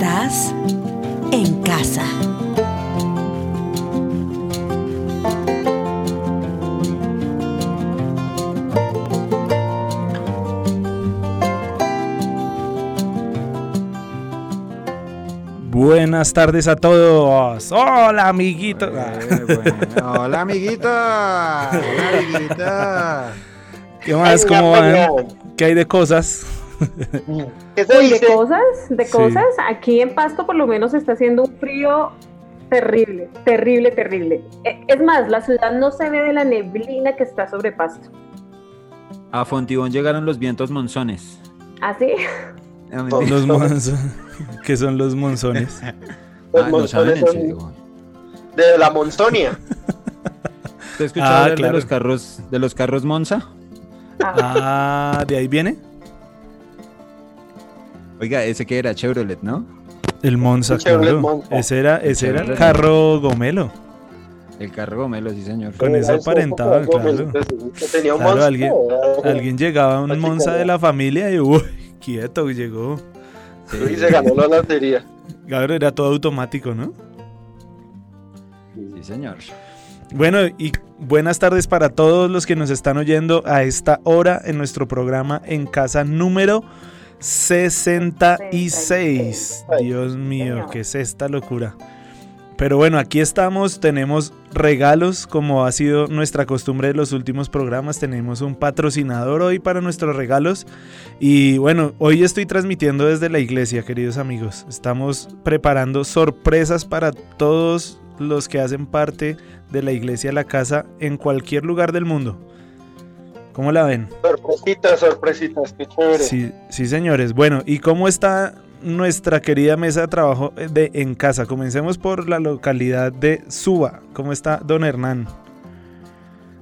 Estás en casa. Buenas tardes a todos. Hola, amiguitos. Hola, amiguita. Hola, amiguita. ¿Qué más? ¿Cómo van? ¿Qué hay de cosas? ¿Qué se Uy, de dice? cosas, de Sí. cosas. Aquí en Pasto por lo menos está haciendo un frío terrible, terrible, terrible. Eh, Es más, la ciudad no se ve de la neblina que está sobre Pasto. A Fontibón llegaron los vientos monzones. ¿Así? Ah, mentira. Los monzones. ¿Qué son los monzones? Los Ah, no saben, monzones son serio. de la Monzonia. ¿Te has escuchado Ah, claro. de los carros, de los carros Monza? Ah, Ah, ¿de ahí viene? Oiga, ese que era Chevrolet, ¿no? El Monza, El Chevrolet claro. Monza. Ese era, ese era el carro gomelo. El carro Gomelo, sí, señor. Con eso aparentaba, claro. Tenía un Claro, alguien- Alguien llegaba a un Así Monza como- de la familia y uy, quieto, llegó. Sí. Y se ganó la lotería. Claro, era todo automático, ¿no? Sí, señor. Bueno, y buenas tardes para todos los que nos están oyendo a esta hora en nuestro programa En Casa número 66. Dios mío. ¿qué es esta locura? Pero bueno, aquí estamos, tenemos regalos como ha sido nuestra costumbre de los últimos programas, tenemos un patrocinador hoy para nuestros regalos y bueno, hoy estoy transmitiendo desde la iglesia, queridos amigos. Estamos preparando sorpresas para todos los que hacen parte de la iglesia La Casa en cualquier lugar del mundo. ¿Cómo la ven? Sorpresitas, sorpresitas, qué chévere. Sí, sí, señores. Bueno, ¿y cómo está nuestra querida mesa de trabajo de en casa? Comencemos por la localidad de Suba. ¿Cómo está don Hernán?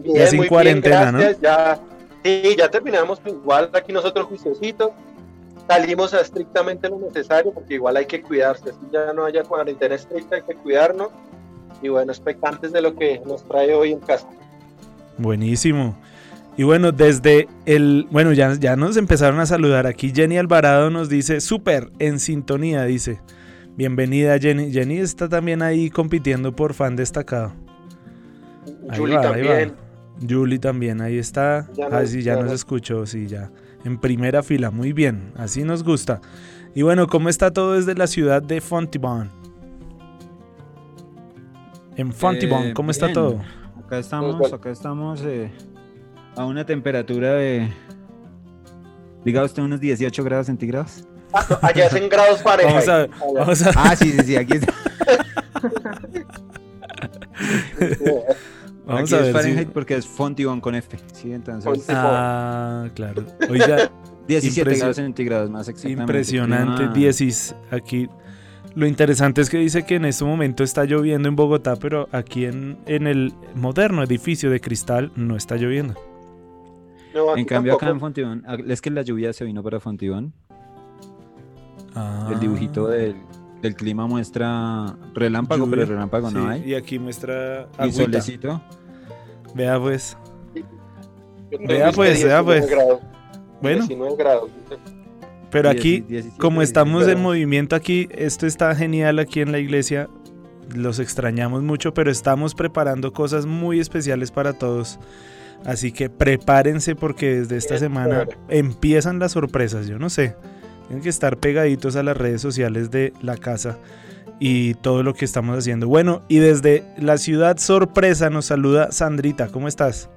Bien, ya sin muy bien, cuarentena, ¿no? Ya, sí, ya terminamos igual aquí nosotros juiciositos. Salimos a estrictamente lo necesario porque igual hay que cuidarse. Si ya no haya cuarentena estricta, hay que cuidarnos. Y bueno, expectantes de lo que nos trae hoy en casa. Buenísimo. Y bueno, desde el... Bueno, ya, ya nos empezaron a saludar. Aquí Jenny Alvarado nos dice, súper, en sintonía, dice. Bienvenida Jenny. Jenny está también ahí compitiendo por fan destacado. Ahí Julie va, ahí también. va. Julie también, ahí está. Ya ah, sí, ya ya nos escuchó, sí, ya. En primera fila, muy bien, así nos gusta. Y bueno, ¿cómo está todo desde la ciudad de Fontibon? En Fontibon, Eh, ¿cómo está todo? Acá estamos, acá estamos eh, a una temperatura de, diga usted, unos 18 grados centígrados. Ah, no, allá es en grados Fahrenheit. Vamos a, Allá. vamos a- Ah, sí, sí, sí, aquí, está. vamos aquí a es ver Fahrenheit si... porque es Fontibón con F. Sí, entonces Ah, claro. Oiga, 17 impresio- grados centígrados más exactamente. impresionante, Clima- 10 aquí. Lo interesante es que dice que en este momento está lloviendo en Bogotá, pero aquí en, en el moderno edificio de cristal no está lloviendo. No, aquí En cambio acá en. Fontibón, ah, es que la lluvia se vino para Fontibón. Ah. El dibujito del, del clima muestra relámpago, Lluvia. pero relámpago no hay. Y aquí muestra Y agüita. solecito. Vea pues. Vea pues, vea 19 pues. grados, Bueno, 19 grados. pero 10, aquí, 17, como estamos en 17. movimiento aquí, esto está genial aquí en la iglesia. Los extrañamos mucho, pero estamos preparando cosas muy especiales para todos. Así que prepárense porque desde esta semana empiezan las sorpresas. Yo no sé. Tienen que estar pegaditos a las redes sociales de la casa y todo lo que estamos haciendo. Bueno, y desde la ciudad sorpresa nos saluda Sandrita. ¿Cómo estás?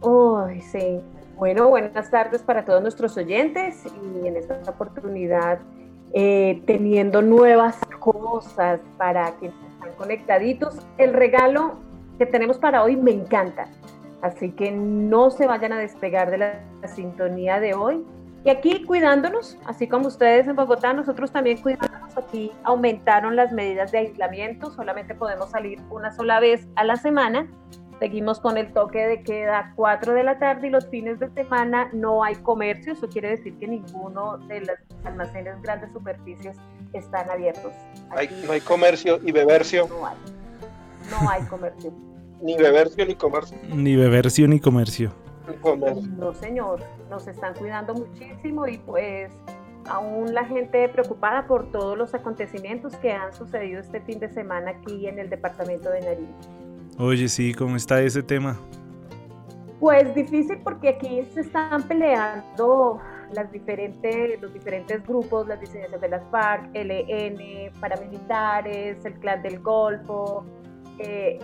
Uy, sí. Bueno, buenas tardes para todos nuestros oyentes y en esta oportunidad eh, teniendo nuevas cosas para quienes están conectaditos. El regalo que tenemos para hoy me encanta, así que no se vayan a despegar de la, la sintonía de hoy. Y aquí cuidándonos, así como ustedes en Bogotá, nosotros también cuidándonos. Aquí aumentaron las medidas de aislamiento, solamente podemos salir una sola vez a la semana. Seguimos con el toque de queda 4 de la tarde y los fines de semana no hay comercio. Eso quiere decir que ninguno de los almacenes grandes superficies están abiertos. Hay- Aquí no hay comercio y bebercio, no hay. No hay comercio. Ni bebercio ni comercio. Ni bebercio ni comercio. ni comercio. No, señor. Nos están cuidando muchísimo y pues aún la gente preocupada por todos los acontecimientos que han sucedido este fin de semana aquí en el departamento de Nariño. Oye, sí, ¿cómo está ese tema? Pues difícil porque aquí se están peleando las diferentes, los diferentes grupos, las disidencias de las FARC, LN, paramilitares, el clan del Golfo, eh,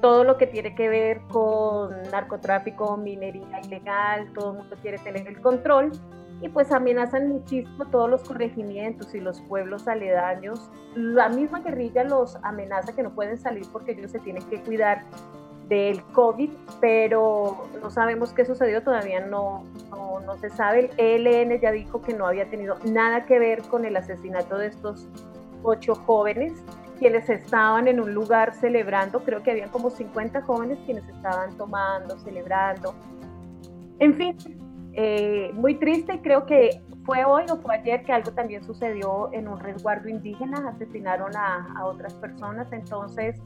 todo lo que tiene que ver con narcotráfico, minería ilegal, todo el mundo quiere tener el control y pues amenazan muchísimo todos los corregimientos y los pueblos aledaños. La misma guerrilla los amenaza que no pueden salir porque ellos se tienen que cuidar del COVID, pero no sabemos qué sucedió, todavía no, no, no, se sabe. El ELN ya dijo que no había tenido nada que ver con el asesinato de estos ocho jóvenes, quienes estaban en un lugar celebrando, creo que habían como 50 jóvenes quienes estaban tomando, celebrando. En fin, eh, muy triste y creo que fue hoy o fue ayer que algo también sucedió en un resguardo indígena, asesinaron a, a otras personas, entonces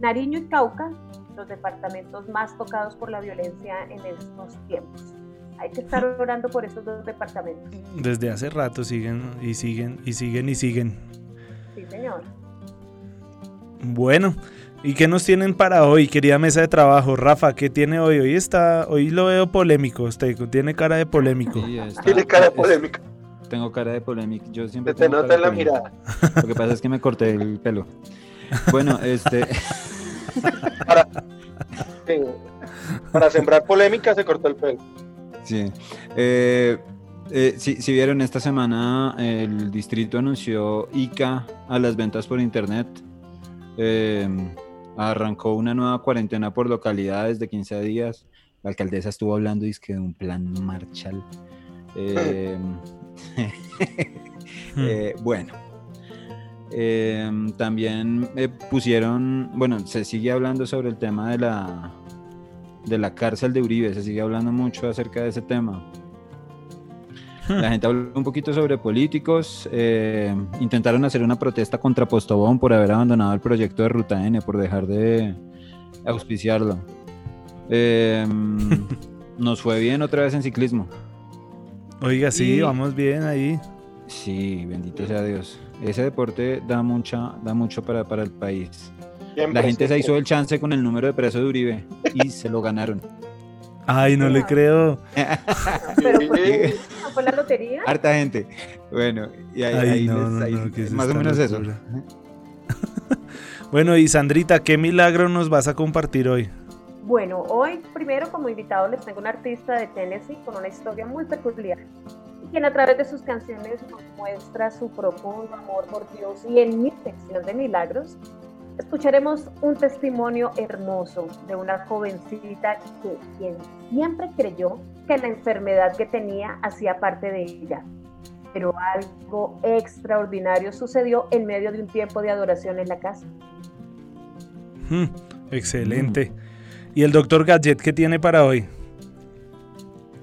Nariño y Cauca, los departamentos más tocados por la violencia en estos tiempos. Hay que estar orando por esos dos departamentos. Desde hace rato siguen y siguen y siguen y siguen. Sí, señor. Bueno, ¿Y qué nos tienen para hoy, querida mesa de trabajo? Rafa, ¿qué tiene hoy? Hoy está, hoy lo veo polémico, usted tiene cara de polémico. Sí, tiene cara de polémico. Tengo cara de polémico. Yo siempre te nota en la mirada. Lo que pasa es que me corté el pelo. Bueno, este. para, para sembrar polémica se cortó el pelo. Sí. Eh, eh, si, si, vieron esta semana, el distrito anunció ICA a las ventas por internet. Eh, arrancó una nueva cuarentena por localidades de 15 días. La alcaldesa estuvo hablando de un plan Marshall. Eh, eh, bueno, eh, también pusieron, bueno, se sigue hablando sobre el tema de la, de la cárcel de Uribe, se sigue hablando mucho acerca de ese tema. La gente habló un poquito sobre políticos. Eh, intentaron hacer una protesta contra Postobón por haber abandonado el proyecto de Ruta N, por dejar de auspiciarlo. Eh, nos fue bien otra vez en ciclismo. Oiga, sí, vamos bien ahí. Sí, bendito sea Dios. Ese deporte da mucha, da mucho para, para el país. la gente se hizo el chance con el número de preso de Uribe y se lo ganaron. Ay, no le creo. Pero fue, ¿no fue la lotería. Harta gente. Bueno, y ahí, Ay, ahí no, les- no, ahí- no, ¿qué es más o menos eso. Bueno, y Sandrita, ¿qué milagro nos vas a compartir hoy? Bueno, hoy primero como invitado les tengo un artista de Tennessee con una historia muy peculiar, y quien a través de sus canciones nos muestra su profundo amor por Dios y en mi sección de milagros escucharemos un testimonio hermoso de una jovencita que quien siempre creyó que la enfermedad que tenía hacía parte de ella. Pero algo extraordinario sucedió en medio de un tiempo de adoración en la casa. Hmm, excelente. ¿Y el doctor Gadget qué tiene para hoy?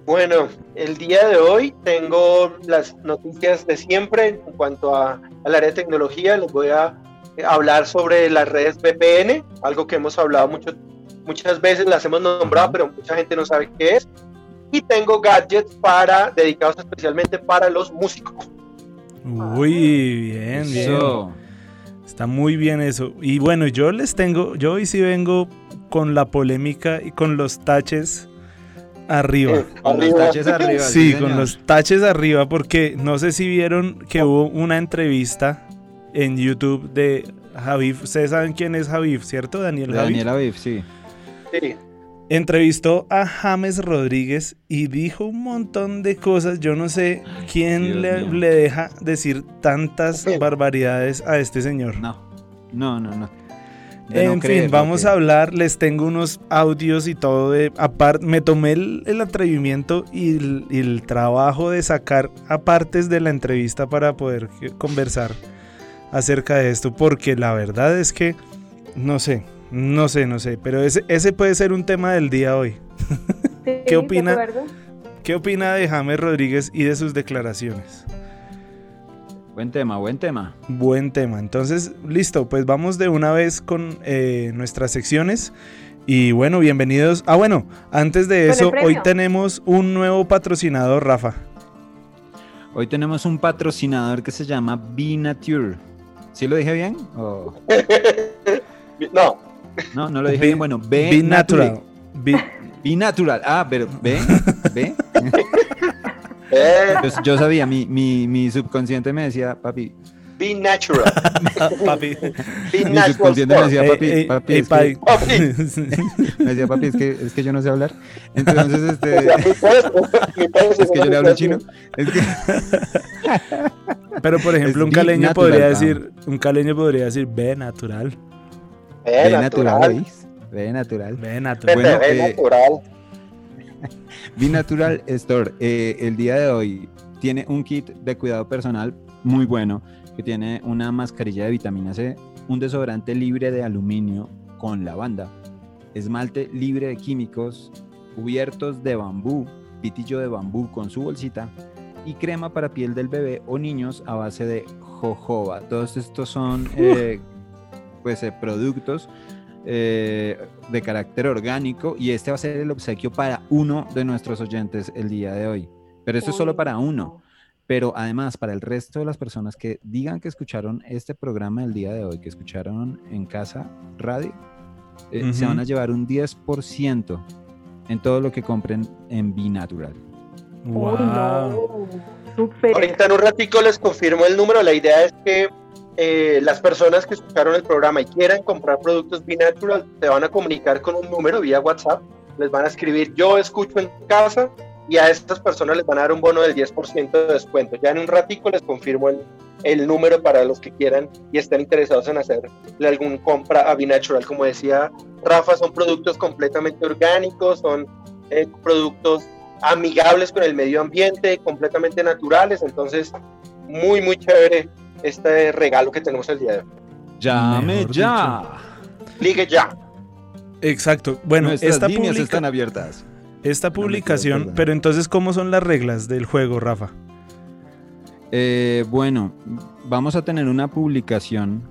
Bueno, el día de hoy tengo las noticias de siempre en cuanto a, al área de tecnología. Les voy a hablar sobre las redes VPN, algo que hemos hablado mucho, muchas veces, las hemos nombrado, pero mucha gente no sabe qué es. Y tengo gadgets para, dedicados especialmente para los músicos. Uy, bien, bien. Eso. Está muy bien eso. Y bueno, yo les tengo, yo hoy sí vengo con la polémica y con los taches arriba. Eh, Con los taches arriba. Sí, con los taches arriba, porque no sé si vieron que hubo una entrevista en YouTube de Javif. Ustedes saben quién es Javif, ¿cierto? Daniel Javif. Daniel Aviv, sí. Sí. Entrevistó a James Rodríguez y dijo un montón de cosas. Yo no sé quién le, deja decir tantas barbaridades a este señor. No, no, no, no. De no En creer, fin, vamos a hablar. Les tengo unos audios y todo de. Aparte, me tomé el, el atrevimiento y el, y el trabajo de sacar apartes de la entrevista para poder conversar acerca de esto, porque la verdad es que no sé, no sé, no sé, pero ese, ese puede ser un tema del día hoy. Sí, ¿Qué opina? ¿Qué opina de James Rodríguez y de sus declaraciones? Buen tema, buen tema. Buen tema. Entonces, listo, pues vamos de una vez con eh, nuestras secciones. Y bueno, bienvenidos. Ah, bueno, antes de eso, hoy tenemos un nuevo patrocinador, Rafa. Hoy tenemos un patrocinador que se llama Nature. ¿Sí lo dije bien? no. No, no lo dije bien. Bueno, B, Natural. B, Natural. Ah, pero B, B. yo sabía, mi, mi, mi subconsciente me decía, papi, Be natural. papi. Be natural. Me decía, papi, papi, es que, me decía, papi, es que, es que yo no sé hablar. Entonces, este. es que yo le hablo chino. Es que... Pero, por ejemplo, un caleño podría decir, un caleño podría decir, ve natural. Ve natural. Ve natural. Ve natural. Bueno, ve eh, natural. Natural Store, eh, el día de hoy tiene un kit de cuidado personal muy bueno que tiene una mascarilla de vitamina C, un desodorante libre de aluminio con lavanda, esmalte libre de químicos, cubiertos de bambú, pitillo de bambú con su bolsita y crema para piel del bebé o niños a base de jojoba. Todos estos son eh, pues, eh, productos eh, de carácter orgánico y este va a ser el obsequio para uno de nuestros oyentes el día de hoy. Pero esto es solo para uno. Pero además, para el resto de las personas que digan que escucharon este programa el día de hoy, que escucharon en casa radio, eh, se van a llevar un 10% en todo lo que compren en Binatural. Wow. Ahorita en un ratico les confirmo el número. La idea es que eh, las personas que escucharon el programa y quieran comprar productos Binatural se van a comunicar con un número vía WhatsApp. Les van a escribir yo escucho en casa y a estas personas les van a dar un bono del 10% de descuento. Ya en un ratico les confirmo el, el, número para los que quieran y estén interesados en hacerle algún compra a Binatural. Como decía Rafa, son productos completamente orgánicos, son eh, productos amigables con el medio ambiente, completamente naturales, entonces muy, muy chévere este regalo que tenemos el día de hoy. Llame ya. Ligue ya. Exacto. Bueno, estas líneas están abiertas. Esta publicación, pero entonces, ¿cómo son las reglas del juego, Rafa? Eh, bueno, vamos a tener una publicación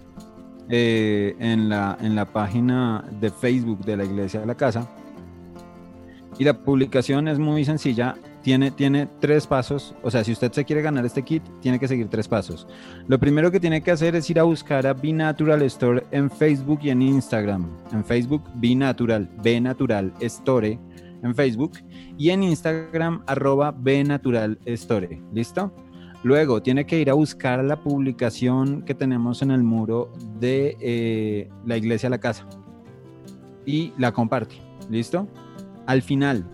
eh, en, la, en la página de Facebook de la Iglesia de la Casa. Y la publicación es muy sencilla, tiene, tiene tres pasos. O sea, si usted se quiere ganar este kit, tiene que seguir tres pasos. Lo primero que tiene que hacer es ir a buscar a Natural Store en Facebook y en Instagram. En Facebook, Natural, B Natural Store en Facebook y en Instagram arroba Store. ¿Listo? Luego tiene que ir a buscar la publicación que tenemos en el muro de eh, la iglesia la casa y la comparte. ¿Listo? Al final.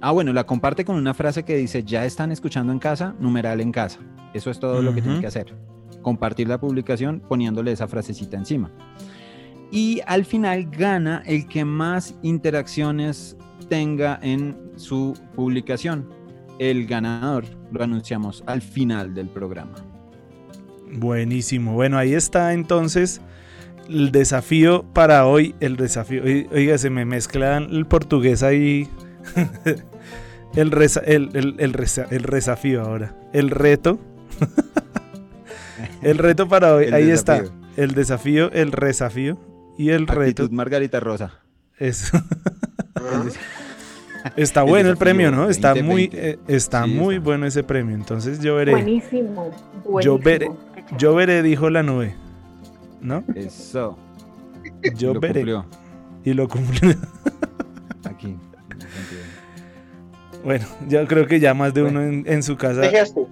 Ah, bueno, la comparte con una frase que dice, ya están escuchando en casa, numeral en casa. Eso es todo lo que tiene que hacer. Compartir la publicación poniéndole esa frasecita encima. Y al final gana el que más interacciones tenga en su publicación. El ganador lo anunciamos al final del programa. Buenísimo. Bueno, ahí está entonces el desafío para hoy. El desafío. Oiga, se me mezclan el portugués ahí. el, el, el, desafío ahora. El reto. el reto para hoy. ahí está. El desafío, el desafío y el reto. Margarita Rosa. Eso. Está bueno el premio, ¿no? Está muy, eh, está muy bueno ese premio. Entonces yo veré. Buenísimo. Yo veré, yo veré, dijo la nube. ¿No? Eso. Yo veré. Y lo cumplió. Aquí. Bueno, yo creo que ya más de uno en, su casa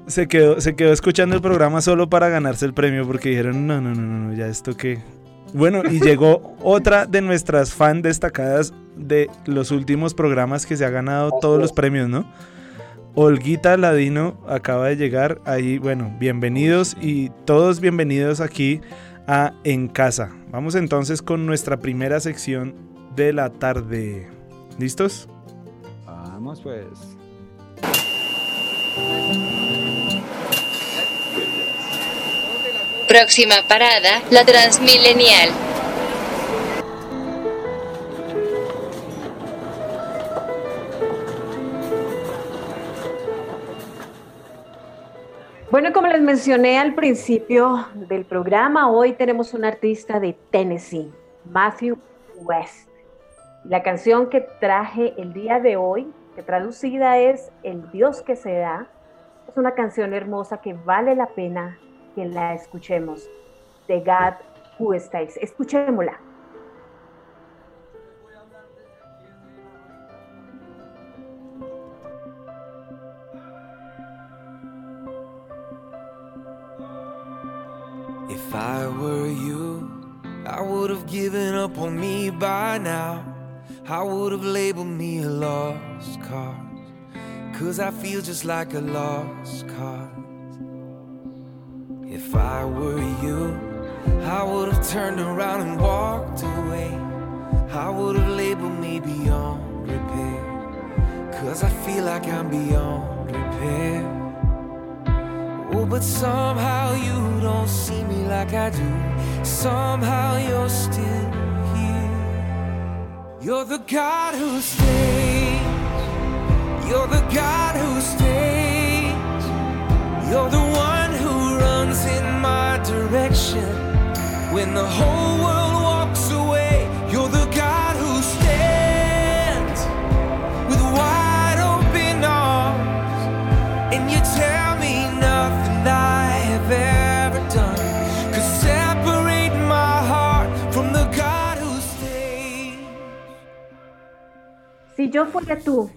se quedó, se quedó escuchando el programa solo para ganarse el premio porque dijeron, no, no, no, no, ya esto que bueno, y llegó otra de nuestras fan destacadas de los últimos programas que se ha ganado todos los premios, ¿no? Olguita Ladino acaba de llegar ahí. Bueno, bienvenidos y todos bienvenidos aquí a En Casa. Vamos entonces con nuestra primera sección de la tarde. ¿Listos? Vamos pues. Próxima parada, la Transmilenial. Bueno, como les mencioné al principio del programa, hoy tenemos un artista de Tennessee, Matthew West. La canción que traje el día de hoy, que traducida es El Dios que se da, es una canción hermosa que vale la pena que la escuchemos. De God Who Stays. Escuchémosla. If I were you, I would have given up on me by now. I would have labeled me a lost cause. Cause I feel just like a lost cause. If I were you, I would have turned around and walked away. I would have labeled me beyond repair. Cause I feel like I'm beyond repair. Oh, but somehow you don't see me like I do. Somehow you're still here. You're the God who stays. You're the God who stays. You're the one runs in my direction. When the whole world walks away, you're the God who stands with wide open arms. And you tell me nothing I have ever done could separate my heart from the God who stays. Si yo fuera tú,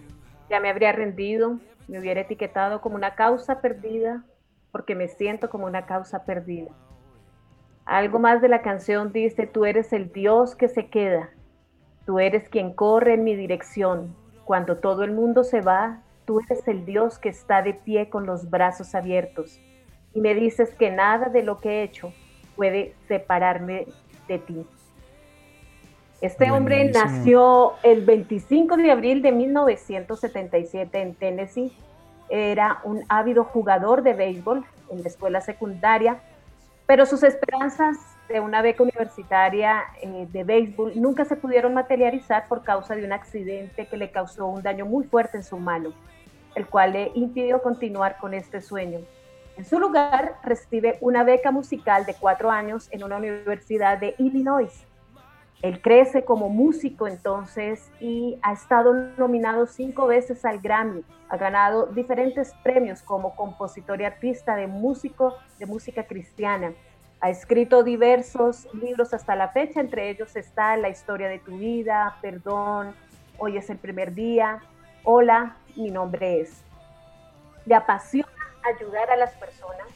ya me habría rendido, me hubiera etiquetado como una causa perdida, porque me siento como una causa perdida. Algo más de la canción dice, tú eres el Dios que se queda, tú eres quien corre en mi dirección. Cuando todo el mundo se va, tú eres el Dios que está de pie con los brazos abiertos. Y me dices que nada de lo que he hecho puede separarme de ti. Este hombre Buenísimo. nació el 25 de abril de 1977 en Tennessee. Era un ávido jugador de béisbol en la escuela secundaria, pero sus esperanzas de una beca universitaria eh, de béisbol nunca se pudieron materializar por causa de un accidente que le causó un daño muy fuerte en su mano, el cual le impidió continuar con este sueño. En su lugar, recibe una beca musical de cuatro años en una universidad de Illinois. Él crece como músico entonces y ha estado nominado cinco veces al Grammy. Ha ganado diferentes premios como compositor y artista de músico de música cristiana. Ha escrito diversos libros hasta la fecha, entre ellos está La historia de tu vida, Perdón, Hoy es el primer día, Hola, mi nombre es. Le apasiona ayudar a las personas,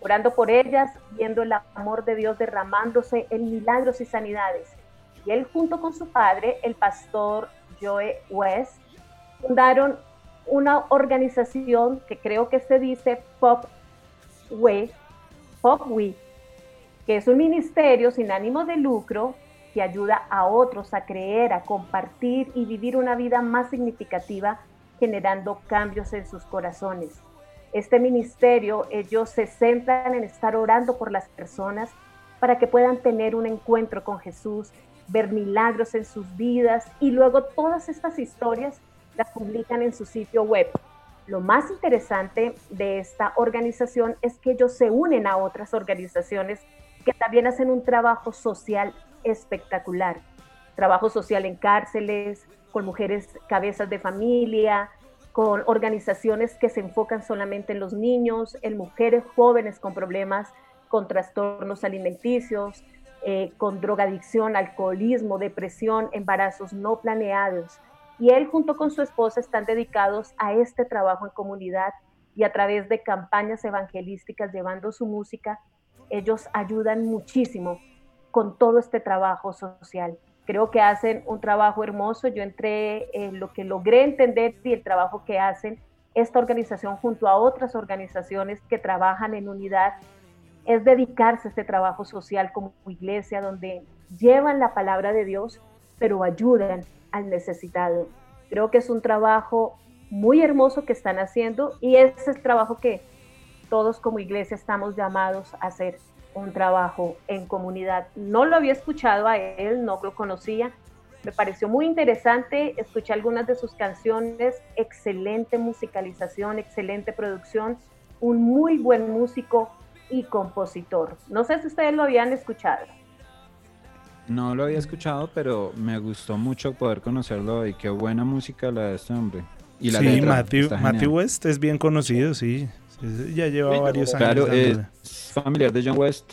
orando por ellas, viendo el amor de Dios derramándose en milagros y sanidades y él junto con su padre, el pastor Joe West, fundaron una organización que creo que se dice Pop We, Pop We, que es un ministerio sin ánimo de lucro que ayuda a otros a creer, a compartir y vivir una vida más significativa, generando cambios en sus corazones. Este ministerio, ellos se centran en estar orando por las personas para que puedan tener un encuentro con Jesús ver milagros en sus vidas y luego todas estas historias las publican en su sitio web. Lo más interesante de esta organización es que ellos se unen a otras organizaciones que también hacen un trabajo social espectacular. Trabajo social en cárceles, con mujeres cabezas de familia, con organizaciones que se enfocan solamente en los niños, en mujeres jóvenes con problemas, con trastornos alimenticios, eh, con drogadicción, alcoholismo, depresión, embarazos no planeados. Y él junto con su esposa están dedicados a este trabajo en comunidad y a través de campañas evangelísticas llevando su música, ellos ayudan muchísimo con todo este trabajo social. Creo que hacen un trabajo hermoso. Yo entré en lo que logré entender y el trabajo que hacen esta organización junto a otras organizaciones que trabajan en unidad es dedicarse a este trabajo social como iglesia, donde llevan la palabra de Dios, pero ayudan al necesitado. Creo que es un trabajo muy hermoso que están haciendo y ese es el trabajo que todos como iglesia estamos llamados a hacer, un trabajo en comunidad. No lo había escuchado a él, no lo conocía. Me pareció muy interesante, escuché algunas de sus canciones, excelente musicalización, excelente producción, un muy buen músico, y compositor. No sé si ustedes lo habían escuchado. No lo había escuchado, pero me gustó mucho poder conocerlo y qué buena música la de este hombre. Y la sí, letra, Matthew, Matthew. West es bien conocido, sí. Sí, Ya lleva Sí, varios años. Claro, dándole. es familiar de John West.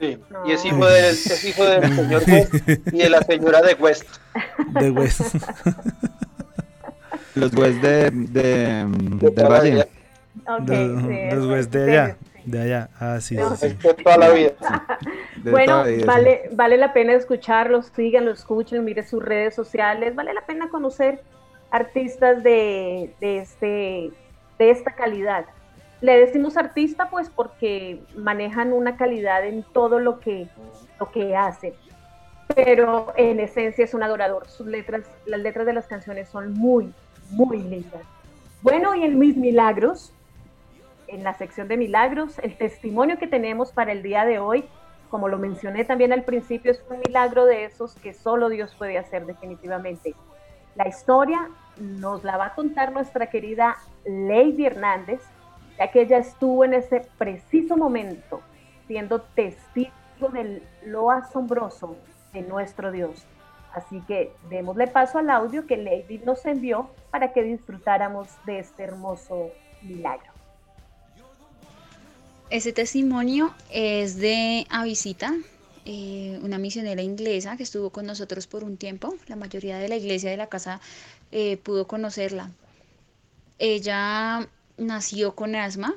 Sí, Y es hijo del, es hijo del señor West y de la señora de West. De West. Los West de, de, De Valle. Vida. Ok, De- sí, allá. sí. De allá. Ah, sí, No, sí, sí. Es de toda la vida. de Bueno, toda la vida, sí. vale, vale la pena escucharlos, síganlo, escuchen, mire sus redes sociales, vale la pena conocer artistas de, de, este, de esta calidad. Le decimos artista pues porque manejan una calidad en todo lo que, lo que hacen, pero en esencia es un adorador. Sus letras, las letras de las canciones son muy, muy lindas. Bueno, y en Mis Milagros, en la sección de milagros, el testimonio que tenemos para el día de hoy, como lo mencioné también al principio, es un milagro de esos que solo Dios puede hacer definitivamente. La historia nos la va a contar nuestra querida Lady Hernández, ya que ella estuvo en ese preciso momento siendo testigo de lo asombroso de nuestro Dios. Así que démosle paso al audio que Lady nos envió para que disfrutáramos de este hermoso milagro. Ese testimonio es de Avisita, eh, una misionera inglesa que estuvo con nosotros por un tiempo. La mayoría de la iglesia de la casa eh, pudo conocerla. Ella nació con asma,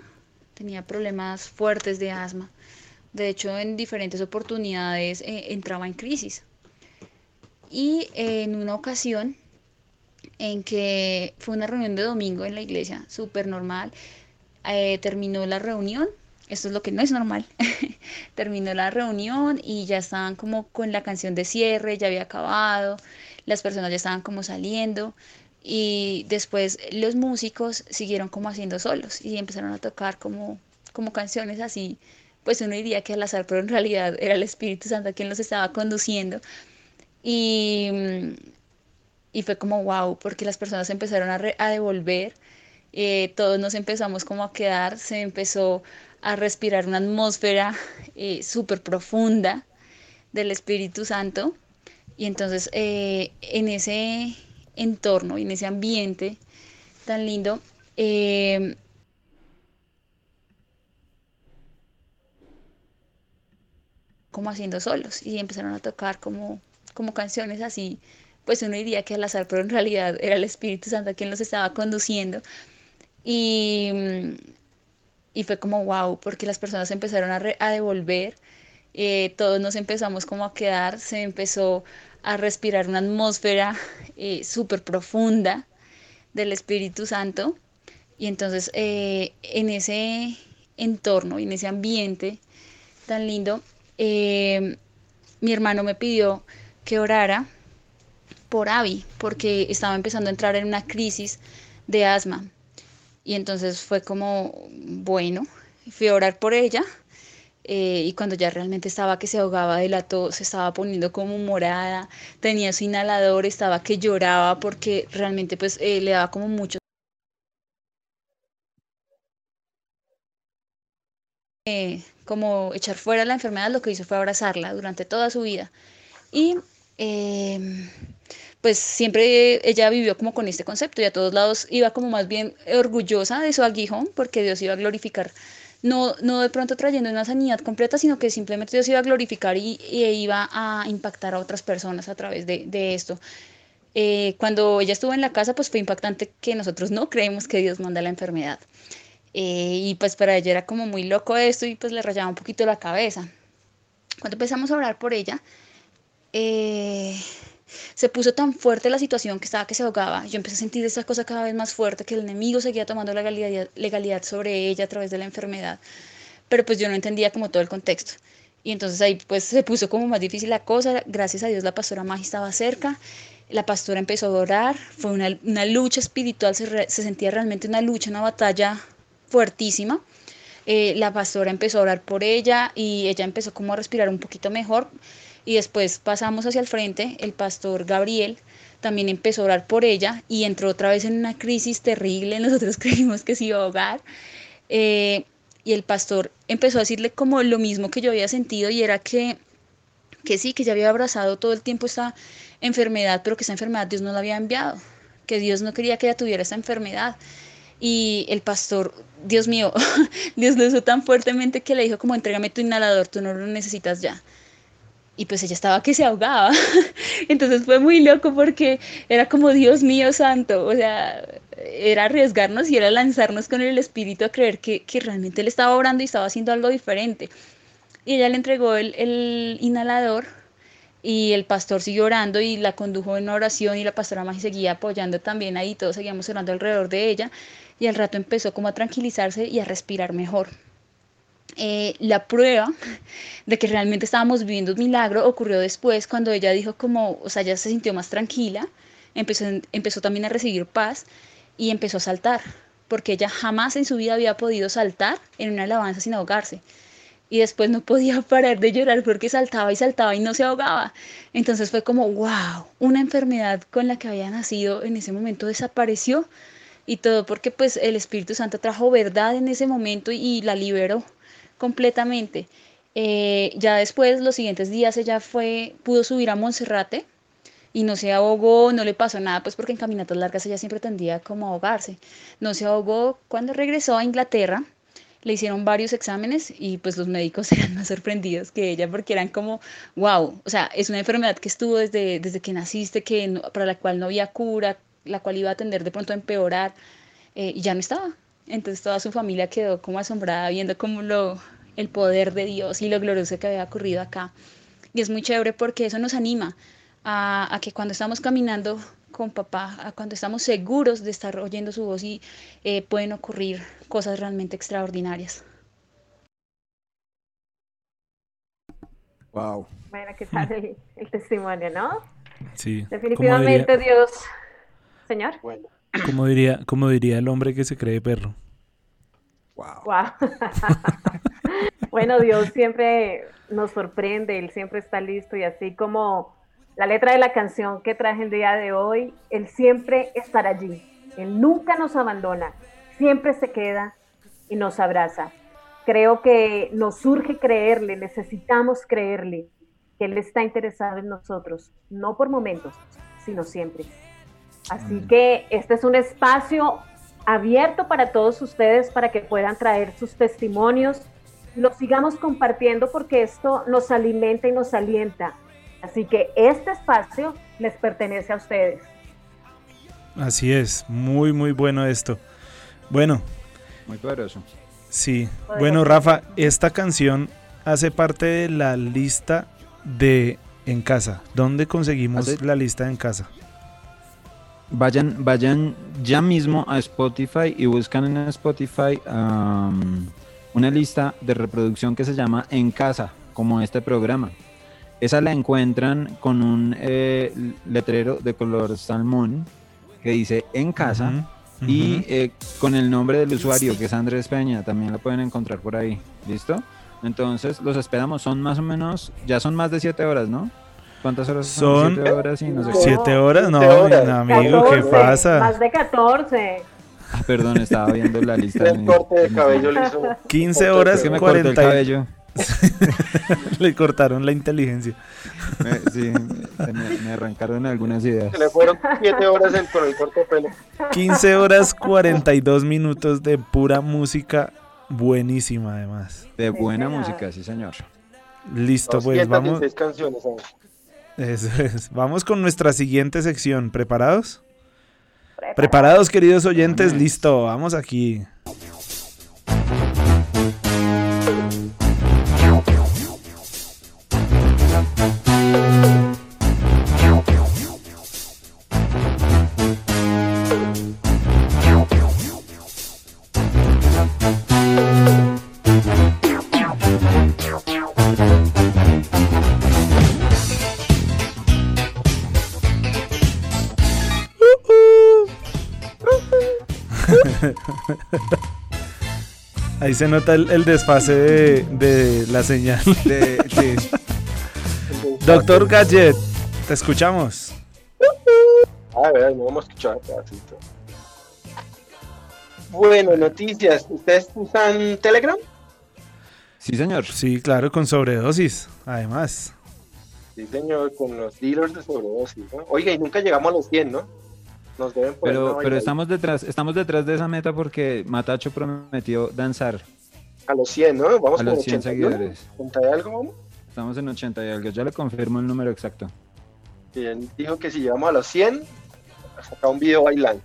tenía problemas fuertes de asma. De hecho, en diferentes oportunidades eh, entraba en crisis. Y en una ocasión en que fue una reunión de domingo en la iglesia, súper normal, terminó la reunión, esto es lo que no es normal, terminó la reunión y ya estaban como con la canción de cierre, ya había acabado, las personas ya estaban como saliendo y después los músicos siguieron como haciendo solos y empezaron a tocar como, como canciones así, pues uno diría que al azar, pero en realidad era el Espíritu Santo quien los estaba conduciendo. Y, y fue como wow, porque las personas empezaron a, re- a devolver, eh, todos nos empezamos como a quedar, se empezó a respirar una atmósfera eh, súper profunda del Espíritu Santo. Y entonces eh, en ese entorno, en ese ambiente tan lindo, eh, como haciendo solos y empezaron a tocar como, como canciones así, pues uno diría que al azar, pero en realidad era el Espíritu Santo quien los estaba conduciendo. Y, mm, y fue como wow, porque las personas empezaron a, devolver, eh, todos nos empezamos como a quedar, se empezó a respirar una atmósfera eh, súper profunda del Espíritu Santo. Y entonces eh, en ese entorno, en ese ambiente tan lindo, eh, mi hermano me pidió que orara por Abby, porque estaba empezando a entrar en una crisis de asma. Y entonces fue como, bueno, fui a orar por ella. eh, y cuando ya realmente estaba que se ahogaba de la tos, se estaba poniendo como morada, tenía su inhalador, estaba que lloraba porque realmente pues eh, le daba como mucho eh, como echar fuera la enfermedad, lo que hizo fue abrazarla durante toda su vida. Y eh, pues siempre ella vivió como con este concepto y a todos lados iba como más bien orgullosa de su aguijón porque Dios iba a glorificar. No, no de pronto trayendo una sanidad completa, sino que simplemente Dios iba a glorificar y, iba a impactar a otras personas a través de, de esto. Eh, cuando ella estuvo en la casa, pues fue impactante que nosotros no creemos que Dios manda la enfermedad. Eh, y pues para ella era como muy loco esto y pues le rayaba un poquito la cabeza. Cuando empezamos a orar por ella, eh, se puso tan fuerte la situación que estaba que se ahogaba. Yo empecé a sentir esta cosa cada vez más fuerte, que el enemigo seguía tomando la legalidad, sobre ella a través de la enfermedad. Pero pues yo no entendía como todo el contexto. Y entonces ahí pues se puso como más difícil la cosa. Gracias a Dios la pastora Magi estaba cerca. La pastora empezó a orar. Fue una, lucha espiritual, se sentía realmente una lucha, una batalla fuertísima. Eh, la pastora empezó a orar por ella y ella empezó como a respirar un poquito mejor. Y después pasamos hacia el frente, el pastor Gabriel también empezó a orar por ella y entró otra vez en una crisis terrible. Nosotros creímos que se iba a ahogar. Eh, y el pastor empezó a decirle como lo mismo que yo había sentido y era que, que sí, que ya había abrazado todo el tiempo esta enfermedad, pero que esa enfermedad Dios no la había enviado, que Dios no quería que ella tuviera esta enfermedad. y el pastor, Dios mío, Dios lo usó tan fuertemente que le dijo como entrégame tu inhalador, tú no lo necesitas ya. Y pues ella estaba que se ahogaba. Entonces fue muy loco porque era como Dios mío santo, o sea, era arriesgarnos y era lanzarnos con el espíritu a creer que, que realmente él estaba orando y estaba haciendo algo diferente. Y ella le entregó el, el inhalador y el pastor siguió orando y la condujo en oración y la pastora Magi seguía apoyando también ahí, todos seguíamos orando alrededor de ella y al rato empezó como a tranquilizarse y a respirar mejor. Eh, la prueba de que realmente estábamos viviendo un milagro ocurrió después cuando ella dijo como, o sea, ya se sintió más tranquila, empezó, empezó también a recibir paz y empezó a saltar, porque ella jamás en su vida había podido saltar en una alabanza sin ahogarse. Y después no podía parar de llorar porque saltaba y saltaba y no se ahogaba. Entonces fue como, wow, una enfermedad con la que había nacido en ese momento desapareció y todo porque pues el Espíritu Santo trajo verdad en ese momento y la liberó completamente. Eh, ya después, los siguientes días, ella fue, pudo subir a Monserrate y no se ahogó, no le pasó nada, pues porque en caminatas largas ella siempre tendía como ahogarse. No se ahogó cuando regresó a Inglaterra. Le hicieron varios exámenes y pues los médicos eran más sorprendidos que ella porque eran como, wow, o sea, es una enfermedad que estuvo desde, desde que naciste, que para la cual no había cura, la cual iba a tender de pronto a empeorar eh, y ya no estaba. Entonces toda su familia quedó como asombrada viendo como lo, el poder de Dios y lo glorioso que había ocurrido acá. Y es muy chévere porque eso nos anima a, a que cuando estamos caminando con papá, a cuando estamos seguros de estar oyendo su voz y eh, pueden ocurrir cosas realmente extraordinarias. Wow. Bueno, ¿qué tal el, el testimonio, no? Sí. Definitivamente Dios. Señor. Bueno, como diría, como diría el hombre que se cree perro. Wow. Wow. bueno, Dios siempre nos sorprende, Él siempre está listo y así como la letra de la canción que traje el día de hoy, Él siempre estará allí. Él nunca nos abandona, siempre se queda y nos abraza. Creo que nos surge creerle, necesitamos creerle que Él está interesado en nosotros, no por momentos, sino siempre. Así que este es un espacio abierto para todos ustedes para que puedan traer sus testimonios y los sigamos compartiendo porque esto nos alimenta y nos alienta. Así que este espacio les pertenece a ustedes. Así es, muy muy bueno esto. Bueno, Muy poderoso. sí. Bueno. Rafa, esta canción hace parte de la lista de En Casa. ¿Dónde conseguimos la lista En Casa? Vayan, vayan ya mismo a Spotify y buscan en Spotify am, una lista de reproducción que se llama En Casa, como este programa. Esa la encuentran con un eh, letrero de color salmón que dice En Casa y eh, con el nombre del usuario que es Andrés Peña, también la pueden encontrar por ahí. ¿Listo? Entonces los esperamos, son más o menos, ya son más de siete horas, ¿no? ¿Cuántas horas Son- Siete horas y no sé qué. ¿Siete horas? No, Siete horas. amigo, ¿qué 14, pasa? Más de 14. Ah, perdón, estaba viendo la lista. el corte de cabello le hizo. 15 corte de horas que me cabello. cortó el 40 cabello. Le cortaron la inteligencia. Me- sí, me, me arrancaron algunas ideas. Se le fueron siete horas en- con el corte de pelo. 15 horas 42 minutos de pura música buenísima además. De buena señor. música, sí, señor. Listo, pues vamos, 216 canciones. Eso es. vamos con nuestra siguiente sección. ¿Preparados? Preparados, queridos oyentes, listo, vamos aquí. Ahí se nota el, el desfase de, de la señal. De- sí. Doctor Gadget, te escuchamos. A ver, no vamos a escuchar un pedacito. Bueno, noticias. ¿Ustedes usan Telegram? Sí, señor. Sí, claro, con sobredosis, además. Sí, señor, con los dealers de sobredosis. ¿no? Oiga, y nunca llegamos a los 100, ¿no? Nos deben Pero, pero estamos detrás, estamos detrás de esa meta porque Matacho prometió danzar a los 100, ¿no? Vamos a los 100 81, seguidores. 80 y algo, vamos. Estamos en 80 y algo. Ya le confirmo el número exacto. Él dijo que si llegamos a los 100, saca un video bailando.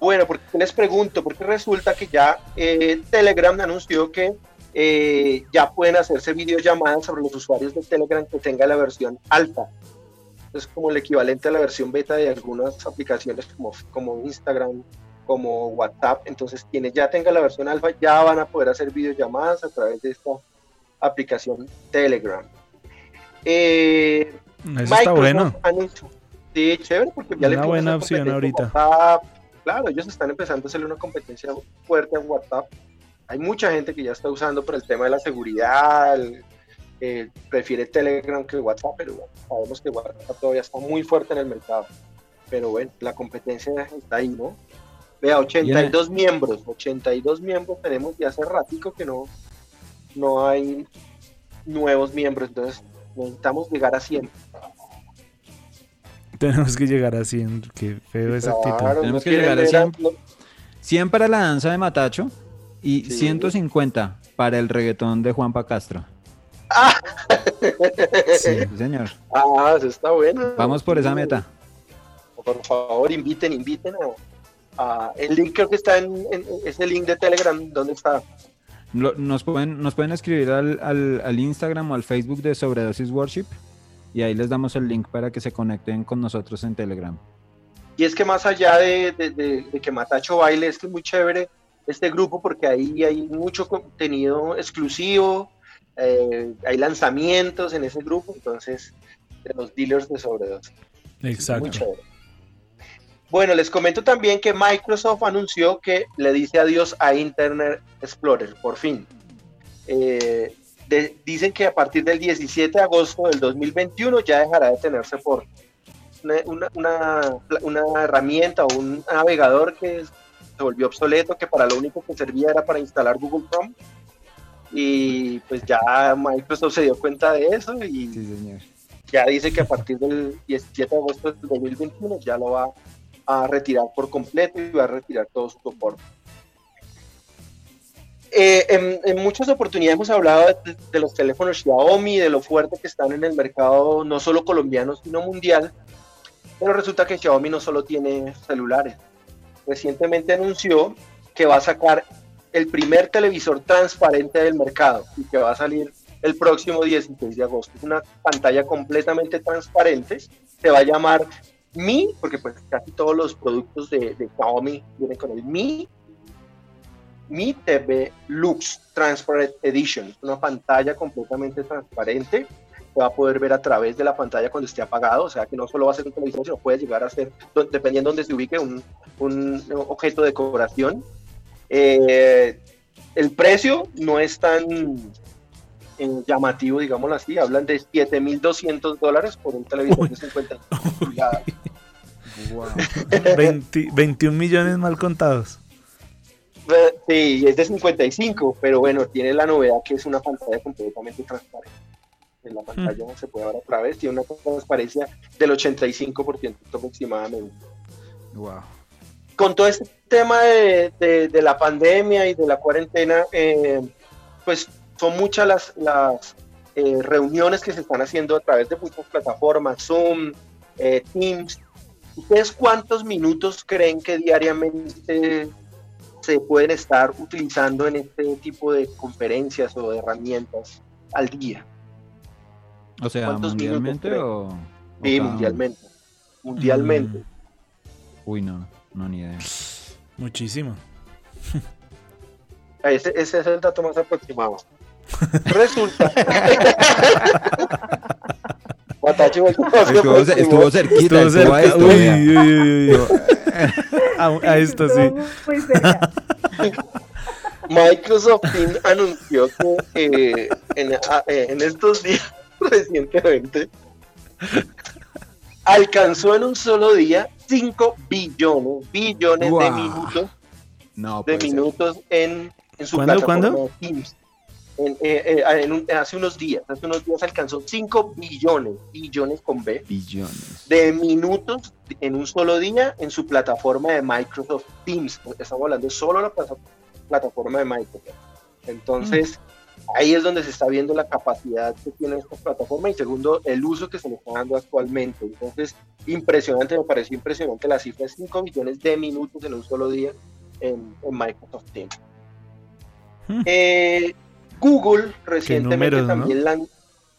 Bueno, porque les pregunto, porque resulta que ya eh, Telegram anunció que eh, ya pueden hacerse videollamadas sobre los usuarios de Telegram que tenga la versión alfa. Es como el equivalente a la versión beta de algunas aplicaciones como, como Instagram, como WhatsApp. Entonces, quienes ya tengan la versión alfa ya van a poder hacer videollamadas a través de esta aplicación Telegram. Eh, Eso está bueno. anunció- Sí, chévere, porque ya le Una pones buena opción ahorita. WhatsApp. Claro, ellos están empezando a hacerle una competencia fuerte a WhatsApp. Hay mucha gente que ya está usando por el tema de la seguridad, el- eh, prefiere Telegram que WhatsApp, pero bueno, sabemos que WhatsApp todavía está muy fuerte en el mercado. Pero bueno, la competencia está ahí, ¿no? Vea, 82 miembros, 82 miembros tenemos y hace ratico que no, no hay nuevos miembros, entonces necesitamos llegar a 100. Tenemos que llegar a 100. Qué feo esa actitud. Claro, Tenemos no que llegar a ver 100. no- 100 para la danza de Matacho y Sí. 150 para el reggaetón de Juanpa Castro. Sí, sí, señor. Ah, eso está bueno. Vamos por esa meta. Por favor, inviten, inviten a, a- el link creo que está en, en- ese link de Telegram, ¿dónde está? Lo- nos, pueden, nos pueden escribir al, al- al Instagram o al Facebook de Sobredosis Worship y ahí les damos el link para que se conecten con nosotros en Telegram. Y es que más allá de, de- de- de que Matacho baile, es que es muy chévere este grupo porque ahí hay mucho contenido exclusivo, eh, hay lanzamientos en ese grupo, entonces, de los dealers de sobredosis. Muy Exacto. chévere. Bueno, les comento también que Microsoft anunció que le dice adiós a Internet Explorer, por fin. Eh, de- dicen que a partir del 17 de agosto del 2021 ya dejará de tener soporte. Una, una- una herramienta o un navegador que se volvió obsoleto, que para lo único que servía era para instalar Google Chrome. Y pues ya Microsoft se dio cuenta de eso y Sí, señor. ya dice que a partir del 17 de agosto del 2021 ya lo va a retirar por completo y va a retirar todo su soporte. Eh, en, en muchas oportunidades hemos hablado de, de los teléfonos Xiaomi, de lo fuerte que están en el mercado, no solo colombiano, sino mundial. Pero resulta que Xiaomi no solo tiene celulares. Recientemente anunció que va a sacar el primer televisor transparente del mercado y que va a salir el próximo 16 de agosto. Es una pantalla completamente transparente. Se va a llamar Mi, porque pues casi todos los productos de, de Xiaomi vienen con el Mi. Mi TV Lux Transparent Edition. Es una pantalla completamente transparente. Se va a poder ver a través de la pantalla cuando esté apagado. O sea que no solo va a ser un televisor, sino puede llegar a ser, do- dependiendo de donde se ubique, un, un objeto de decoración. Eh, el precio no es tan eh, llamativo, digámoslo así. Hablan de 7.200 dólares por un televisor de 50 pulgadas. 20 21 millones mal contados. Sí, es de 55, pero bueno, tiene la novedad que es una pantalla completamente transparente. En la pantalla se puede ver a través, tiene una transparencia del 85% aproximadamente. Wow. Con todo este tema de, de- de la pandemia y de la cuarentena, eh, pues son muchas las, las eh, reuniones que se están haciendo a través de muchas plataformas, Zoom, eh, Teams. ¿Ustedes cuántos minutos creen que diariamente se pueden estar utilizando en este tipo de conferencias o de herramientas al día? O sea, ¿Cuántos minutos mundialmente o, o Sí, cada mundialmente. Mundialmente. Mm, Uy, no, no ni idea. muchísimo. Ese, ese es el dato más aproximado. Resulta. Guatacho, Estuvo, estuvo cerquita, Estuvo estuvo a cerca. esto, Uy, uy, uy, uy. A, a esto sí. Cerca. Microsoft Teams anunció que eh, en, a- eh, en estos días recientemente alcanzó en un solo día 5 billones, billones de minutos No, de minutos en, en su ¿Cuándo, plataforma cuándo? Teams. en, eh, eh, en hace unos días, hace unos días alcanzó 5 billones, billones con B, Billones. de minutos en un solo día en su plataforma de Microsoft Teams. Estamos hablando solo de la plata- plataforma de Microsoft. Entonces, ahí es donde se está viendo la capacidad que tiene esta plataforma y segundo, el uso que se le está dando actualmente. Entonces, impresionante, me pareció impresionante la cifra de 5 billones de minutos en un solo día en, en Microsoft Teams. Hmm. Eh, Google recientemente números, ¿no? también lan-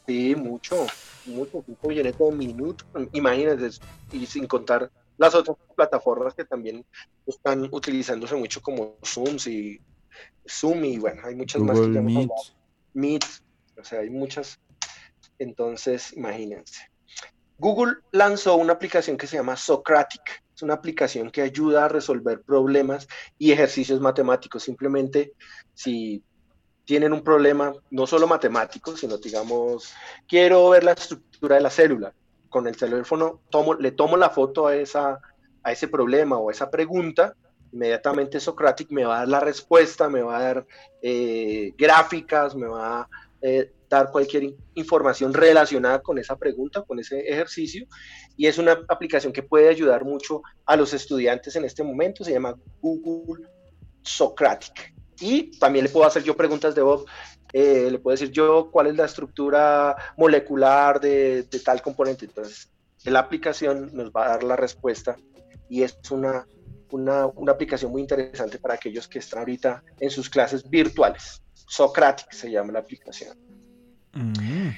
Sí, mucho, mucho, 5 billones de minutos, imagínense, y sin contar las otras plataformas que también están utilizándose mucho como Zoom y Zoom y bueno, hay muchas más que Google ya Meet. o sea, hay muchas. Entonces, imagínense. Google lanzó una aplicación que se llama Socratic. Es una aplicación que ayuda a resolver problemas y ejercicios matemáticos. Simplemente, si tienen un problema, no solo matemático, sino digamos, quiero ver la estructura de la célula. Con el teléfono tomo, le tomo la foto a, esa, a ese problema o a esa pregunta, inmediatamente Socratic me va a dar la respuesta, me va a dar eh, gráficas, me va a eh, dar cualquier in- información relacionada con esa pregunta, con ese ejercicio. Y es una aplicación que puede ayudar mucho a los estudiantes en este momento. Se llama Google Socratic. Y también le puedo hacer yo preguntas de Bob. eh, le puedo decir yo cuál es la estructura molecular de, de tal componente. Entonces, la aplicación nos va a dar la respuesta y es una, una, una aplicación muy interesante para aquellos que están ahorita en sus clases virtuales. Socratic se llama la aplicación. Mm.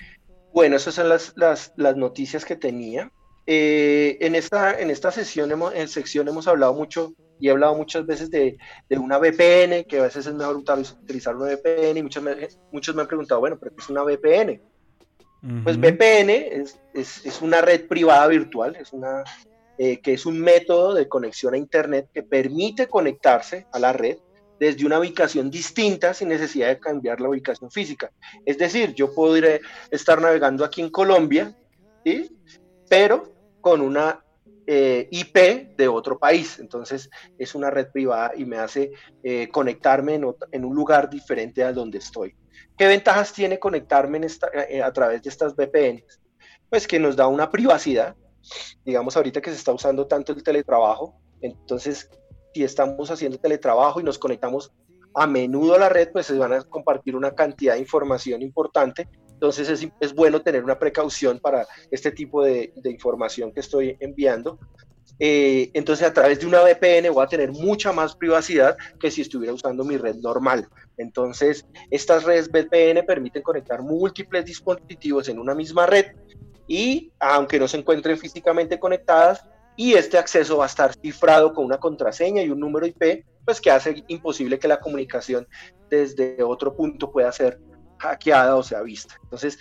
Bueno, esas son las, las, las noticias que tenía. Eh, en, esta, en esta sesión hemos, en sección hemos hablado mucho y he hablado muchas veces de, de una VPN, que a veces es mejor util- utilizar una VPN y muchos me, muchos me han preguntado, bueno, pero ¿qué es una VPN? Pues. VPN es, es, es una red privada virtual, es una, eh, que es un método de conexión a Internet que permite conectarse a la red desde una ubicación distinta sin necesidad de cambiar la ubicación física. Es decir, yo podré estar navegando aquí en Colombia, ¿sí? pero con una eh, IP de otro país. Entonces es una red privada y me hace eh, conectarme en, un lugar diferente a donde estoy. ¿Qué ventajas tiene conectarme a través de estas VPNs? Pues que nos da una privacidad. Digamos ahorita que se está usando tanto el teletrabajo, entonces si estamos haciendo teletrabajo y nos conectamos a menudo a la red, pues se van a compartir una cantidad de información importante. Entonces es, es bueno tener una precaución para este tipo de, de información que estoy enviando. Eh, entonces a través de una VPN voy a tener mucha más privacidad que si estuviera usando mi red normal. Entonces estas redes VPN permiten conectar múltiples dispositivos en una misma red y aunque no se encuentren físicamente conectadas, y este acceso va a estar cifrado con una contraseña y un número IP, pues que hace imposible que la comunicación desde otro punto pueda ser hackeada o sea vista. Entonces,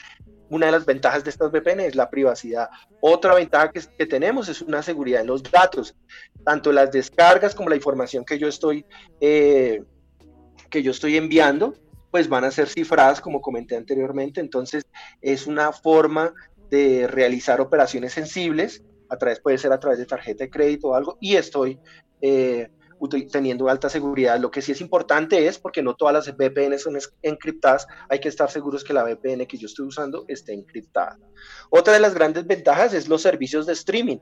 una de las ventajas de estas VPN es la privacidad. Otra ventaja que, que tenemos es una seguridad en los datos, tanto las descargas como la información que yo estoy, eh, que yo estoy enviando, pues van a ser cifradas, como comenté anteriormente. Entonces, es una forma de realizar operaciones sensibles a través, puede ser a través de tarjeta de crédito o algo, y estoy eh, teniendo alta seguridad. Lo que sí es importante es, porque no todas las VPN son encriptadas, hay que estar seguros que la VPN que yo estoy usando esté encriptada. Otra de las grandes ventajas es los servicios de streaming.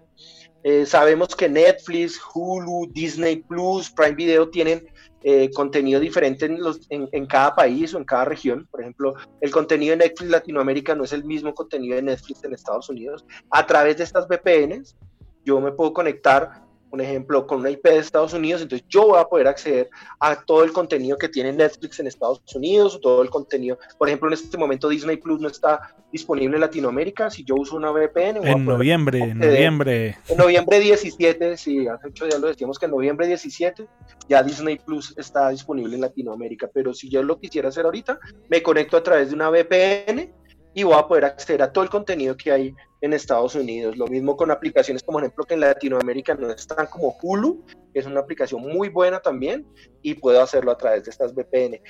Eh, sabemos que Netflix, Hulu, Disney Plus, Prime Video tienen eh, contenido diferente en, en cada país o en cada región. Por ejemplo, el contenido de Netflix Latinoamérica no es el mismo contenido de Netflix en Estados Unidos. A través de estas VPNs, yo me puedo conectar, por ejemplo, con una IP de Estados Unidos, entonces yo voy a poder acceder a todo el contenido que tiene Netflix en Estados Unidos, todo el contenido, por ejemplo, en este momento Disney Plus no está disponible en Latinoamérica, si yo uso una VPN, En noviembre, en noviembre. En noviembre 17, sí, hace ocho días lo decíamos que en noviembre 17 ya Disney Plus está disponible en Latinoamérica, pero si yo lo quisiera hacer ahorita, me conecto a través de una VPN y voy a poder acceder a todo el contenido que hay en Estados Unidos. Lo mismo con aplicaciones como ejemplo que en Latinoamérica no están como Hulu, que es una aplicación muy buena también, y puedo hacerlo a través de estas VPN.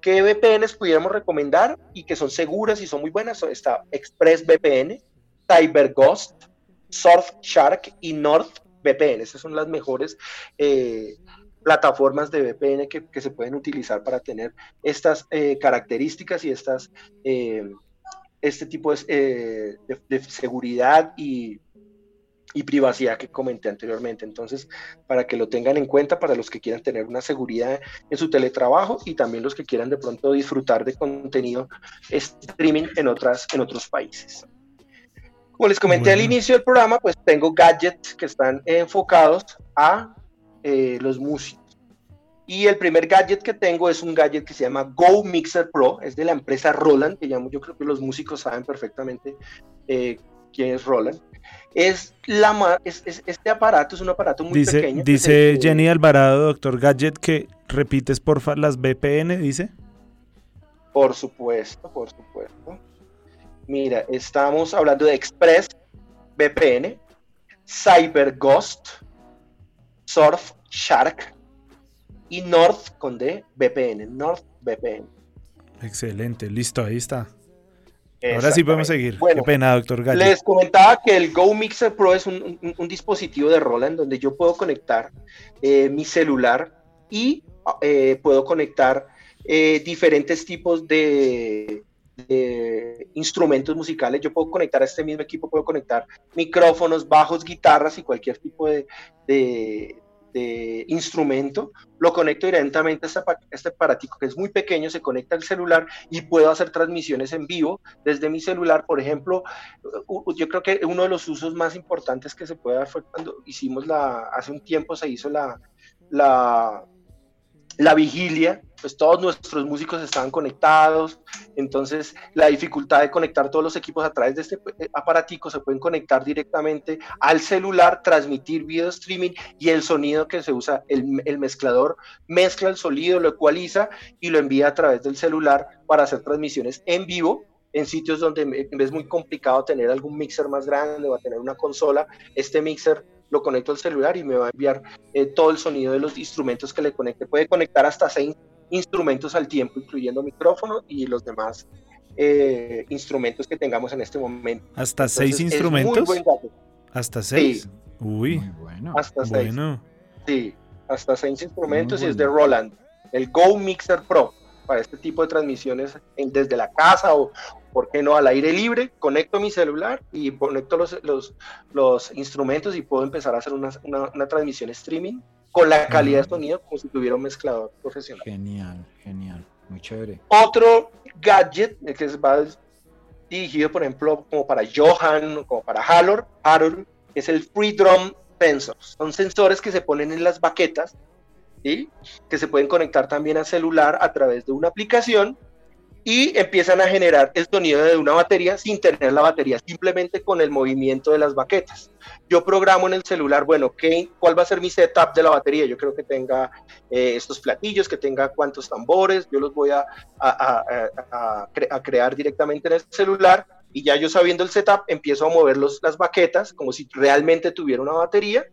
¿Qué VPNs pudiéramos recomendar y que son seguras y son muy buenas? Está ExpressVPN, CyberGhost, Surfshark y NordVPN. Esas son las mejores eh, plataformas de VPN que, que se pueden utilizar para tener estas eh, características y estas, eh, este tipo de, eh, de, de seguridad y, y privacidad que comenté anteriormente. Entonces, para que lo tengan en cuenta para los que quieran tener una seguridad en su teletrabajo y también los que quieran de pronto disfrutar de contenido streaming en, otras, en otros países. Como les comenté al inicio del programa, pues tengo gadgets que están enfocados a eh, los músicos. Y el primer gadget que tengo es un gadget que se llama Go Mixer Pro, es de la empresa Roland, que llamo, yo creo que los músicos saben perfectamente eh, quién es Roland. Es la es, es- este aparato es un aparato muy Dice, pequeño. que dice Jenny Alvarado, doctor Gadget, que repites porfa las VPN, dice. Por supuesto, por supuesto. Mira, estamos hablando de Express VPN, Cyber Ghost, Surf Shark y North con D VPN, North VPN. Excelente, listo, ahí está. Ahora sí podemos seguir. Bueno, Qué pena, doctor Gadget. Les comentaba que el Go Mixer Pro es un, un- un dispositivo de Roland donde yo puedo conectar eh, mi celular y eh, puedo conectar eh, diferentes tipos de, de instrumentos musicales. Yo puedo conectar a este mismo equipo, puedo conectar micrófonos, bajos, guitarras y cualquier tipo de, de- instrumento. Lo conecto directamente a este, apa- aparatico que es muy pequeño, se conecta al celular y puedo hacer transmisiones en vivo desde mi celular, por ejemplo, yo creo que uno de los usos más importantes que se puede dar fue cuando hicimos la, hace un tiempo se hizo la, la, la vigilia, pues todos nuestros músicos estaban conectados, entonces la dificultad de conectar todos los equipos a través de este eh, aparatico se pueden conectar directamente al celular, transmitir video streaming y el sonido que se usa, el, mezclador mezcla el sonido, lo ecualiza y lo envía a través del celular para hacer transmisiones en vivo en sitios donde me- es muy complicado tener algún mixer más grande o tener una consola, este mixer lo conecto al celular y me va a enviar eh, todo el sonido de los instrumentos que le conecte. Puede conectar hasta seis instrumentos al tiempo, incluyendo micrófono y los demás eh, instrumentos que tengamos en este momento. ¿Hasta Entonces, seis instrumentos? ¿Hasta seis. Uy, Muy bueno. Hasta seis. bueno. Sí, hasta seis instrumentos Muy y es de. Roland. El Go Mixer Pro para este tipo de transmisiones en- desde la casa o, ¿por qué no?, al aire libre. Conecto mi celular y conecto los, los, los instrumentos y puedo empezar a hacer una, una, una transmisión streaming con la calidad de sonido como si tuviera un mezclador profesional. Genial, genial. Muy chévere. Otro gadget que va dirigido, por ejemplo, como para Johan o como para Halor, Halor, es el Free Drum Sensors. Son sensores que se ponen en las baquetas, ¿sí? que se pueden conectar también a celular a través de una aplicación y empiezan a generar el sonido de una batería sin tener la batería, simplemente con el movimiento de las baquetas. Yo programo en el celular, bueno, ¿qué, ¿cuál va a ser mi setup de la batería? Yo creo que tenga eh, estos platillos, que tenga cuántos tambores, yo los voy a- a- a cre- a crear directamente en el celular y ya yo sabiendo el setup empiezo a mover los, las baquetas como si realmente tuviera una batería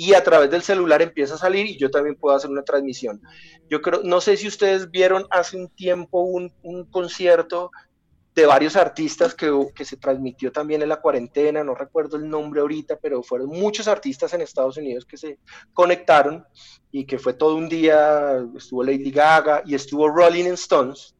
y a través del celular empieza a salir y yo también puedo hacer una transmisión. Yo creo, no sé si ustedes vieron hace un tiempo un, un concierto de varios artistas que, que se transmitió también en la cuarentena, no recuerdo el nombre ahorita, pero fueron muchos artistas en Estados Unidos que se conectaron y que fue todo un día, estuvo Lady Gaga y estuvo Rolling Stones.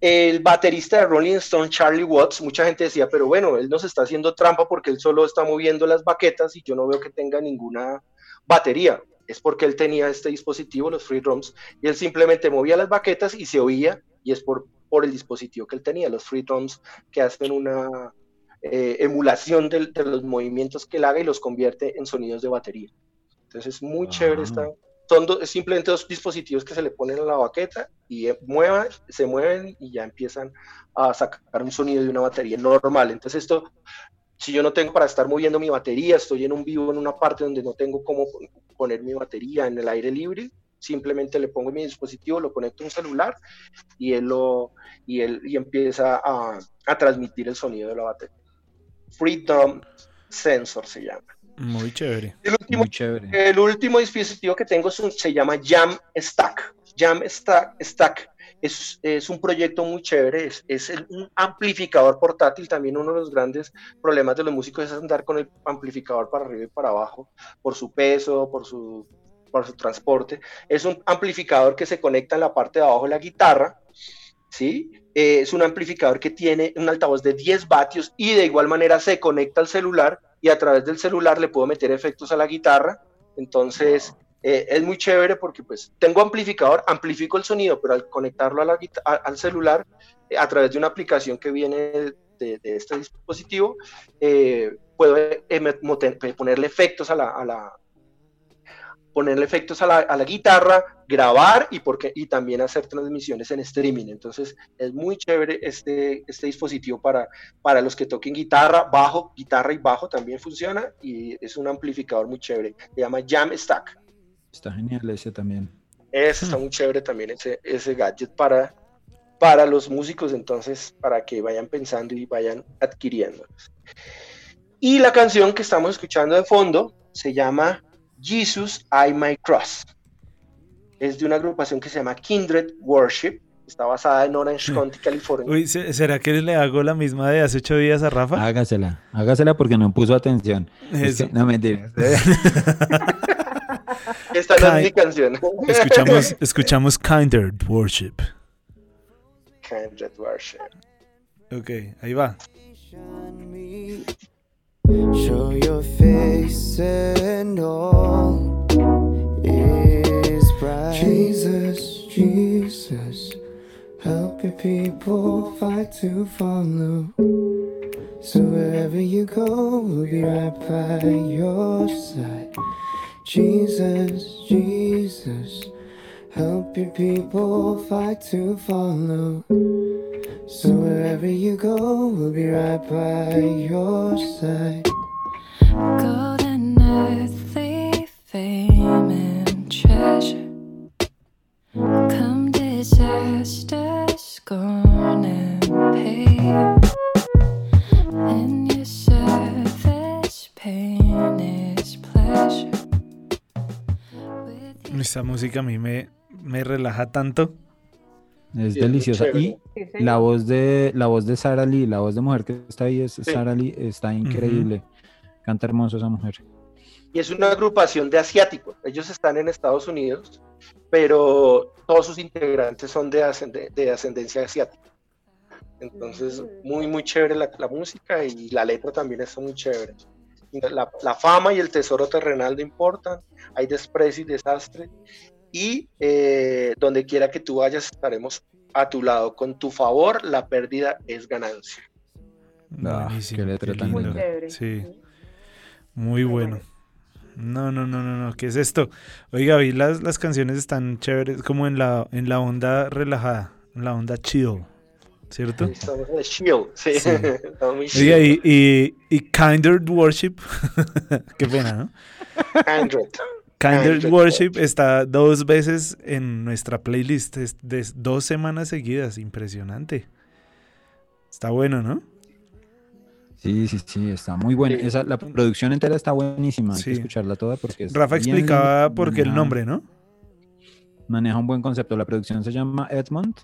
El baterista de Rolling Stone, Charlie Watts, mucha gente decía, pero bueno, él nos está haciendo trampa porque él solo está moviendo las baquetas y yo no veo que tenga ninguna batería. Es porque él tenía este dispositivo, los free drums, y él simplemente movía las baquetas y se oía, y es por, por el dispositivo que él tenía, los free drums que hacen una eh, emulación del- de, los movimientos que él haga y los convierte en sonidos de batería. Entonces es muy Ah. chévere esta, son do- simplemente dos dispositivos que se le ponen a la baqueta y eh, se mueven y ya empiezan a sacar un sonido de una batería normal. Entonces esto, si yo no tengo para estar moviendo mi batería, estoy en un vivo en una parte donde no tengo cómo pon- poner mi batería en el aire libre, simplemente le pongo mi dispositivo, lo conecto a un celular y él lo y él y empieza a transmitir el sonido de la batería. Freedom Sensor se llama. Muy chévere. El último Muy chévere. el último dispositivo que tengo es un- se llama Jam Stack. Jam Stack, Stack es, es un proyecto muy chévere, es, es un amplificador portátil. También uno de los grandes problemas de los músicos es andar con el amplificador para arriba y para abajo por su peso, por su para su transporte. Es un amplificador que se conecta en la parte de abajo de la guitarra, ¿sí? Eh, es un amplificador que tiene un altavoz de 10 vatios y de igual manera se conecta al celular y a través del celular le puedo meter efectos a la guitarra. Entonces, eh, es muy chévere porque pues tengo amplificador, amplifico el sonido, pero al conectarlo a la, al celular eh, a través de una aplicación que viene de, este dispositivo, puedo ponerle efectos a la, ponerle efectos a la, guitarra, grabar y, porque, y también hacer transmisiones en streaming. Entonces es muy chévere este, este dispositivo para, para los que toquen guitarra, bajo, guitarra y bajo también funciona y es un amplificador muy chévere. Se llama Jam Stack. Está genial ese también. Ese está muy chévere también, ese, ese gadget para, para los músicos, entonces, para que vayan pensando y vayan adquiriendo. Y la canción que estamos escuchando de fondo se llama Jesus, I My Cross. Es de una agrupación que se llama Kindred Worship. Está basada en Orange County, California. Uy, ¿será que le hago la misma de hace ocho días a Rafa? Hágasela, hágasela porque no puso atención. no mentira. Esta no es mi canción. Escuchamos, escuchamos Kindred Worship. Kindred Worship. Ok, ahí va. Show your face and all is bright. Jesus, Jesus, help your people fight to follow. So wherever you go, we'll be right by your side. Jesus, Jesus, help your people fight to follow. So wherever you go, we'll be right by your side. Gold and earthly fame and treasure. Come disaster, scorn and pain. In your service, pain is pleasure. Esta música a mí me, me relaja tanto. Es deliciosa. Y la voz de la voz de Sara Lee, la voz de mujer que está ahí es Sara Lee, está increíble. Canta hermoso esa mujer. Y es una agrupación de asiáticos. Ellos están en Estados Unidos, pero todos sus integrantes son de, de ascendencia asiática. Entonces, muy, muy chévere la, la, música y la letra también está muy chévere. La, la, fama y el tesoro terrenal no importan, hay desprecio y desastre, y eh, donde quiera que tú vayas estaremos a tu lado. Con tu favor, la pérdida es ganancia. Ah, qué letra tan Muy Sí. Muy bueno. No, no, no, no, no. ¿Qué es esto? Oiga, vi las, las canciones están chéveres, como en la, en la onda relajada, en la onda chill. ¿Cierto? Estamos en chill, sí. Oiga, y, y, y Kinder Worship. Qué pena, ¿no? Kindred. Kindred Worship está dos veces en nuestra playlist de dos semanas seguidas. Impresionante. Está bueno, ¿no? Sí, sí, sí, está muy buena. Esa, la producción entera está buenísima. Hay que escucharla toda porque es Rafa explicaba por qué el nombre, ¿no? Maneja un buen concepto. La producción se llama Edmond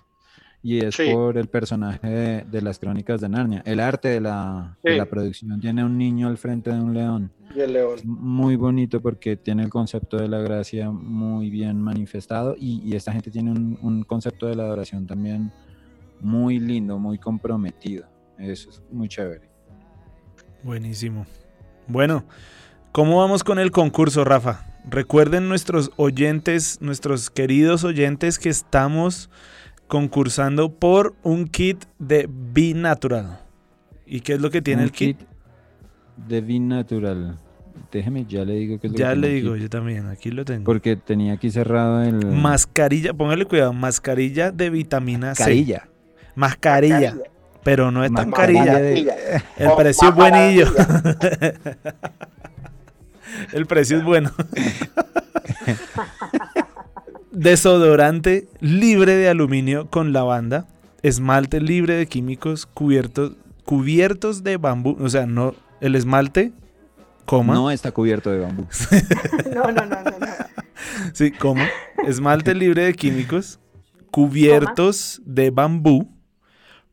y es por el personaje de, las crónicas de Narnia. El arte de la, producción tiene un niño al frente de un león. Y el león. Muy bonito porque tiene el concepto de la gracia muy bien manifestado y, esta gente tiene un, concepto de la adoración también muy lindo, muy comprometido. Eso es muy chévere. Buenísimo. Bueno, ¿cómo vamos con el concurso, Rafa? Recuerden nuestros oyentes, nuestros queridos oyentes que estamos concursando por un kit de Be Natural. ¿Y qué es lo que tiene el kit? De Be Natural. Déjeme, ya le digo que es lo Ya le digo, yo también, aquí lo tengo. Porque tenía aquí cerrado el... Mascarilla, póngale cuidado, mascarilla de vitamina C. Mascarilla. Mascarilla. Pero no es tan carilla. El precio es buenillo. el precio es bueno. Desodorante libre de aluminio con lavanda. Esmalte libre de químicos cubiertos, cubiertos de bambú. O sea, no el esmalte, coma. No está cubierto de bambú. no, no, no, no, Sí, coma. Esmalte libre de químicos cubiertos de bambú.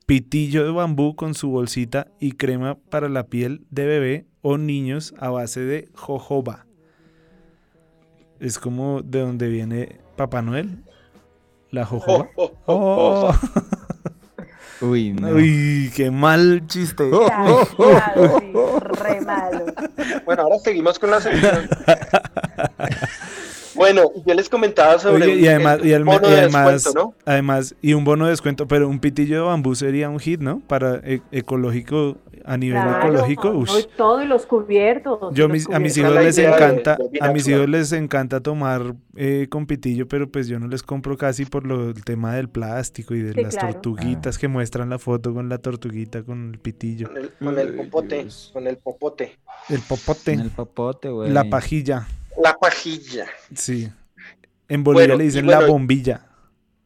Pitillo de bambú con su bolsita y crema para la piel de bebé o niños a base de jojoba. Es como de donde viene Papá Noel. La jojoba. Oh, oh, oh, Oh. Uy, no. Uy, qué mal chiste. Claro, claro, sí, re malo. Bueno, ahora seguimos con la sección. Bueno, yo les comentaba sobre Oye, y un- además, el y, bono y de además, descuento, ¿no? además, y un bono de descuento, pero un pitillo de bambú sería un hit, ¿no? Para e- ecológico, a nivel Claro, ecológico, no, ush. y todo y los cubiertos. Yo a los mis, a hijos les de- encanta, de a mis hijos les encanta tomar eh, con pitillo, pero pues yo no les compro casi por lo, el tema del plástico y de Sí, las claro. tortuguitas que muestran la foto con la tortuguita con el pitillo. Con el, con el popote, Dios. con el popote. El popote, En el papote, güey. la pajilla, La pajilla, sí. En Bolivia Bueno, le dicen bueno, la bombilla,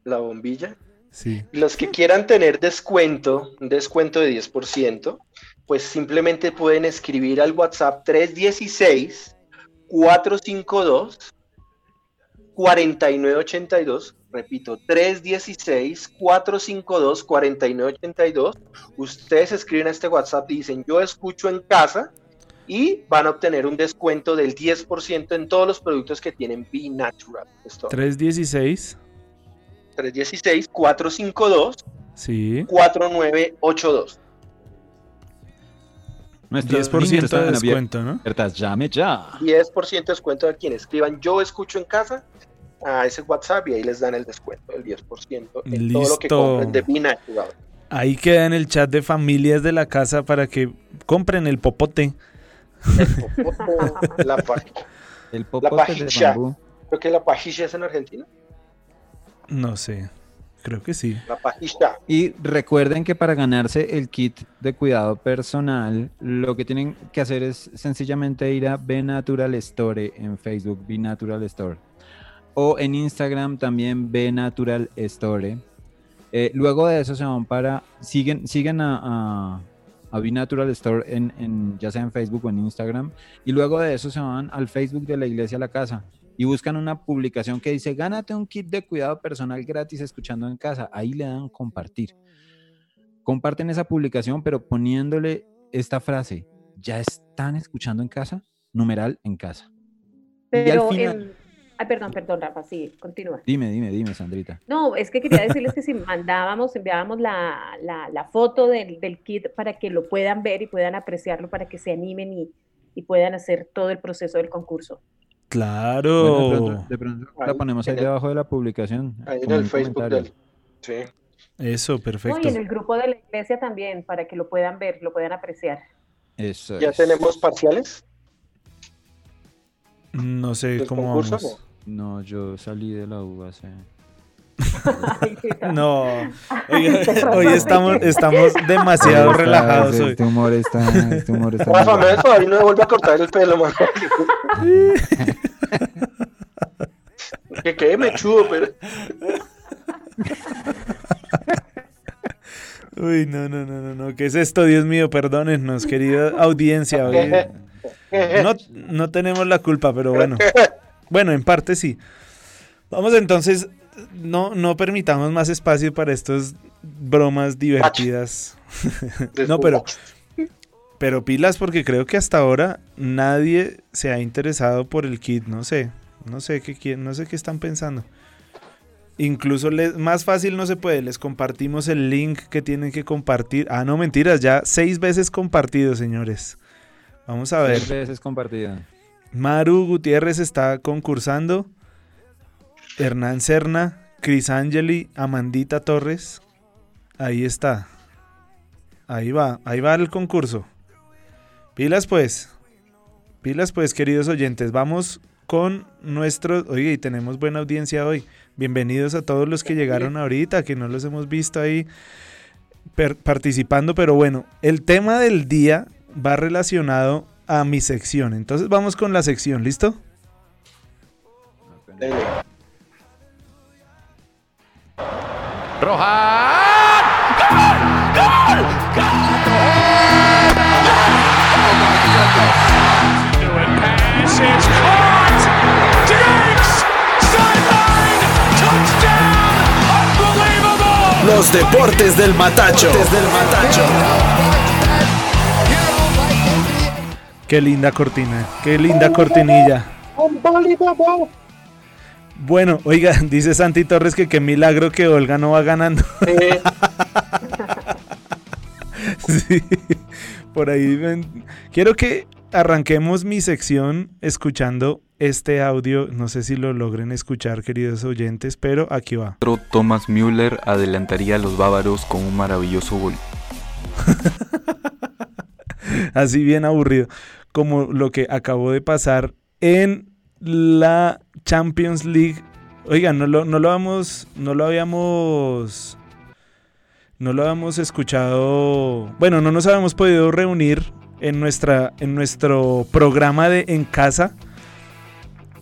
la bombilla. sí. Los que quieran tener descuento, un descuento de 10%, pues simplemente pueden escribir al WhatsApp 316 452 4982. Repito, 316 452 4982. Ustedes escriben a este WhatsApp y dicen, yo escucho en casa y van a obtener un descuento del 10% en todos los productos que tienen Be Natural. Es todo. 316, 316 452 sí. 4982. Nuestras 10% líneas de descuento, ¿no? Llame ya. 10% de descuento a quienes escriban yo escucho en casa a ese WhatsApp y ahí les dan el descuento del 10% en todo lo que Listo. compren de Be Natural. Ahí queda en el chat de familias de la casa para que compren el popote. El la pa- El popote pajilla. bambú. Creo que la pajilla es en Argentina. No sé, creo que sí. La pajilla. Y recuerden que para ganarse el kit de cuidado personal, lo que tienen que hacer es sencillamente ir a B Natural Store en Facebook, B Natural Store. O en Instagram también B Natural Store. Eh, luego de eso se van para. Siguen, siguen a, a, a Be Natural Store en, en- ya sea en Facebook o en Instagram. Y luego de eso se van al Facebook de la Iglesia a la Casa y buscan una publicación que dice: Gánate un kit de cuidado personal gratis escuchando en casa. Ahí le dan compartir. Comparten esa publicación, pero poniéndole esta frase: ¿Ya están escuchando en casa? Numeral en casa. Y al Pero, final- Ay, perdón, perdón, Rafa, sí, continúa. Dime, dime, dime, Sandrita. No, es que quería decirles que si mandábamos, enviábamos la, la, la foto del, del kit para que lo puedan ver y puedan apreciarlo, para que se animen y, y puedan hacer todo el proceso del concurso. Claro. Bueno, de pronto, de pronto la ponemos ahí debajo de la publicación. Ahí en el Facebook del. Sí. Eso, No, perfecto. y en el grupo de la iglesia también, para que lo puedan ver, lo puedan apreciar. Eso Ya es. tenemos parciales. No sé cómo concurso, vamos. No, yo salí de la U hace. No, hoy, hoy estamos, estamos demasiado Está- relajados este, hoy. Este humor está. Este humor está Rafa, me no me vuelve a cortar el pelo, man. que quede mechudo, pero. Uy, no, no, no, no, no. ¿Qué es esto? Dios mío, perdónennos, querida audiencia. Hoy no, no tenemos la culpa, pero bueno. Bueno, en parte sí. Vamos entonces, no, no permitamos más espacio para estas bromas divertidas. no, pero, pero pilas porque creo que hasta ahora nadie se ha interesado por el kit. No sé, no sé qué, no sé qué están pensando. Incluso les, más fácil no se puede. Les compartimos el link que tienen que compartir. Ah, no, mentiras, ya seis veces compartido, señores. Vamos a ver. Seis veces compartida. Maru Gutiérrez está concursando. Hernán Serna, Cris Angeli, Amandita Torres. Ahí está. Ahí va, ahí va el concurso. Pilas pues. Pilas pues, queridos oyentes. Vamos con nuestro... Oye, y tenemos buena audiencia hoy. Bienvenidos a todos los que llegaron ahorita, que no los hemos visto ahí per- participando. Pero bueno, el tema del día va relacionado a mi sección. Entonces vamos con la sección, ¿listo? Los deportes del Matacho. del Matacho. Qué linda cortina, qué linda cortinilla. Bueno, oiga, dice Santi Torres que qué milagro que Olga no va ganando. Sí, por ahí ven. Quiero que arranquemos mi sección escuchando este audio. No sé si lo logren escuchar, queridos oyentes, pero aquí va. Thomas Müller adelantaría a los bávaros con un maravilloso gol. Así bien aburrido, como lo que acabó de pasar en la Champions League. Oiga, no lo, no lo, habíamos, no lo habíamos no lo habíamos escuchado, bueno, no nos habíamos podido reunir en, nuestra, en nuestro programa de En Casa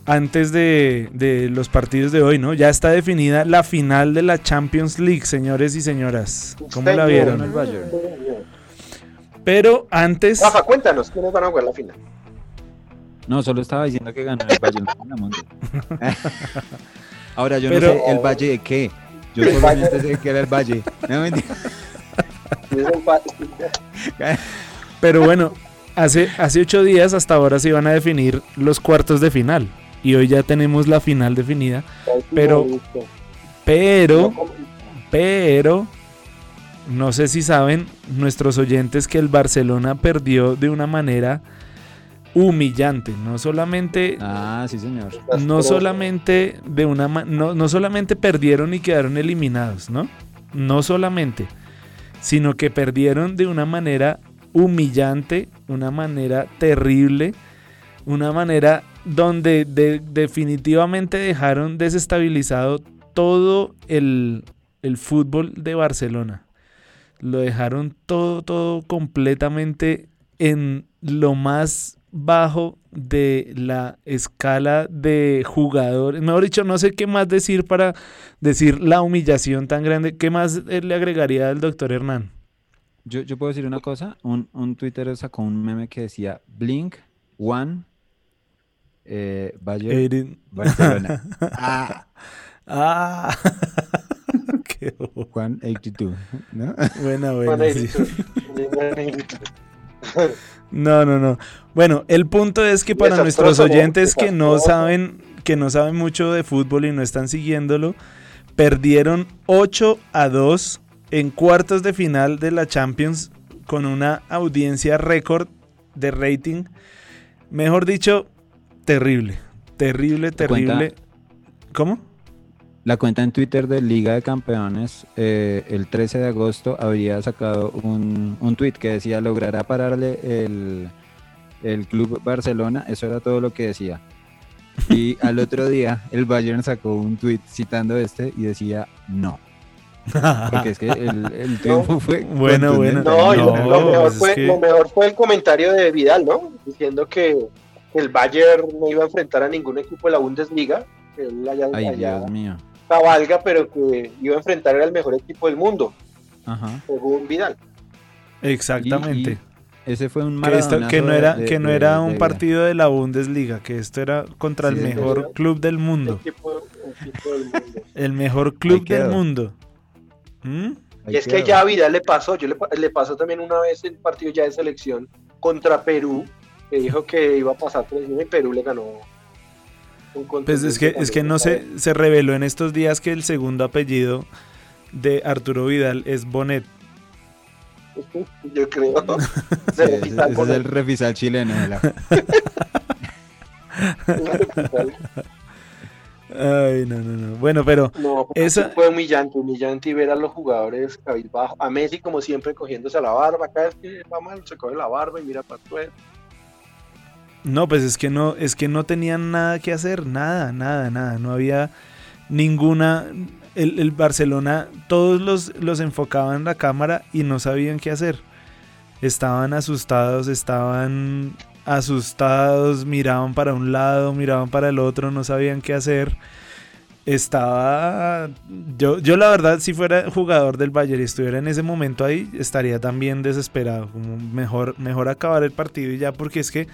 antes de, de, los partidos de hoy, ¿no? Ya está definida la final de la Champions League, señores y señoras. ¿Cómo la vieron? El Bayern. Pero antes... Rafa, cuéntanos, ¿quiénes van a jugar la final? No, solo estaba diciendo que ganó el Bayern. Ahora yo Pero- no sé el Valle de qué. Yo El solamente Valle. sé que era el Valle. No, mentira. Pero bueno, hace, hace ocho días hasta ahora se iban a definir los cuartos de final. Y hoy ya tenemos la final definida. Pero, pero, pero, no sé si saben nuestros oyentes que el Barcelona perdió de una manera humillante. No solamente, Ah, sí, señor. no solamente de una, no, no solamente perdieron y quedaron eliminados, ¿no? No solamente, sino que perdieron de una manera humillante, una manera terrible, una manera donde de- definitivamente dejaron desestabilizado todo el, el fútbol de Barcelona. Lo dejaron todo, todo completamente en lo más bajo de la escala de jugadores. Mejor dicho, no sé qué más decir para decir la humillación tan grande. ¿Qué más eh, le agregaría al doctor Hernán? Yo, yo puedo decir una cosa. Un, un Twitter sacó un meme que decía Blink One eh, Bayern Barcelona. Ah, Ah, 182. ¿no? buena, Buena sí. No, no, no. Bueno, el punto es que para nuestros oyentes que no saben, que no saben mucho de fútbol y no están siguiéndolo, perdieron 8 a 2 en cuartos de final de la Champions con una audiencia récord de rating. Mejor dicho, terrible. Terrible, terrible. ¿Cómo? La cuenta en Twitter de Liga de Campeones eh, el 13 de agosto habría sacado un, un tweet que decía logrará pararle el, el club Barcelona. Eso era todo lo que decía. Y al otro día el Bayern sacó un tweet citando este y decía no. Porque es que el, el triunfo fue Bueno, bueno. No, y lo, No, lo mejor pues es fue, que- lo mejor fue el comentario de Vidal, ¿no? Diciendo que el Bayern no iba a enfrentar a ningún equipo de la Bundesliga, que él allá, Ay, allá Dios mío. Cabalga, pero que iba a enfrentar al mejor equipo del mundo, Ajá. según Vidal. Exactamente. Y- y ese fue un que, esto- que no era, de- que no de- era de- un partido de la Bundesliga, que esto era contra Sí, el mejor club del mundo. Equipo, equipo del mundo. El mejor club del mundo. ¿Mm? Y es que ya a Vidal le pasó, yo le, le pasó también una vez el partido ya de selección contra Perú, que dijo que iba a pasar por encima y Perú le ganó. Un Pues es que, es que no se, se reveló en estos días que el segundo apellido de Arturo Vidal es Bonet. Yo creo. Sí, ese, ese es el refisal chileno. la- Ay, no, no, no. Bueno, pero No, Esa- sí fue humillante, humillante y ver a los jugadores cabizbajo. A Messi, como siempre, cogiéndose la barba. Cada vez que va mal, se coge la barba y mira para atrás. No, pues es que no, es que no tenían nada que hacer, nada, nada, nada. No había ninguna. El, el Barcelona, todos los, los enfocaban en la cámara y no sabían qué hacer. Estaban asustados, estaban asustados, miraban para un lado, miraban para el otro, no sabían qué hacer. Estaba. Yo, yo la verdad, si fuera jugador del Bayern y estuviera en ese momento ahí, estaría también desesperado. Mejor, mejor acabar el partido y ya, porque es que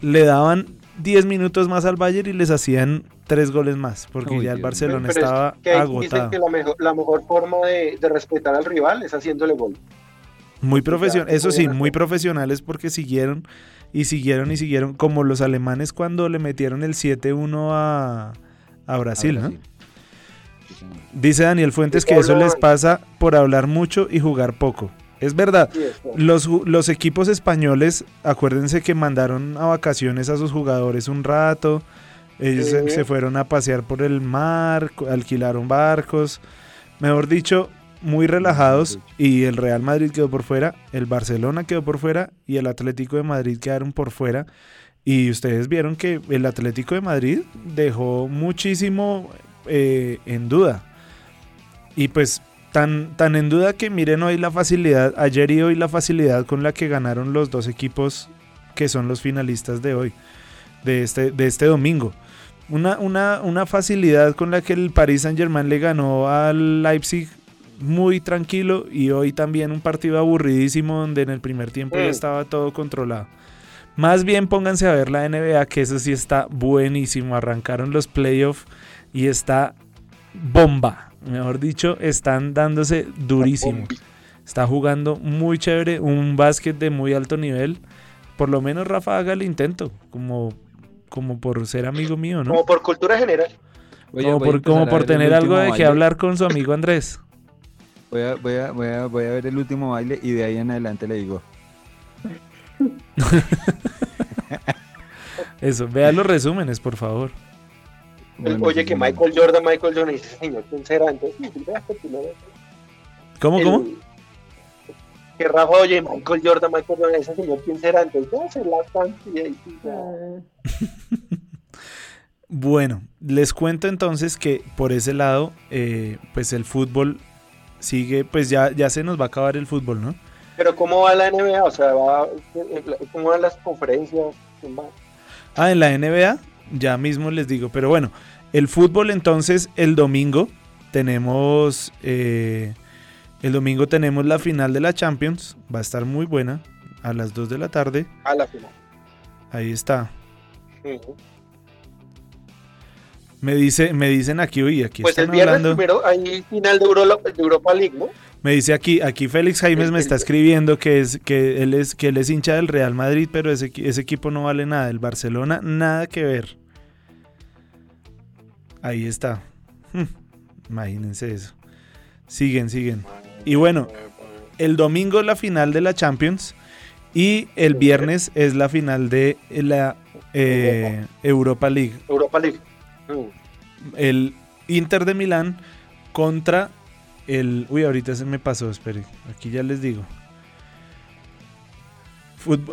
le daban 10 minutos más al Bayern y les hacían 3 goles más, porque Uy, ya el Barcelona Pero es estaba que ahí agotado. Dicen que la mejor, la mejor forma de, de respetar al rival es haciéndole gol. Muy profesional, eso sí, muy profesionales porque siguieron y siguieron y siguieron, como los alemanes cuando le metieron el 7-1 a, a Brasil, ¿no? Dice Daniel Fuentes que eso les pasa por hablar mucho y jugar poco. Es verdad. Los, los equipos españoles, acuérdense que mandaron a vacaciones a sus jugadores un rato. Ellos se, Sí. se fueron a pasear por el mar, alquilaron barcos. Mejor dicho, muy relajados. Y el Real Madrid quedó por fuera, el Barcelona quedó por fuera y el Atlético de Madrid quedaron por fuera. Y ustedes vieron que el Atlético de Madrid dejó muchísimo eh, en duda. Y pues tan, tan en duda que miren hoy la facilidad, ayer y hoy la facilidad con la que ganaron los dos equipos que son los finalistas de hoy, de este, de este domingo. Una, una, una facilidad con la que el Paris Saint Germain le ganó al Leipzig muy tranquilo y hoy también un partido aburridísimo donde en el primer tiempo ya Mm. estaba todo controlado. Más bien pónganse a ver la NBA, que eso sí está buenísimo. Arrancaron los playoffs y está bomba. Mejor dicho, están dándose durísimo. Está jugando muy chévere, un básquet de muy alto nivel. Por lo menos Rafa haga el intento, como, como por ser amigo mío, ¿no? Como por cultura general. Oye, como por, como por tener algo de que hablar con su amigo Andrés. Voy a, voy, a, voy, a, voy a ver el último baile y de ahí en adelante le digo. Eso, vea los resúmenes, por favor. Bueno, oye, que. Michael Jordan, Michael Jordan, dice, señor, ¿quién será? Entonces, primero- ¿Cómo, el- cómo? Que Rafa, oye, Michael Jordan, Michael Jordan, ese señor, ¿quién será? Entonces, ya se la están y ahí sí, ya. Mm, Bueno, les cuento entonces que por ese lado, eh, pues el fútbol sigue, pues ya, ya se nos va a acabar el fútbol, ¿no? Pero ¿cómo va la NBA? O sea, va, ¿cómo van las conferencias? ¿Quién va? Ah, en la NBA, ya mismo les digo, pero bueno, el fútbol entonces el domingo tenemos, eh, el domingo tenemos la final de la Champions, va a estar muy buena, a las 2 de la tarde, A la final. ahí está. Me, dice, me dicen aquí, uy, aquí Pues el están viernes hablando. primero hay final de, Euro- de Europa League, ¿no? Me dice aquí, aquí Félix Jaimes me está escribiendo que es que él es que él es hincha del Real Madrid, pero ese, ese equipo no vale nada. El Barcelona nada que ver. Ahí está. Imagínense eso. Siguen, siguen. Y bueno, el domingo es la final de la Champions y el viernes es la final de la eh, Europa League. Europa League. El Inter de Milán contra el... Uy, ahorita se me pasó, espere. Aquí ya les digo.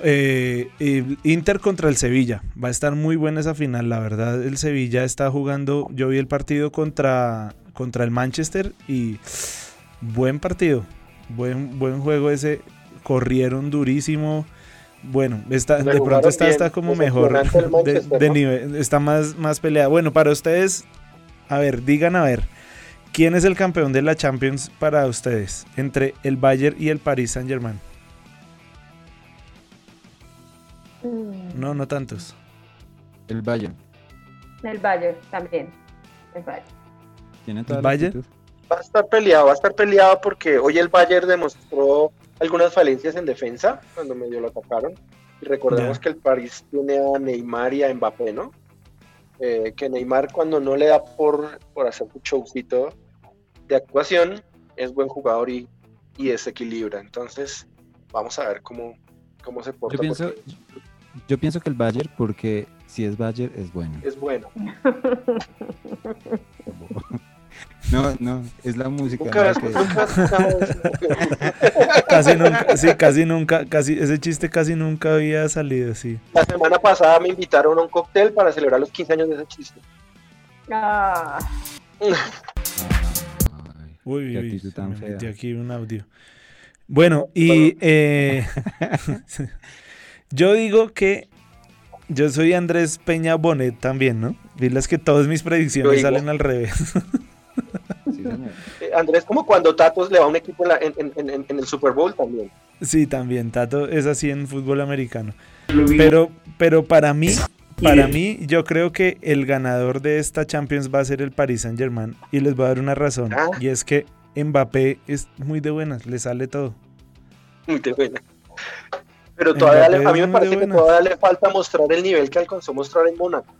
Eh, Inter contra el Sevilla. Va a estar muy buena esa final, la verdad. El Sevilla está jugando. Yo vi el partido contra, contra el Manchester y buen partido. Buen, buen juego ese. Corrieron durísimo. Bueno, está, de pronto está, bien. está como mejor. Decepcionante el de- nivel, está más, más peleada. Bueno, para ustedes, a ver, digan a ver. ¿Quién es el campeón de la Champions para ustedes? Entre el Bayern y el Paris Saint Germain. mm, No, no tantos. El Bayern. El Bayern también. El Bayern. Tiene ¿El Bayern? Va a estar peleado, va a estar peleado porque hoy el Bayern demostró algunas falencias en defensa cuando medio lo atacaron. Y recordemos Ya. que el París tiene a Neymar y a Mbappé, ¿no? Eh, que Neymar cuando no le da por, por hacer un showcito de actuación, es buen jugador y, y desequilibra. Entonces, vamos a ver cómo, cómo se porta. Yo pienso, porque yo pienso que el Bayern, porque si es Bayern, es bueno. es bueno. No, no, es la música. Nunca nunca. Casi nunca, sí, casi nunca, casi, ese chiste casi nunca había salido, sí. La semana pasada me invitaron a un cóctel para celebrar los 15 años de ese chiste. Ah, Uy, uy, actitud se tan me fea. metió aquí un audio. Bueno, y eh, yo digo que yo soy Andrés Peña Bonet también, ¿no? Diles que todas mis predicciones salen al revés. Eh, Andrés, como cuando Tatos le va a un equipo en, la- en- en- en- en el Super Bowl también. Sí, también, Tato es así en fútbol americano. Pero, pero para mí, para mí, yo creo que el ganador de esta Champions va a ser el Paris Saint Germain. Y les voy a dar una razón. Ah. Y es que Mbappé es muy de buenas, le sale todo. Muy de buena. Pero todavía Mbappé a mí me parece que todavía le falta mostrar el nivel que alcanzó a mostrar en Mónaco.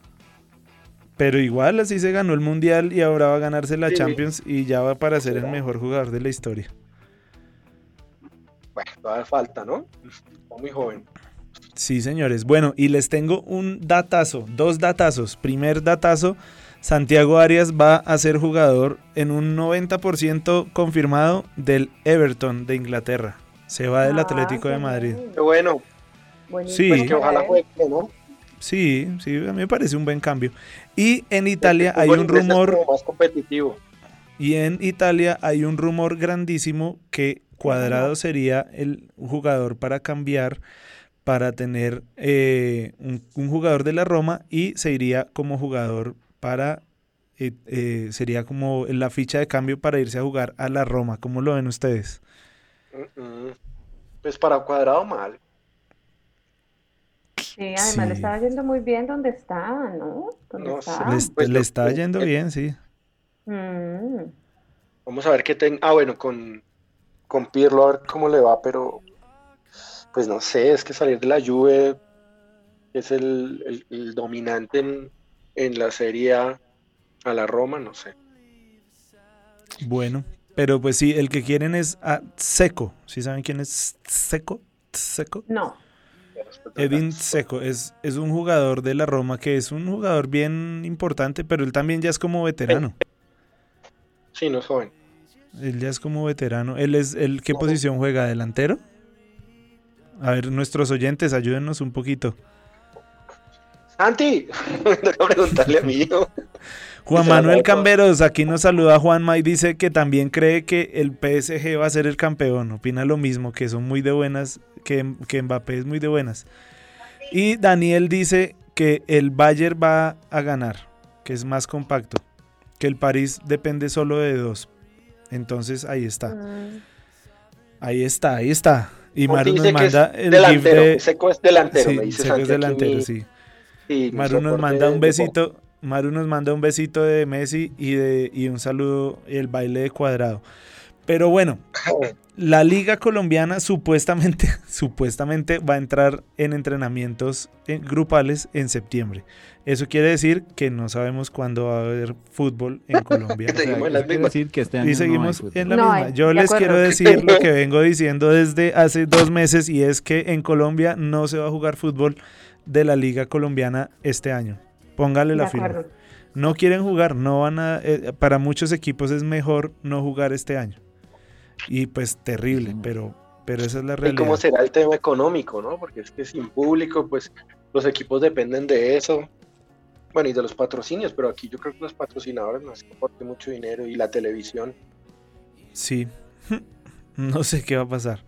Pero igual así se ganó el Mundial y ahora va a ganarse la Sí. Champions y ya va para ser el mejor jugador de la historia. Bueno, todavía falta, ¿no? Está muy joven. Sí, señores. Bueno, y les tengo un datazo, dos datazos. Primer datazo, Santiago Arias va a ser jugador en un 90% confirmado del Everton de Inglaterra. Se va del Ah, Atlético de Madrid. Qué bueno. Buenísimo Sí. Pues que ojalá él. juegue, ¿no? Sí, sí, a mí me parece un buen cambio. Y en Italia hay un rumor, más competitivo. y en Italia hay un rumor grandísimo que Cuadrado sería el jugador para cambiar, para tener eh, un, un jugador de la Roma y se iría como jugador para, eh, eh, sería como la ficha de cambio para irse a jugar a la Roma. ¿Cómo lo ven ustedes? Mm, mm. Pues para cuadrado mal. Sí, además Sí. le estaba yendo muy bien donde está, ¿no? Donde No, está. Le, pues le está que- yendo bien, sí. Mm. Vamos a ver qué ten... Ah, bueno, con, con Pirlo a ver cómo le va, pero pues no sé, es que salir de la Juve es el, el- el dominante en, en la Serie A a la Roma, no sé. Bueno, pero pues sí, el que quieren es a Seco. ¿Sí saben quién es Seco? Seco. No. Edin Seco es, es un jugador de la Roma que es un jugador bien importante, pero él también ya es como veterano. Sí, no es joven. Él ya es como veterano. Él es el qué posición juega delantero. A ver, nuestros oyentes, ayúdennos un poquito. Santi, preguntarle a mí. Juan Manuel. Camberos, aquí nos saluda Juanma y dice que también cree que el PSG va a ser el campeón. Opina lo mismo, que son muy de buenas, que, que Mbappé es muy de buenas. Y Daniel dice que el Bayern va a ganar, que es más compacto, que el París depende solo de dos. Entonces ahí está, Mm. ahí está, ahí está. Y Maru Dice nos manda el delantero, de... Seco es delantero, Sí, me dice Seco es delantero, mi- sí. Maru nos manda un besito. Maru nos manda un besito de Messi y, de, y un saludo, el baile de cuadrado. Pero bueno, la liga colombiana supuestamente, supuestamente va a entrar en entrenamientos grupales en septiembre. Eso quiere decir que no sabemos cuándo va a haber fútbol en Colombia. O sea, Seguimos en las eso quiere mismas. decir que este año Y no hay seguimos en la No misma. hay, Yo les acuerdo. quiero decir lo que vengo diciendo desde hace dos meses y es que en Colombia no se va a jugar fútbol de la liga colombiana este año. Póngale la firma. No quieren jugar, no van a. eh, para muchos equipos es mejor no jugar este año. Y pues terrible, Sí. pero, pero esa es la ¿Y realidad. cómo será el tema económico, no? Porque es que sin público, pues los equipos dependen de eso. Bueno, y de los patrocinios, pero aquí yo creo que los patrocinadores no es que aporte mucho dinero y la televisión. Sí. No sé qué va a pasar.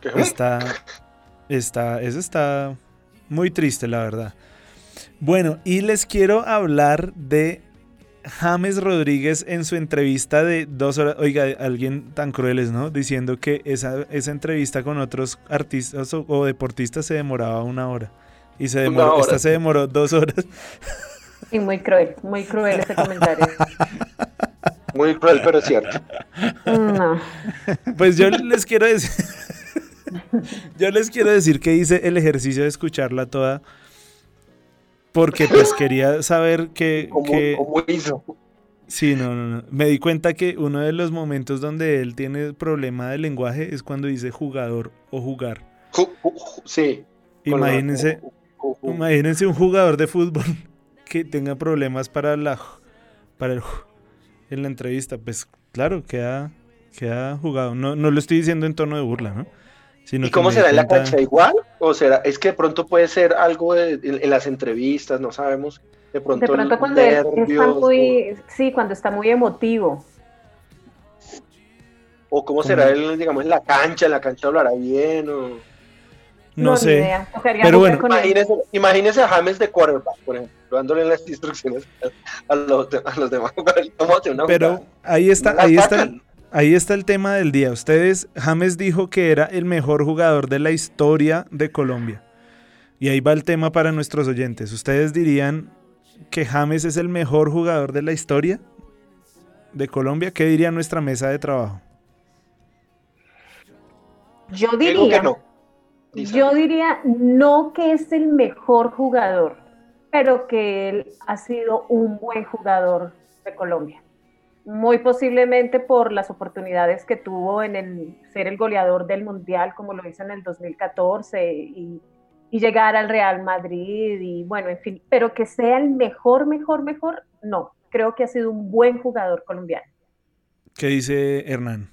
que- Está. Está. Eso está muy triste, la verdad. Bueno, y les quiero hablar de James Rodríguez en su entrevista de dos horas. Oiga, alguien tan crueles, ¿no? Diciendo que esa, esa entrevista con otros artistas o, o deportistas se demoraba una hora. Y se demoró, esta se demoró dos horas. Y muy cruel, muy cruel ese comentario. Muy cruel, pero es cierto. No. Pues yo les quiero decir. yo les quiero decir que hice el ejercicio de escucharla toda. Porque pues quería saber que. ¿Cómo, que- cómo hizo? Sí, no, no, no. Me di cuenta que uno de los momentos donde él tiene problema de lenguaje es cuando dice jugador o jugar. Ju- ju- ju- Sí. Imagínense, imagínense un jugador de fútbol que tenga problemas para la para el en la entrevista. Pues claro, queda, queda jugado. No, no lo estoy diciendo en tono de burla, ¿no? ¿Y cómo será en la cancha? ¿Igual? ¿O será? Es que de pronto puede ser algo de- en, en las entrevistas, no sabemos. De pronto, De pronto el cuando él está nervios, muy, sí, cuando está muy emotivo. O, cómo será él, digamos, en la cancha, en la cancha hablará bien, o... No, ni sé. Pero bueno. Imagínese, imagínese a James de quarterback, por ejemplo, dándole las instrucciones a los, de- a los demás jugadores. ¿Cómo hacer una Pero jugada? ahí está, ahí está, ahí está el tema del día. Ustedes, James dijo que era el mejor jugador de la historia de Colombia. Y ahí va el tema para nuestros oyentes. ¿Ustedes dirían que James es el mejor jugador de la historia de Colombia? ¿Qué diría nuestra mesa de trabajo? Yo diría, que no. Yo diría no que es el mejor jugador, pero que él ha sido un buen jugador de Colombia. Muy posiblemente por las oportunidades que tuvo en el ser el goleador del Mundial, como lo hizo en el 2014, y, y llegar al Real Madrid, y bueno, en fin, pero que sea el mejor, mejor, mejor, no. Creo que ha sido un buen jugador colombiano. ¿Qué dice Hernán?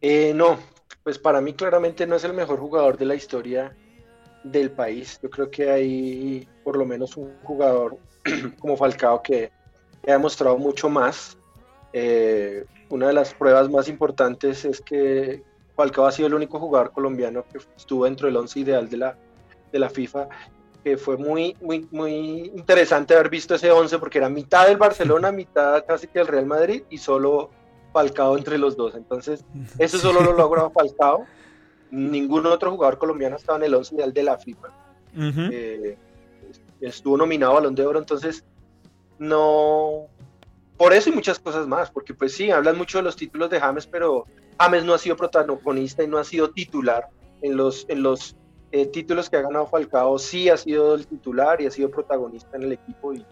Eh, no, pues para mí claramente no es el mejor jugador de la historia del país. Yo creo que hay por lo menos un jugador como Falcao que ha demostrado mucho más. Eh, una de las pruebas más importantes es que Falcao ha sido el único jugador colombiano que estuvo dentro del once ideal de la, de la FIFA, que fue muy, muy, muy interesante haber visto ese once porque era mitad del Barcelona, mitad casi que del Real Madrid y solo Falcao entre los dos. Entonces, eso solo lo logró Falcao. Ningún otro jugador colombiano estaba en el once ideal de la FIFA. Eh, estuvo nominado a Balón de Oro, entonces no... Por eso y muchas cosas más, porque pues sí, hablan mucho de los títulos de James, pero James no ha sido protagonista y no ha sido titular en los, en los eh, títulos que ha ganado Falcao, sí ha sido el titular y ha sido protagonista en el equipo y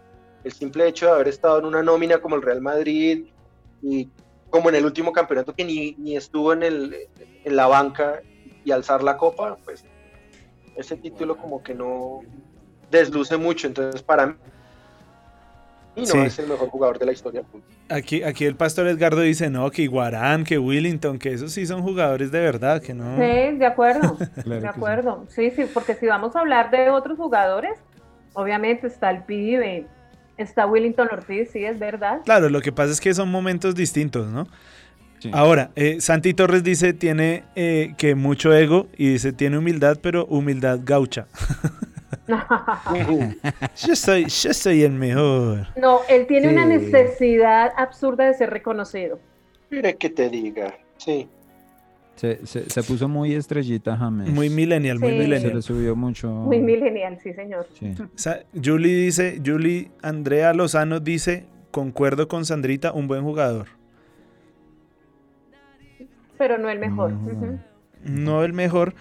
el simple hecho de haber estado en una nómina como el Real Madrid y como en el último campeonato que ni, ni estuvo en, el, en la banca y alzar la copa, pues ese título como que no desluce mucho, entonces para y no es el mejor jugador de la historia. Aquí, aquí el pastor Edgardo dice, no, que Iguarán, que Willington, que esos sí son jugadores de verdad, que no... Sí, de acuerdo, de acuerdo. Sí. sí, porque si vamos a hablar de otros jugadores, obviamente está el pibe, está Willington Ortiz, sí, es verdad. Claro, lo que pasa es que son momentos distintos, ¿no? Ahora, eh, Santi Torres dice, tiene eh, que mucho ego y dice, tiene humildad, pero humildad gaucha. yo, soy, yo soy el mejor. No, él tiene una necesidad absurda de ser reconocido. Mire que te diga, sí. Se, se, puso muy estrellita James. Muy millennial, muy millennial. Se le subió mucho. Muy millennial, sí, señor. Julie dice, Julie Andrea Lozano dice, concuerdo con Sandrita, un buen jugador. Pero no el mejor. No el mejor.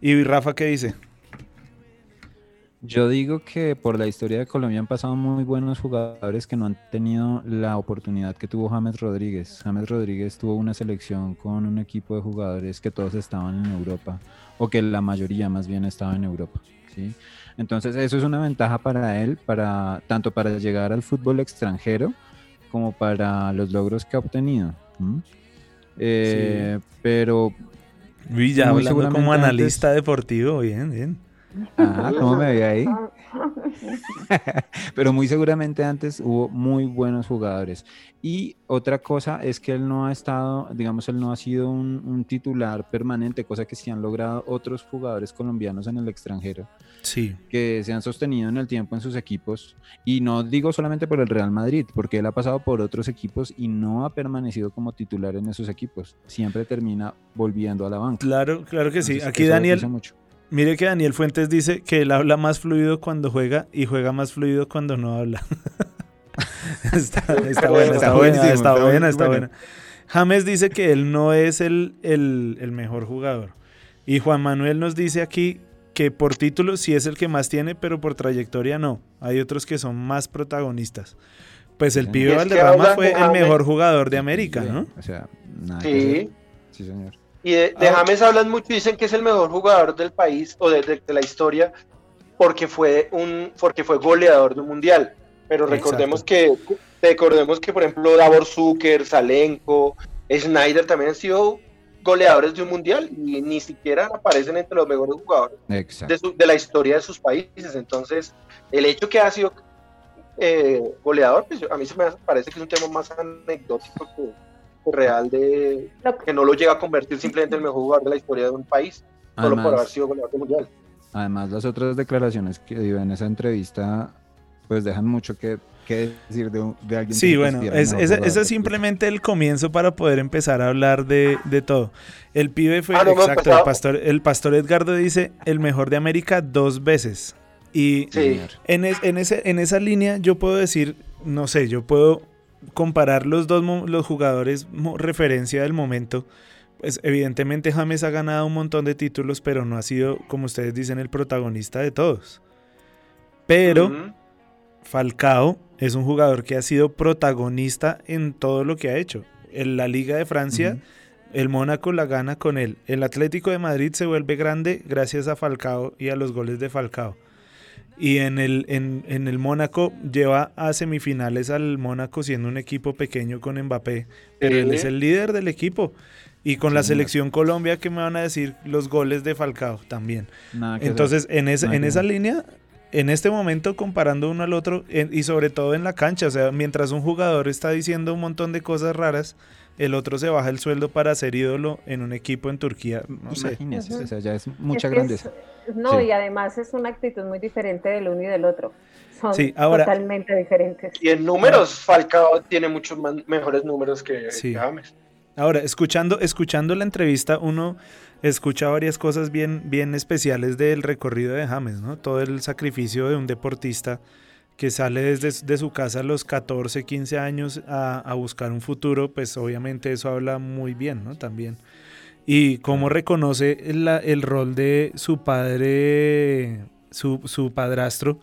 ¿Y Rafa qué dice? Yo digo que por la historia de Colombia han pasado muy buenos jugadores que no han tenido la oportunidad que tuvo James Rodríguez. James Rodríguez tuvo una selección con un equipo de jugadores que todos estaban en Europa, o que la mayoría más bien estaba en Europa. ¿sí? Entonces eso es una ventaja para él, para, tanto para llegar al fútbol extranjero como para los logros que ha obtenido. Eh, pero... Ya hablando como analista deportivo, bien, bien. Ah, ¿cómo me veía ahí? Pero muy seguramente antes hubo muy buenos jugadores. Y otra cosa es que él no ha estado, digamos, él no ha sido un, titular permanente, cosa que sí han logrado otros jugadores colombianos en el extranjero. Sí. Que se han sostenido en el tiempo en sus equipos. Y no digo solamente por el Real Madrid, porque él ha pasado por otros equipos y no ha permanecido como titular en esos equipos. Siempre termina volviendo a la banca. Claro, claro que sí. Aquí Daniel. Mucho. Mire que Daniel Fuentes dice que él habla más fluido cuando juega y juega más fluido cuando no habla. está, buena, está, buena, está buena, está buena. James dice que él no es el, el, mejor jugador. Y Juan Manuel nos dice aquí que por título sí es el que más tiene, pero por trayectoria no. Hay otros que son más protagonistas. Pues el pibe Valderrama fue el mejor jugador de América, ¿no? O sea, nada sí. Sí, señor. Y de, James hablan mucho, dicen que es el mejor jugador del país o de, la historia porque fue un porque fue goleador de un mundial. Pero recordemos que recordemos que por ejemplo Davor Zucker, Salenko, Snyder también han sido goleadores de un mundial y ni siquiera aparecen entre los mejores jugadores de, la historia de sus países. Entonces, el hecho que ha sido eh, goleador, pues a mí se me parece que es un tema más anecdótico que, real de que no lo llega a convertir simplemente en el mejor jugador de la historia de un país, solo por haber sido goleador mundial. Además, las otras declaraciones que dio en esa entrevista, pues dejan mucho que, decir de, de, alguien. Sí, bueno, es, es, simplemente el comienzo para poder empezar a hablar de, de todo. El pibe fue, ah, exacto, el pastor, el pastor Edgardo dice, el mejor de América dos veces. Y en, en, ese, en esa línea yo puedo decir, no sé, yo puedo comparar los dos los jugadores referencia del momento, pues evidentemente James ha ganado un montón de títulos, pero no ha sido, como ustedes dicen, el protagonista de todos. Pero. Falcao es un jugador que ha sido protagonista en todo lo que ha hecho. En la Liga de Francia, el Mónaco la gana con él. El Atlético de Madrid se vuelve grande gracias a Falcao y a los goles de Falcao. Y en el, en, en el Mónaco lleva a semifinales al Mónaco siendo un equipo pequeño con Mbappé. Pero él es el líder del equipo. Y con la Sí, selección Colombia, ¿qué me van a decir? Los goles de Falcao también. Entonces, en, esa Nada en esa línea, en este momento, comparando uno al otro, en- y sobre todo en la cancha, o sea, mientras un jugador está diciendo un montón de cosas raras, el otro se baja el sueldo para ser ídolo en un equipo en Turquía. No sé. Imagínese, Ujú. o sea, ya es mucha Es que grandeza. es- no, Sí. y además es una actitud muy diferente del uno y del otro. Son Sí, ahora- totalmente diferentes. Y en números, Falcao tiene muchos más- mejores números que Sí. que James. Ahora, escuchando, escuchando la entrevista, uno escucha varias cosas bien, bien especiales del recorrido de James, ¿no? Todo el sacrificio de un deportista que sale desde de su casa a los 14, 15 años a, a buscar un futuro, pues obviamente eso habla muy bien, ¿no? También. Y cómo reconoce la- el rol de su padre, su, su padrastro,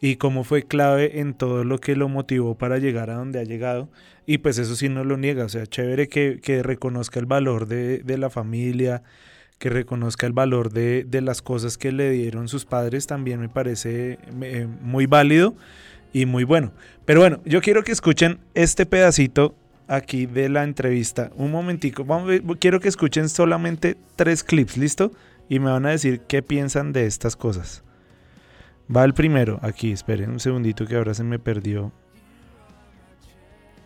y cómo fue clave en todo lo que lo motivó para llegar a donde ha llegado. Y pues eso sí no lo niega, o sea, chévere que, que reconozca el valor de, de la familia, que reconozca el valor de, de las cosas que le dieron sus padres, también me parece eh, muy válido y muy bueno. Pero bueno, yo quiero que escuchen este pedacito aquí de la entrevista. Un momentico, quiero que escuchen solamente tres clips, ¿listo? Y me van a decir qué piensan de estas cosas. Va el primero, aquí, esperen un segundito que ahora se me perdió.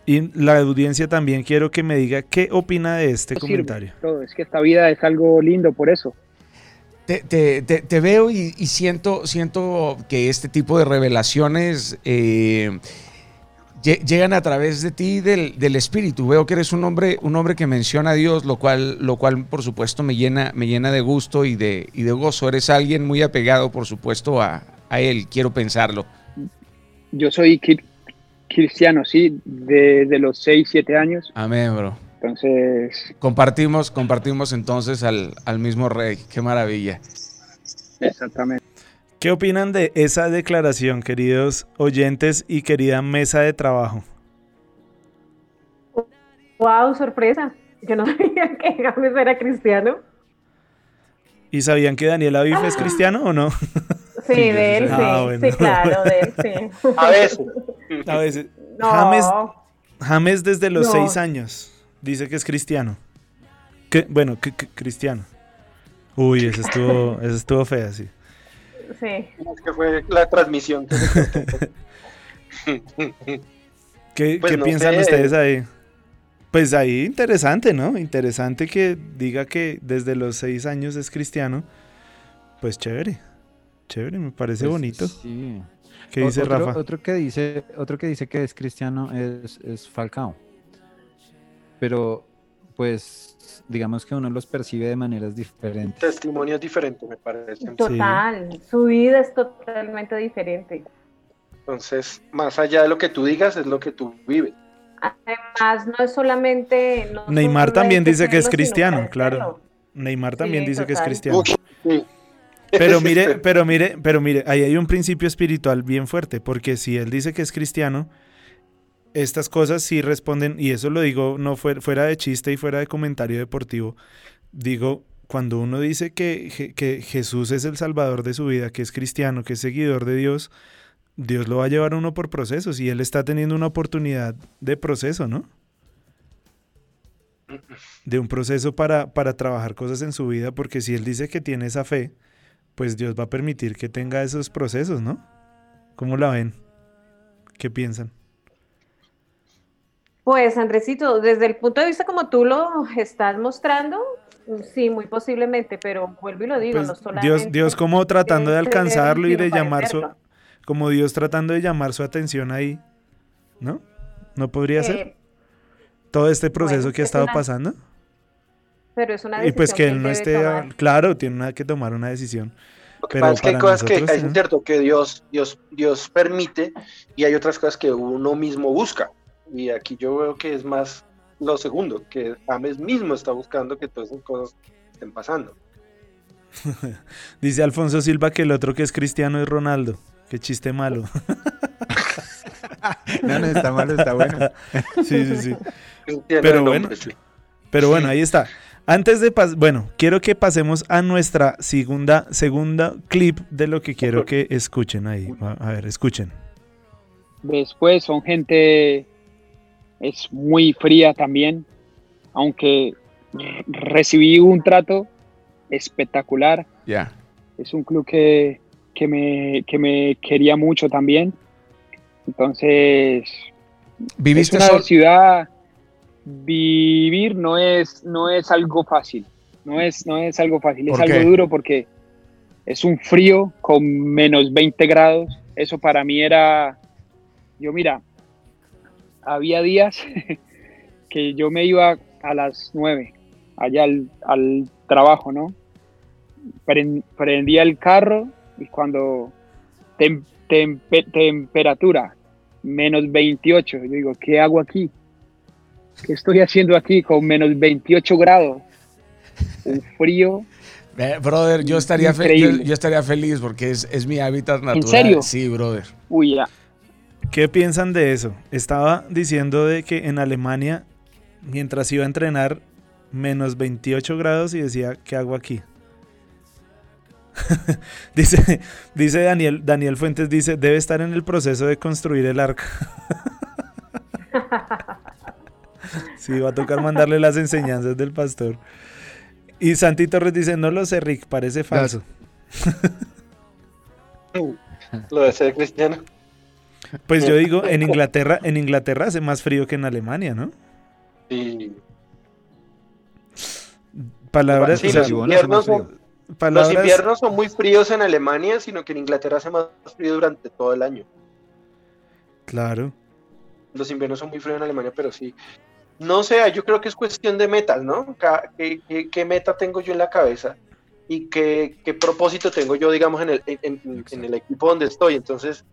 Y la audiencia también quiero que me diga qué opina de este comentario. Todo, es que esta vida es algo lindo por eso. Te, te- te- te veo y, y siento, siento que este tipo de revelaciones eh, lle- llegan a través de ti del, del espíritu. Veo que eres un hombre, un hombre que menciona a Dios, lo cual, lo cual por supuesto me llena, me llena de gusto y de, y de gozo. Eres alguien muy apegado, por supuesto, a, a él. Quiero pensarlo. Yo soy cristiano, sí, desde los 6, 7 años. Amén, bro. Entonces, Compartimos, compartimos entonces al, al mismo rey. Qué maravilla. exactamente. ¿Qué opinan de esa declaración, queridos oyentes y querida mesa de trabajo? Wow, sorpresa. Yo no sabía que James era cristiano. ¿Y sabían que Daniel Aviv es cristiano o no? Sí, de él, sí. Ah, bueno. Sí, claro, de él, sí. A veces. A veces. No. James, James desde los No. seis años dice que es cristiano. Que, bueno, que, que- cristiano. Uy, eso estuvo, eso estuvo fea, sí. Sí. Es que fue la transmisión. que se cortó. ¿Qué, Pues qué no piensan sé. ustedes ahí? Pues ahí interesante, ¿no? Interesante que diga que desde los seis años es cristiano. Pues chévere. Chévere, me parece Pues, bonito. sí. ¿Qué dice otro, Rafa? Otro que dice, otro que dice que es cristiano es, es Falcao. Pero, pues, digamos que uno los percibe de maneras diferentes. Testimonios diferentes, me parece. Total. Su vida es totalmente diferente. Entonces, más allá de lo que tú digas, es lo que tú vives. Además, no es solamente. no Neymar también dice que es cristiano, claro. Neymar también Sí, dice que es cristiano. Uy, sí. Pero mire, pero mire, pero mire, ahí hay un principio espiritual bien fuerte, porque si él dice que es cristiano, estas cosas sí responden, y eso lo digo no fuera, de chiste y fuera de comentario deportivo, digo, cuando uno dice que, que Jesús es el salvador de su vida, que es cristiano, que es seguidor de Dios, Dios lo va a llevar a uno por procesos y él está teniendo una oportunidad de proceso, ¿no? De un proceso para, para trabajar cosas en su vida, porque si él dice que tiene esa fe, pues Dios va a permitir que tenga esos procesos, ¿no? ¿Cómo la ven? ¿Qué piensan? Pues, Andresito, desde el punto de vista como tú lo estás mostrando, sí, muy posiblemente, pero vuelvo y lo digo, Pues no solamente. Dios, Dios como tratando de alcanzarlo y de llamar su, como Dios tratando de llamar su atención ahí, ¿no? ¿No podría ser? Eh, Todo este proceso bueno, que ha es estado una- no pero es una Y pues decisión que él no esté, tomar. claro, tiene una- que tomar una decisión. Lo que Pero pasa es que hay cosas que es ¿eh? cierto que Dios, Dios, Dios permite y hay otras cosas que uno mismo busca. Y aquí yo veo que es más lo segundo, que James mismo está buscando que todas esas cosas estén pasando. Dice Alfonso Silva que el otro que es cristiano es Ronaldo. Qué chiste malo. No, no, está malo, está bueno. Sí, sí, sí. Cristiano Pero bueno, nombre, sí. pero bueno, ahí está. Antes de pasar, bueno, quiero que pasemos a nuestra segunda, segunda clip de lo que quiero que escuchen ahí. A ver, escuchen. Después son gente, es muy fría también, aunque recibí un trato espectacular. Ya. Es un club que, que, me, que me quería mucho también. Entonces, ¿Viviste es una sol- ciudad, vivir no es, no es algo fácil, no es, no es algo fácil, es ¿Por algo duro porque es un frío con menos 20 grados, eso para mí era, yo mira, había días que yo me iba a las 9 allá al, al trabajo, ¿no? Pren- prendía el carro y cuando tem- tempe- temperatura menos 28, yo digo, ¿qué hago aquí? ¿Qué estoy haciendo aquí con menos 28 grados? Un frío. Eh, brother, yo estaría, fe- yo, estaría feliz porque es, es mi hábitat natural. serio? Sí, brother. Uy, ya. ¿Qué piensan de eso? Estaba diciendo de que en Alemania, mientras iba a entrenar, menos 28 grados y decía, ¿qué hago aquí? dice, dice Daniel, Daniel Fuentes, dice, debe estar en el proceso de construir el arca. sí, va a tocar mandarle las enseñanzas del pastor. Y Santi Torres dice, no lo sé, Rick, parece falso. Lo de ser cristiano. Pues yo digo, en Inglaterra, en Inglaterra hace más frío que en Alemania, ¿no? Sí. Palabras, Sí, o sea, los, inviernos son, los palabras- inviernos son muy fríos en Alemania, sino que en Inglaterra hace más frío durante todo el año. Claro. Los inviernos son muy fríos en Alemania, pero sí. No sé, yo creo que es cuestión de metas, ¿no? ¿Qué, qué- qué meta tengo yo en la cabeza? ¿Y qué, qué propósito tengo yo, digamos, en el, en- en- en el equipo donde estoy? Entonces,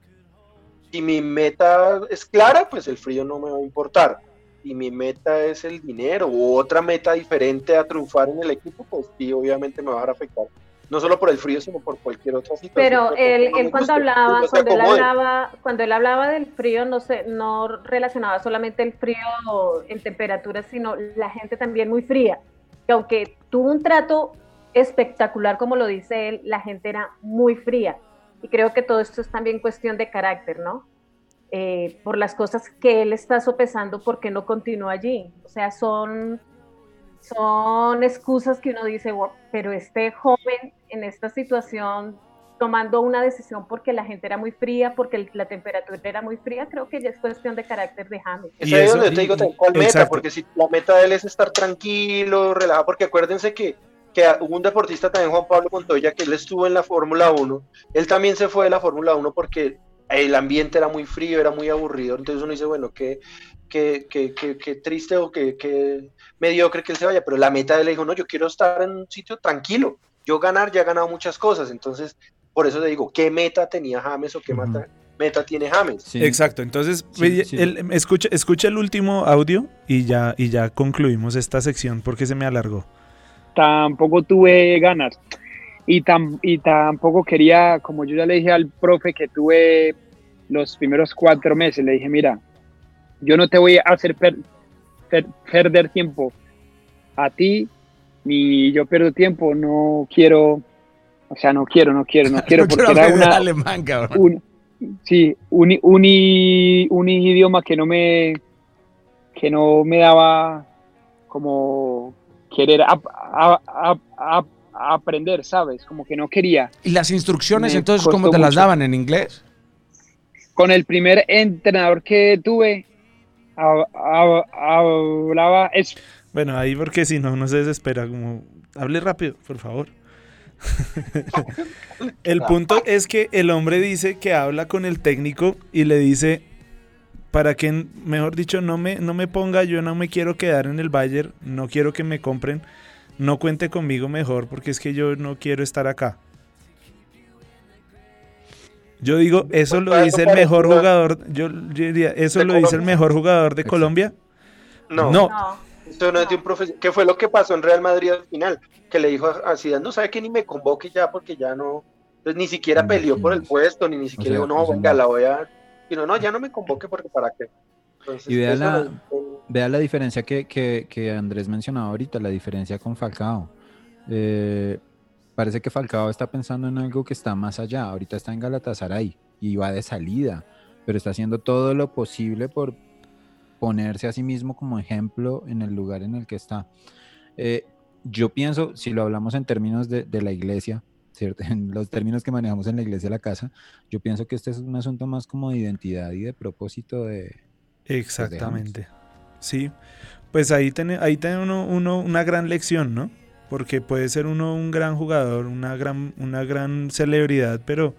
si mi meta es clara, pues el frío no me va a importar. Si mi meta es el dinero u otra meta diferente a triunfar en el equipo, pues sí, obviamente me va a afectar. No solo por el frío, sino por cualquier otra situación. Pero él, él cuando hablaba, no cuando él hablaba, cuando él hablaba del frío, no se, no relacionaba solamente el frío en temperatura, sino la gente también muy fría. Que aunque tuvo un trato espectacular, como lo dice él, la gente era muy fría. Y creo que todo esto es también cuestión de carácter, ¿no? Eh, por las cosas que él está sopesando, ¿por qué no continúa allí? O sea, son, son excusas que uno dice, "Wow, pero este joven en esta situación tomando una decisión porque la gente era muy fría, porque el- la temperatura era muy fría, creo que ya es cuestión de carácter de James. Es ahí donde te digo tal cual meta, porque si la meta de él es estar tranquilo, relajado, porque acuérdense que, que hubo un deportista también, Juan Pablo Montoya, que él estuvo en la Fórmula 1, él también se fue de la Fórmula 1 porque el ambiente era muy frío, era muy aburrido, entonces uno dice, bueno, qué, qué, qué, qué, qué triste o qué, qué mediocre que él se vaya, pero la meta de él dijo, no, yo quiero estar en un sitio tranquilo, yo ganar, ya he ganado muchas cosas, entonces por eso le digo, ¿qué meta tenía James o qué meta, meta tiene James? Exacto, entonces Sí, ve- sí. el- escucha, escucha el último audio y ya, y ya concluimos esta sección porque se me alargó. tampoco tuve ganas. Y, tam- y tampoco quería, como yo ya le dije al profe que tuve los primeros cuatro meses, le dije, mira, yo no te voy a hacer per- per- perder tiempo a ti, ni yo pierdo tiempo, no quiero, o sea, no quiero, no quiero, no quiero, No porque quiero era una, alemán, cabrón. un, sí, un, un, idioma que no me que no me daba como querer ap- a- aprender, ¿sabes? Como que no quería. ¿Y las instrucciones Me entonces cómo te las daban en inglés? Con el primer entrenador que tuve, hablaba es Bueno, ahí porque si no, no se desespera, como, hable rápido, por favor. el punto es que el hombre dice que habla con el técnico y le dice, para que, mejor dicho, no me, no me ponga, yo no me quiero quedar en el Bayern, no quiero que me compren, no cuente conmigo mejor, porque es que yo no quiero estar acá. Yo digo, eso lo dice el mejor jugador, yo, yo diría, eso ¿De lo dice el mejor jugador de Colombia. No. No. Esto no es de un profesor. ¿Qué fue lo que pasó en Real Madrid al final? Que le dijo a Zidane, no sabe que ni me convoque ya porque ya no, Entonces ni siquiera peleó por el puesto, ni, ni siquiera sea, dijo, no, o venga, no. la voy a... Sino, no, ya no me convoque porque para qué. Entonces, Y vea la, no- vea la diferencia que, que- que Andrés mencionaba ahorita, la diferencia con Falcao. Eh, parece que Falcao está pensando en algo que está más allá. Ahorita está en Galatasaray y va de salida, pero está haciendo todo lo posible por ponerse a sí mismo como ejemplo en el lugar en el que está. Eh, yo pienso, si lo hablamos en términos de, de la iglesia, ¿cierto? en los términos que manejamos en la iglesia, la casa, yo pienso que este es un asunto más como de identidad y de propósito de, Exactamente. Sí. Pues ahí tiene, ahí tiene uno, uno una gran lección, ¿no? Porque puede ser uno un gran jugador, una gran, una gran celebridad, pero,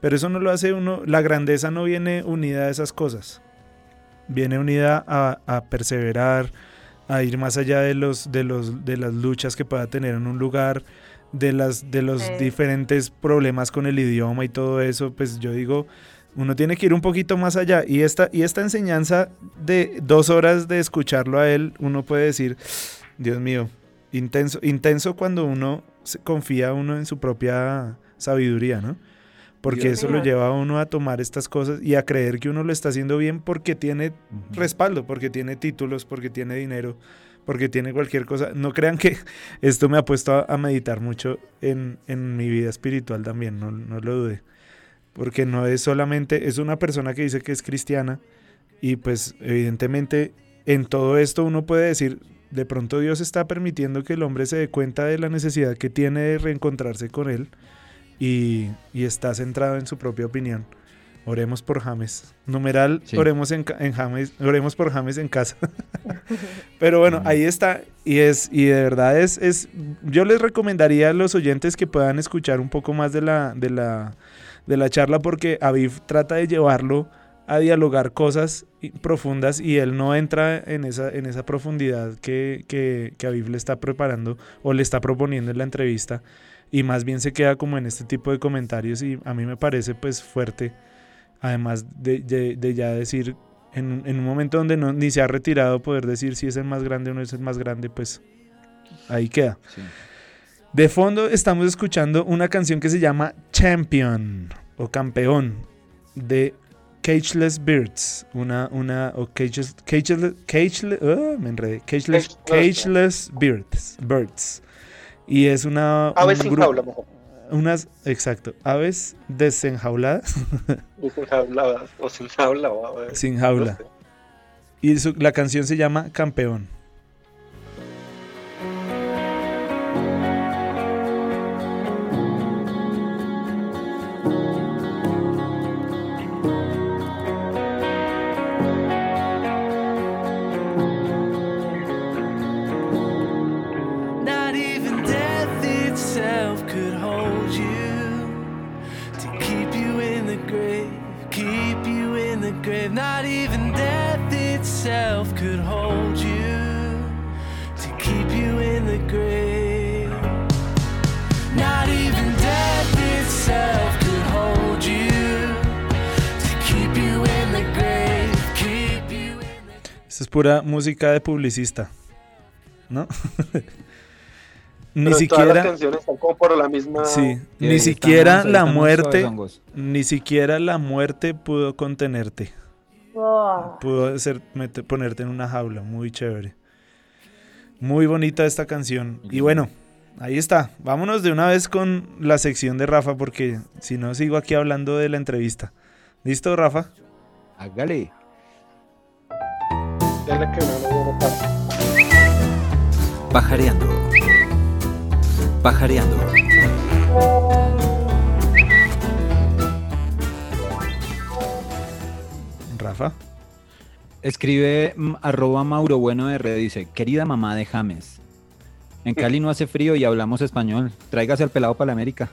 pero eso no lo hace uno. La grandeza no viene unida a esas cosas. Viene unida a, a perseverar, a ir más allá de los, de los, de las luchas que pueda tener en un lugar, de las, de los Sí. diferentes problemas con el idioma y todo eso. Pues yo digo, uno tiene que ir un poquito más allá. Y esta, y esta enseñanza de dos horas de escucharlo a él, uno puede decir, Dios mío, intenso, intenso cuando uno se- confía uno en su propia sabiduría, ¿no? Porque Dios eso lo lleva a uno a tomar estas cosas y a creer que uno lo está haciendo bien porque tiene respaldo, porque tiene títulos, porque tiene dinero, porque tiene cualquier cosa. No crean que esto me ha puesto a, a meditar mucho en, en mi vida espiritual también, no, no lo dude. Porque no es solamente, es una persona que dice que es cristiana y pues evidentemente en todo esto uno puede decir, de pronto Dios está permitiendo que el hombre se dé cuenta de la necesidad que tiene de reencontrarse con él y, y está centrado en su propia opinión. Oremos por James. Numeral, Sí. oremos, en, en James, oremos por James en casa. Pero bueno, ahí está. Y es, y de verdad es, es, yo les recomendaría a los oyentes que puedan escuchar un poco más de la, de la, de la charla porque Aviv trata de llevarlo a dialogar cosas profundas y él no entra en esa, en esa profundidad que, que, Aviv le está preparando o le está proponiendo en la entrevista y más bien se queda como en este tipo de comentarios y a mí me parece pues fuerte además de, ya decir en un momento donde no, ni se ha retirado poder decir si es el más grande o no es el más grande pues ahí queda Sí. De fondo estamos escuchando una canción que se llama Champion o Campeón de Cageless Birds, una una o Cageless Cageless Cageless ah, me enredé, Cageless Birds, Birds. Y es una Aves un sin grupo- jaula, mejor. unas exacto, aves desenjauladas Sin jaula, o sin jaula. o- o- sin no jaula. sé. Y su- la canción se llama Campeón. Pura música de publicista. ¿No? Ni Pero todas las siquiera canciones están como por la misma. Sí, ni siquiera estamos- la estamos muerte, ni siquiera la muerte pudo contenerte, Oh, pudo hacer, ponerte en una jaula, muy chévere. Muy bonita esta canción. Y bueno, ahí está. Vámonos de una vez con la sección de Rafa, porque si no sigo aquí hablando de la entrevista. ¿Listo, Rafa? Hágale. Dale que no, no, no, no. Pajareando. Pajareando. Rafa. Escribe mm, arroba Mauro Bueno R, dice, querida mamá de James, en Cali no hace frío y hablamos español, tráigase al pelado para la América.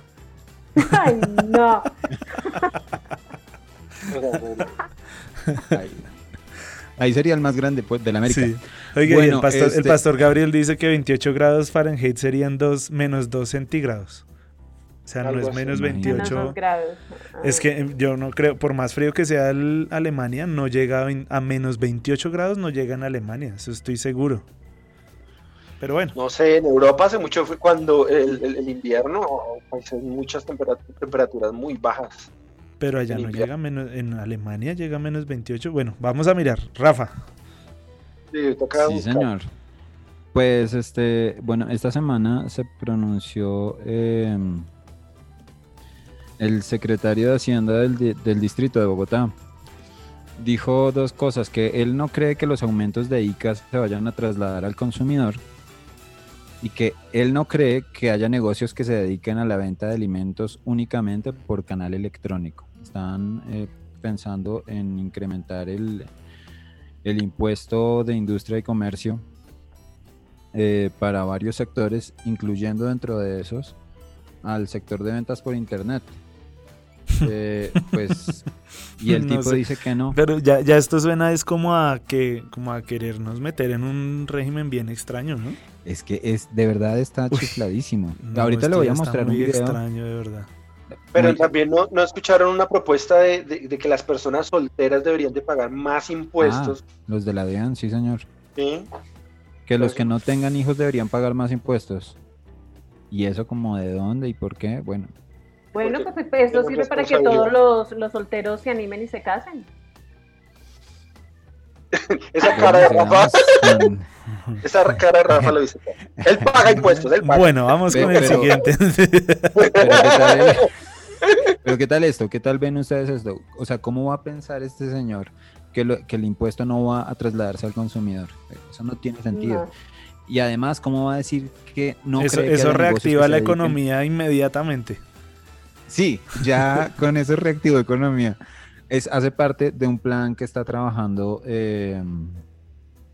Ay, no. Ahí, ahí sería el más grande pues, de la América. Sí. Oiga, y el, pastor, el este- pastor Gabriel dice que 28 grados Fahrenheit serían dos, menos 2 centígrados. O sea, no es menos Imagínate. Menos 28. dos grados. Es que eh, yo no creo, por más frío que sea el- Alemania, no llega a, menos 28 grados, no llega en Alemania, eso estoy seguro. Pero bueno. No sé, en Europa hace mucho fue cuando el, el- el invierno, pues hay muchas tempera- temperaturas muy bajas. Pero allá no llega menos, en Alemania llega menos 28. Bueno, vamos a mirar. Rafa. Sí, toca Sí, señor. Pues este, bueno, esta semana se pronunció eh, el secretario de Hacienda del, di- del distrito de Bogotá. Dijo dos cosas, que él no cree que los aumentos de ICAS se vayan a trasladar al consumidor y que él no cree que haya negocios que se dediquen a la venta de alimentos únicamente por canal electrónico. Están eh, pensando en incrementar el, el impuesto de industria y comercio eh, para varios sectores, incluyendo dentro de esos al sector de ventas por internet. Eh, pues, y el No tipo sé. dice que no. Pero ya, ya esto suena es como a que como a querernos meter en un régimen bien extraño, ¿no? Es que es de verdad está chifladísimo. Ahorita le voy a mostrar un video. extraño, de verdad. Pero Muy- también no, no escucharon una propuesta de, de- de que las personas solteras deberían de pagar más impuestos. Ah, los de la DEAN, sí, señor. ¿sí? Que los Pues- que no tengan hijos deberían pagar más impuestos. ¿Y eso como de dónde y por qué? Bueno, Bueno, Porque pues esto sirve para que todos los, los solteros se animen y se casen. Esa cara de con- esa cara de Rafa lo dice. todo. Él paga impuestos, él paga. Bueno, vamos con el siguiente. Pero ¿qué tal, pero ¿qué tal esto? ¿Qué tal ven ustedes esto? O sea, ¿cómo va a pensar este señor que, lo- que el impuesto no va a trasladarse al consumidor? Eso no tiene sentido. No. Y además, ¿cómo va a decir que no eso cree que eso reactiva que la economía inmediatamente. Sí, ya con eso reactivó economía. Es, hace parte de un plan que está trabajando eh,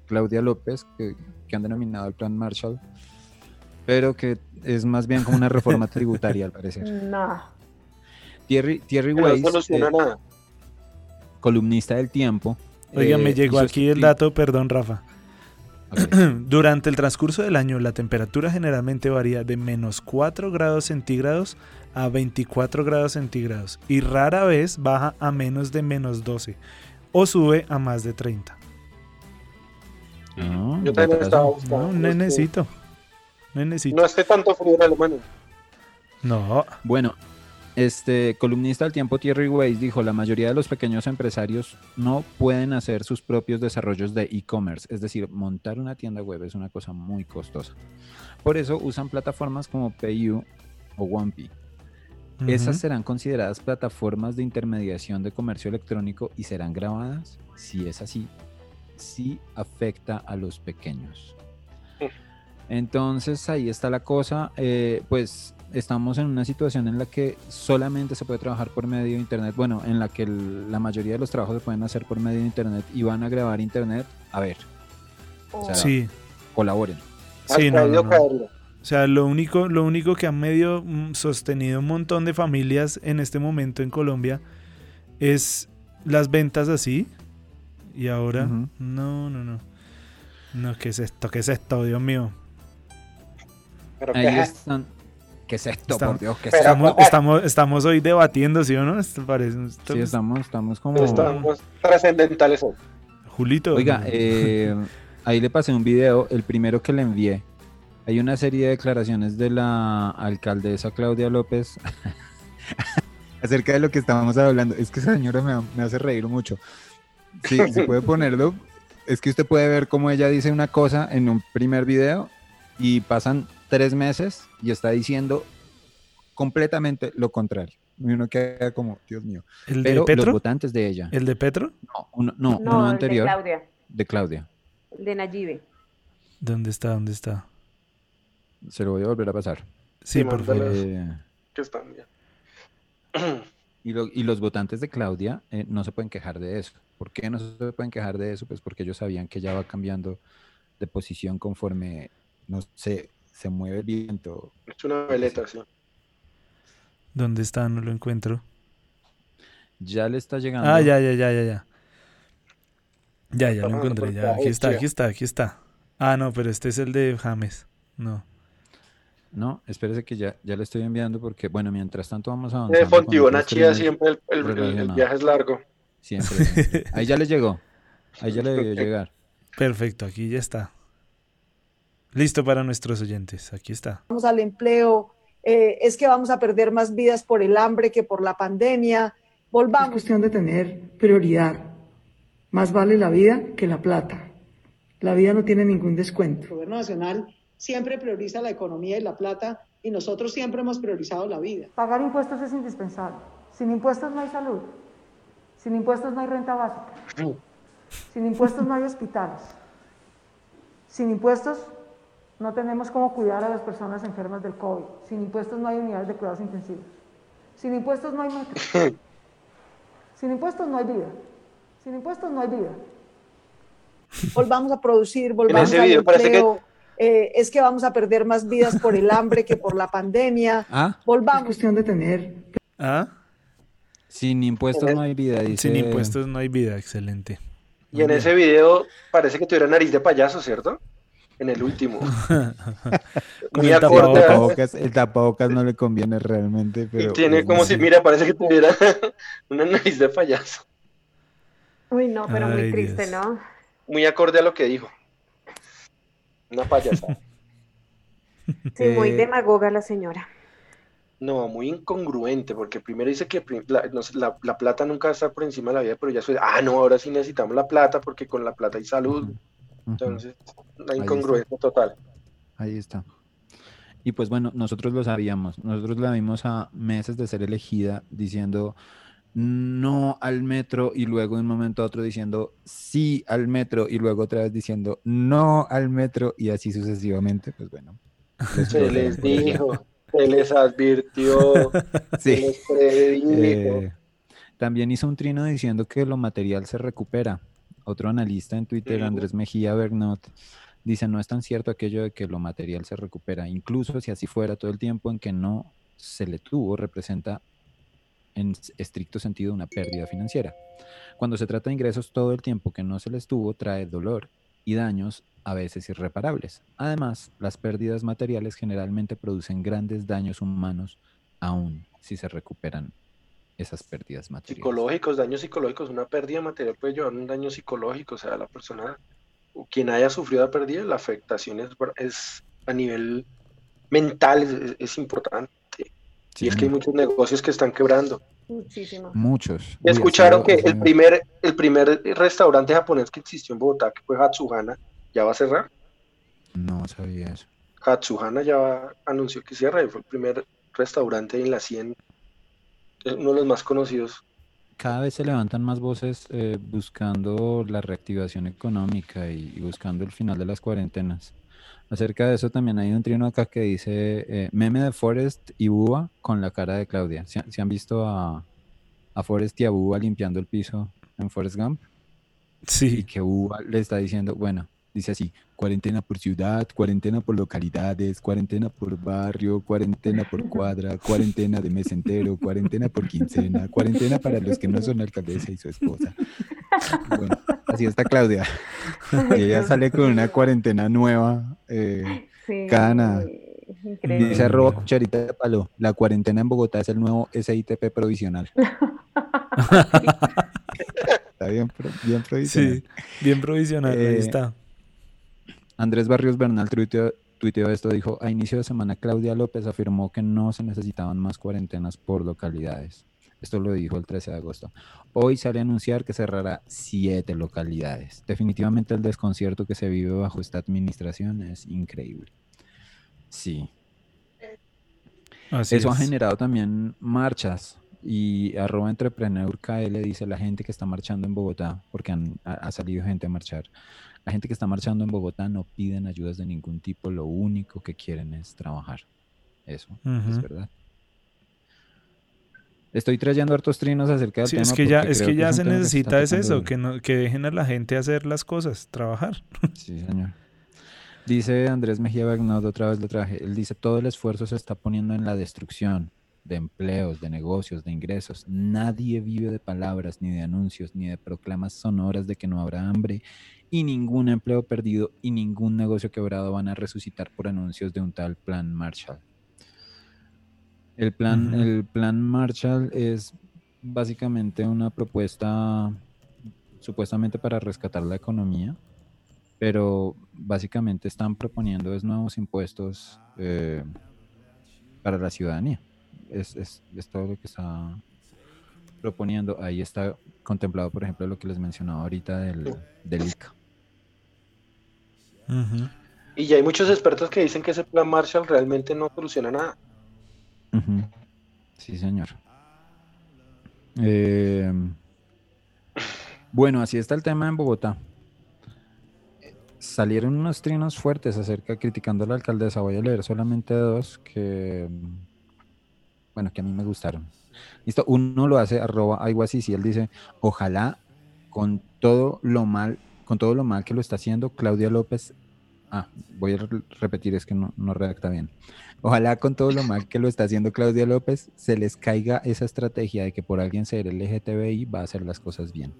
Claudia López, que, que han denominado el Plan Marshall, pero que es más bien como una reforma tributaria, al parecer. No. Thierry, Thierry Weiss, eh, nada. columnista del tiempo. Oiga, eh, me llegó hizo aquí el dato, perdón, Rafa. Durante el transcurso del año, la temperatura generalmente varía de menos 4 grados centígrados a 24 grados centígrados y rara vez baja a menos de menos 12 o sube a más de 30. No, Yo también estaba No, buscando. un nenecito. Nenecito. No hace tanto frío en Alemania. No. Bueno, este columnista del tiempo Thierry Weiss dijo, la mayoría de los pequeños empresarios no pueden hacer sus propios desarrollos de e-commerce, es decir, montar una tienda web es una cosa muy costosa. Por eso usan plataformas como PayU o OnePay. Esas serán consideradas plataformas de intermediación de comercio electrónico y serán grabadas. Si es así, sí afecta a los pequeños. Entonces ahí está la cosa. eh, pues estamos en una situación en la que solamente se puede trabajar por medio de Internet. Bueno, en la que el- la mayoría de los trabajos se pueden hacer por medio de Internet y van a grabar Internet. A ver, O sea, Sí, colaboren. sí, no, no. O sea, lo único, lo único que ha medio mm, sostenido un montón de familias en este momento en Colombia es las ventas así. Y ahora, no, no, no. No, ¿qué es esto? ¿Qué es esto? Dios mío. Pero Ahí que- están. ¿Qué es esto, Estamos- por Dios? ¿Qué es Pero- esto? Estamos, estamos, estamos hoy debatiendo, ¿sí o no? Esto parece. esto- Sí, estamos, estamos como... estamos trascendentales hoy. Julito. Oiga, eh, ahí le pasé un video, el primero que le envié. Hay una serie de declaraciones de la alcaldesa Claudia López acerca de lo que estábamos hablando. Es que esa señora me, me hace reír mucho. Sí, si puede ponerlo. Es que usted puede ver cómo ella dice una cosa en un primer video y pasan tres meses y está diciendo completamente lo contrario. Y uno queda como, Dios mío. ¿El de Pero los Petro? votantes de ella. ¿El de Petro? No, uno, no, No, uno anterior de Claudia, de Claudia. el de Nayibe. ¿Dónde está? ¿Dónde está? Se lo voy a volver a pasar. Sí, Sí, por favor. Eh, Que están bien. y, lo- y los votantes de Claudia eh, no se pueden quejar de eso. ¿Por qué no se pueden quejar de eso? Pues porque ellos sabían que ya va cambiando de posición conforme, no sé, se mueve el viento. Es una veleta, sí. ¿Dónde está? No lo encuentro. Ya le está llegando. Ah, ya, ya, ya, ya, ya. Ya, ya lo encontré. Ya, aquí está, aquí está, aquí está. Ah, no, pero este es el de James. No. No, espérese que ya, ya le estoy enviando porque, bueno, mientras tanto vamos a De Fontibona Chía siempre el, viaje es largo. Siempre, siempre. Ahí ya le llegó. Ahí ya le debió llegar. Perfecto, aquí ya está. Listo para nuestros oyentes. Aquí está. Vamos al empleo, eh, es que vamos a perder más vidas por el hambre que por la pandemia. Volvamos. Es cuestión de tener prioridad. Más vale la vida que la plata. La vida no tiene ningún descuento. El gobierno nacional siempre prioriza la economía y la plata y nosotros siempre hemos priorizado la vida. Pagar impuestos es indispensable. Sin impuestos no hay salud. Sin impuestos no hay renta básica. Sin impuestos no hay hospitales. Sin impuestos no tenemos cómo cuidar a las personas enfermas del COVID. Sin impuestos no hay unidades de cuidados intensivos. Sin impuestos no hay metro. Sin impuestos no hay vida. Sin impuestos no hay vida. Volvamos a producir, volvamos video parece que- empleo. Eh, es que vamos a perder más vidas por el hambre que por la pandemia. ¿Ah? Es Volvamos. cuestión de tener ¿Ah? Sin impuestos no hay vida, dice. Sin impuestos no hay vida. Excelente. Y en ese video parece que tuviera nariz de payaso, ¿cierto? En el último. Con Muy el El acorde a- tapabocas, el tapabocas no le conviene realmente, Y pero... tiene pues, como si, mira, parece que tuviera una nariz de payaso. Uy, no, pero muy triste, Dios. ¿no? Muy acorde a lo que dijo. Una payasa. Sí, muy Eh, demagoga la señora. No, muy incongruente, porque primero dice que la, no la- la plata nunca va a estar por encima de la vida, pero ya después, ah, no, ahora sí necesitamos la plata porque con la plata hay salud. Entonces, Ahí incongruencia total. Ahí está. Y pues bueno, nosotros lo sabíamos. Nosotros la vimos a meses de ser elegida diciendo no al metro y luego de un momento a otro diciendo sí al metro y luego otra vez diciendo no al metro y así sucesivamente. Pues bueno. Se les dijo, se les advirtió, se Sí. les predijo. Eh, también hizo un trino diciendo que lo material se recupera. Otro analista en Twitter. Andrés Mejía Bernot, dice, no es tan cierto aquello de que lo material se recupera. Incluso si así fuera todo el tiempo en que no se le tuvo, representa en estricto sentido una pérdida financiera. Cuando se trata de ingresos, todo el tiempo que no se les tuvo trae dolor y daños a veces irreparables. Además, las pérdidas materiales generalmente producen grandes daños humanos aún si se recuperan esas pérdidas materiales. Psicológicos, daños psicológicos, una pérdida material puede llevar un daño psicológico, o sea, la persona, o quien haya sufrido la pérdida, la afectación es, es a nivel mental, es, es- es importante. Sí, y es que hay muchos negocios que están quebrando. Muchísimo. Muchos. ¿Ya Uy, ha escucharon que el primer, el primer restaurante japonés que existió en Bogotá, que fue Hatsuhana, ya va a cerrar? No sabía eso. Hatsuhana ya va- anunció que cierra y fue el primer restaurante en la 100, es uno de los más conocidos. Cada vez se levantan más voces eh, buscando la reactivación económica y, y buscando el final de las cuarentenas. Acerca de eso también hay un trino acá que dice eh, meme de Forrest y Búa con la cara de Claudia. ¿Se, han- se han visto a, a Forrest y a Búa limpiando el piso en Forrest Gump? Y Sí. que Búa le está diciendo, bueno, dice así, cuarentena por ciudad, cuarentena por localidades, cuarentena por barrio, cuarentena por cuadra, cuarentena de mes entero, cuarentena por quincena, cuarentena para los que no son alcaldesa y su esposa. Bueno, así está Claudia. Y ella sale con una cuarentena nueva eh, Sí, cada nada. increíble. Dice arroba cucharita de palo. La cuarentena en Bogotá es el nuevo SITP provisional. Está bien, pro- bien provisional. Sí, bien provisional, ahí Eh, está. Andrés Barrios Bernal tuiteó, tuiteó esto, dijo, a inicio de semana Claudia López afirmó que no se necesitaban más cuarentenas por localidades. Esto lo dijo el 13 de agosto. Hoy sale a anunciar que cerrará siete localidades. Definitivamente el desconcierto que se vive bajo esta administración es increíble. Sí. Así Eso ha generado también marchas y arroba entrepreneur KL dice la gente que está marchando en Bogotá, porque han- ha, ha salido gente a marchar. La gente que está marchando en Bogotá no piden ayudas de ningún tipo, lo único que quieren es trabajar. Eso es verdad. Estoy trayendo hartos trinos acerca del Sí, tema. es que ya, es que se que necesita es eso, que no, que dejen a la gente hacer las cosas, trabajar. Sí, señor. Dice Andrés Mejía Bernardo, otra vez lo traje. Él dice: todo el esfuerzo se está poniendo en la destrucción de empleos, de negocios, de ingresos. Nadie vive de palabras, ni de anuncios, ni de proclamas sonoras de que no habrá hambre, y ningún empleo perdido y ningún negocio quebrado van a resucitar por anuncios de un tal plan Marshall. El plan, el plan Marshall es básicamente una propuesta supuestamente para rescatar la economía pero básicamente están proponiendo es nuevos impuestos eh, para la ciudadanía. Es, es, es todo lo que está proponiendo. Ahí está contemplado, por ejemplo, lo que les mencionaba ahorita del, del ICA. Y ya hay muchos expertos que dicen que ese plan Marshall realmente no soluciona nada. Sí, señor. Eh, bueno, así está el tema en Bogotá. Salieron unos trinos fuertes acerca criticando a la alcaldesa. Voy a leer solamente dos que, bueno, que a mí me gustaron. Listo, uno lo hace arroba algo así, si él dice, ojalá con todo lo mal, con todo lo mal que lo está haciendo Claudia López. Ah, voy a re- repetir, es que no, no redacta bien. Ojalá con todo lo mal que lo está haciendo Claudia López se les caiga esa estrategia de que por alguien ser LGTBI va a hacer las cosas bien.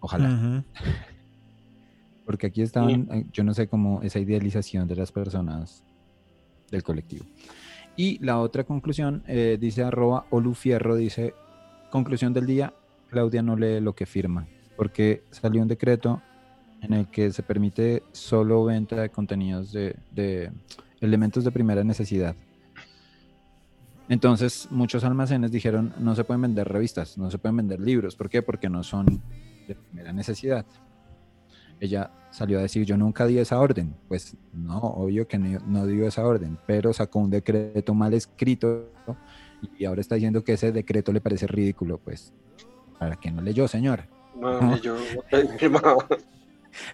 Ojalá. Porque aquí estaban, eh, yo no sé cómo esa idealización de las personas del colectivo. Y la otra conclusión, eh, dice arroba olufierro, dice, conclusión del día, Claudia no lee lo que firma, porque salió un decreto en el que se permite solo venta de contenidos de, elementos de primera necesidad. Entonces muchos almacenes dijeron, no se pueden vender revistas, no se pueden vender libros. ¿Por qué? Porque no son de primera necesidad ella salió a decir, yo nunca di esa orden. Pues no, obvio que no, no dio esa orden, pero sacó un decreto mal escrito y ahora está diciendo que ese decreto le parece ridículo. Pues, ¿para qué no leyó, señor? No, yo.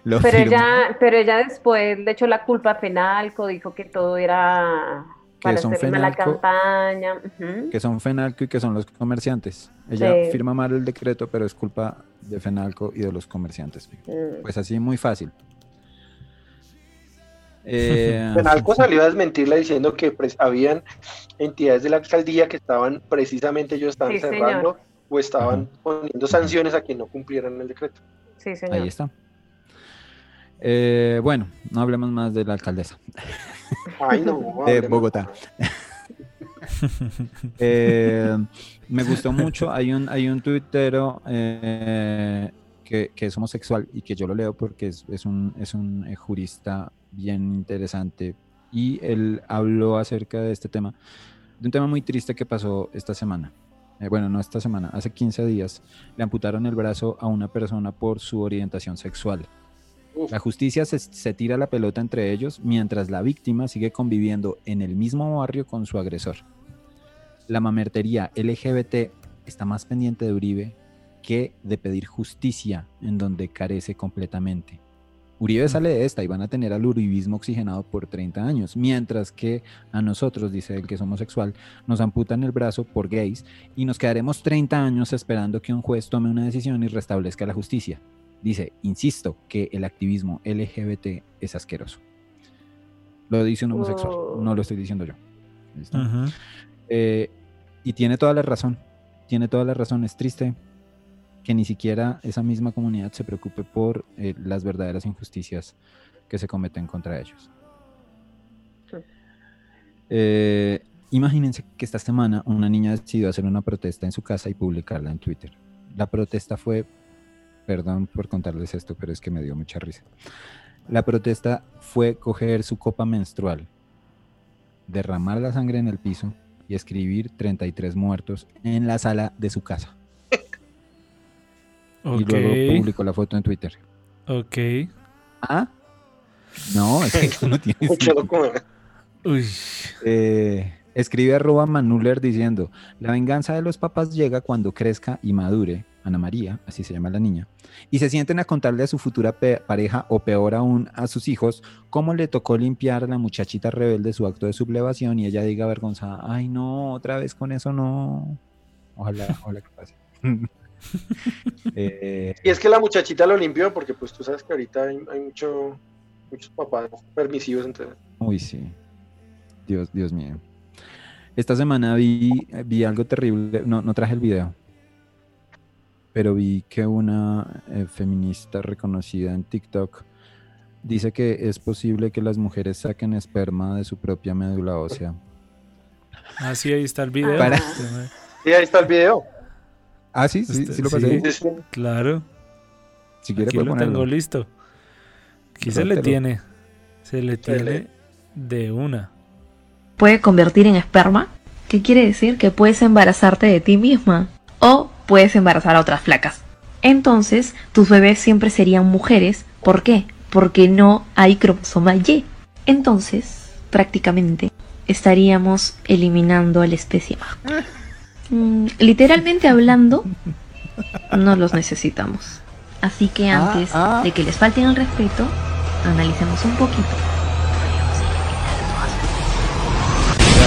Lo Pero firmó. ella, pero ella después le echó la culpa a Fenalco, dijo que todo era para son hacer mala Fenalco, que son FENALCO y que son los comerciantes. Ella Sí. firma mal el decreto, pero es culpa de FENALCO y de los comerciantes. Mm. Pues así, muy fácil. Eh, Penalco salió a desmentirla diciendo que habían entidades de la alcaldía que estaban precisamente ellos estaban Sí, señor. O estaban poniendo sanciones a quien no cumplieran el decreto. Sí, señor. Ahí está. Eh, bueno, no hablemos más de la alcaldesa Ay, no, de. Bogotá. Eh, me gustó mucho. Hay un, hay un tuitero eh, que, que es homosexual y que yo lo leo porque es, es un, es un eh, jurista bien interesante. Y él habló acerca de este tema, de un tema muy triste que pasó esta semana. Eh, bueno, no esta semana, hace 15 días le amputaron el brazo a una persona por su orientación sexual. La justicia se, se tira la pelota entre ellos mientras la víctima sigue conviviendo en el mismo barrio con su agresor. La mamertería LGBT está más pendiente de Uribe que de pedir justicia en donde carece completamente. Uribe sale de esta y van a tener al uribismo oxigenado por 30 años, mientras que a nosotros, dice el que es homosexual, nos amputan el brazo por gays y nos quedaremos 30 años esperando que un juez tome una decisión y restablezca la justicia. Dice, insisto, que el activismo LGBT es asqueroso. Lo dice un homosexual, Oh. no lo estoy diciendo yo. Eh, y tiene toda la razón, tiene toda la razón. Es triste que ni siquiera esa misma comunidad se preocupe por eh, las verdaderas injusticias que se cometen contra ellos. Eh, imagínense que esta semana una niña decidió hacer una protesta en su casa y publicarla en Twitter. La protesta fue, perdón por contarles esto, pero es que me dio mucha risa. La protesta fue coger su copa menstrual, derramar la sangre en el piso y escribir 33 muertos en la sala de su casa. Y luego publicó la foto en Twitter. Ok. ¿Ah? No, es que tú no tienes. Mucho loco. Uy. Eh, escribe arroba Manuller diciendo, la venganza de los papás llega cuando crezca y madure, Ana María, así se llama la niña, y se sienten a contarle a su futura pareja o peor aún a sus hijos cómo le tocó limpiar a la muchachita rebelde su acto de sublevación y ella diga avergonzada, ay no, otra vez con eso no. Ojalá, ojalá que pase. Eh, Y es que la muchachita lo limpió porque pues tú sabes que ahorita hay, hay mucho, muchos papás permisivos entonces. Uy, sí. Dios, Dios mío. Esta semana vi, vi algo terrible. No, no traje el video. Pero vi que una eh, feminista reconocida en TikTok dice que es posible que las mujeres saquen esperma de su propia médula ósea. Ah, sí, ahí está el video. Para- Sí, ahí está el video. Ah, sí, sí, Este- sí lo pasé. Sí, sí. Claro. Si quiere Aquí puede lo ponerlo. tengo listo. Aquí se le tiene. Se le Se tiene le- de una. puede convertir en esperma, que quiere decir que puedes embarazarte de ti misma o puedes embarazar a otras flacas. Entonces, tus bebés siempre serían mujeres. ¿Por qué? Porque no hay cromosoma Y. Entonces, prácticamente, estaríamos eliminando a la especie masculina. Mm, literalmente hablando, no los necesitamos. Así que Ah, antes ah. de que les falten el respeto, analicemos un poquito.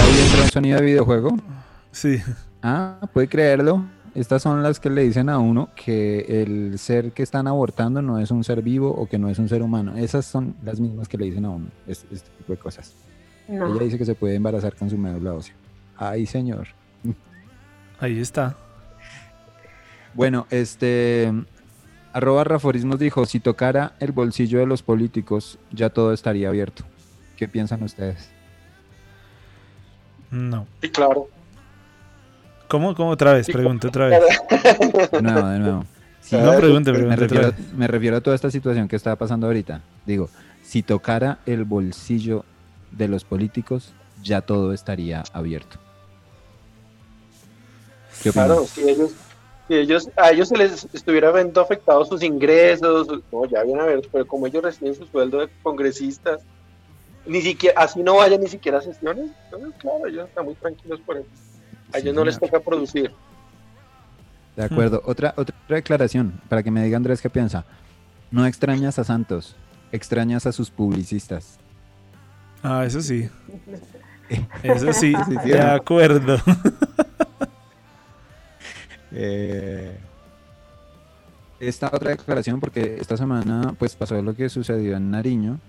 Ahí entra un sonido de videojuego. Sí. Ah, puede creerlo. Estas son las que le dicen a uno que el ser que están abortando no es un ser vivo o que no es un ser humano. Esas son las mismas que le dicen a uno es- este tipo de cosas. No. Ella dice que se puede embarazar con su médula ósea. Ay, señor. Ahí está. Bueno, este. Arroba Raforismos dijo: si tocara el bolsillo de los políticos, ya todo estaría abierto. ¿Qué piensan ustedes? No. Sí, claro. ¿Cómo? ¿Cómo otra vez? Pregunto otra vez. De nuevo, de nuevo. Si- No, pregunte, me pregunte refiero, otra vez. me refiero a toda esta situación que está pasando ahorita. Digo, si tocara el bolsillo de los políticos, ya todo estaría abierto. Claro, si ellos, si ellos, a ellos se les estuviera viendo afectados sus ingresos, no, ya viene a ver, pero como ellos reciben su sueldo de congresistas, ni siquiera, así no vayan ni siquiera a sesiones, no, claro, ellos están muy tranquilos por eso. A ellos no les toca producir. De acuerdo. Otra, otra declaración, para que me diga Andrés qué piensa. No extrañas a Santos, extrañas a sus publicistas. Ah, eso sí. Eso sí, Sí, sí, de ¿no? acuerdo. Eh, esta otra declaración, porque esta semana pues pasó lo que sucedió en Nariño.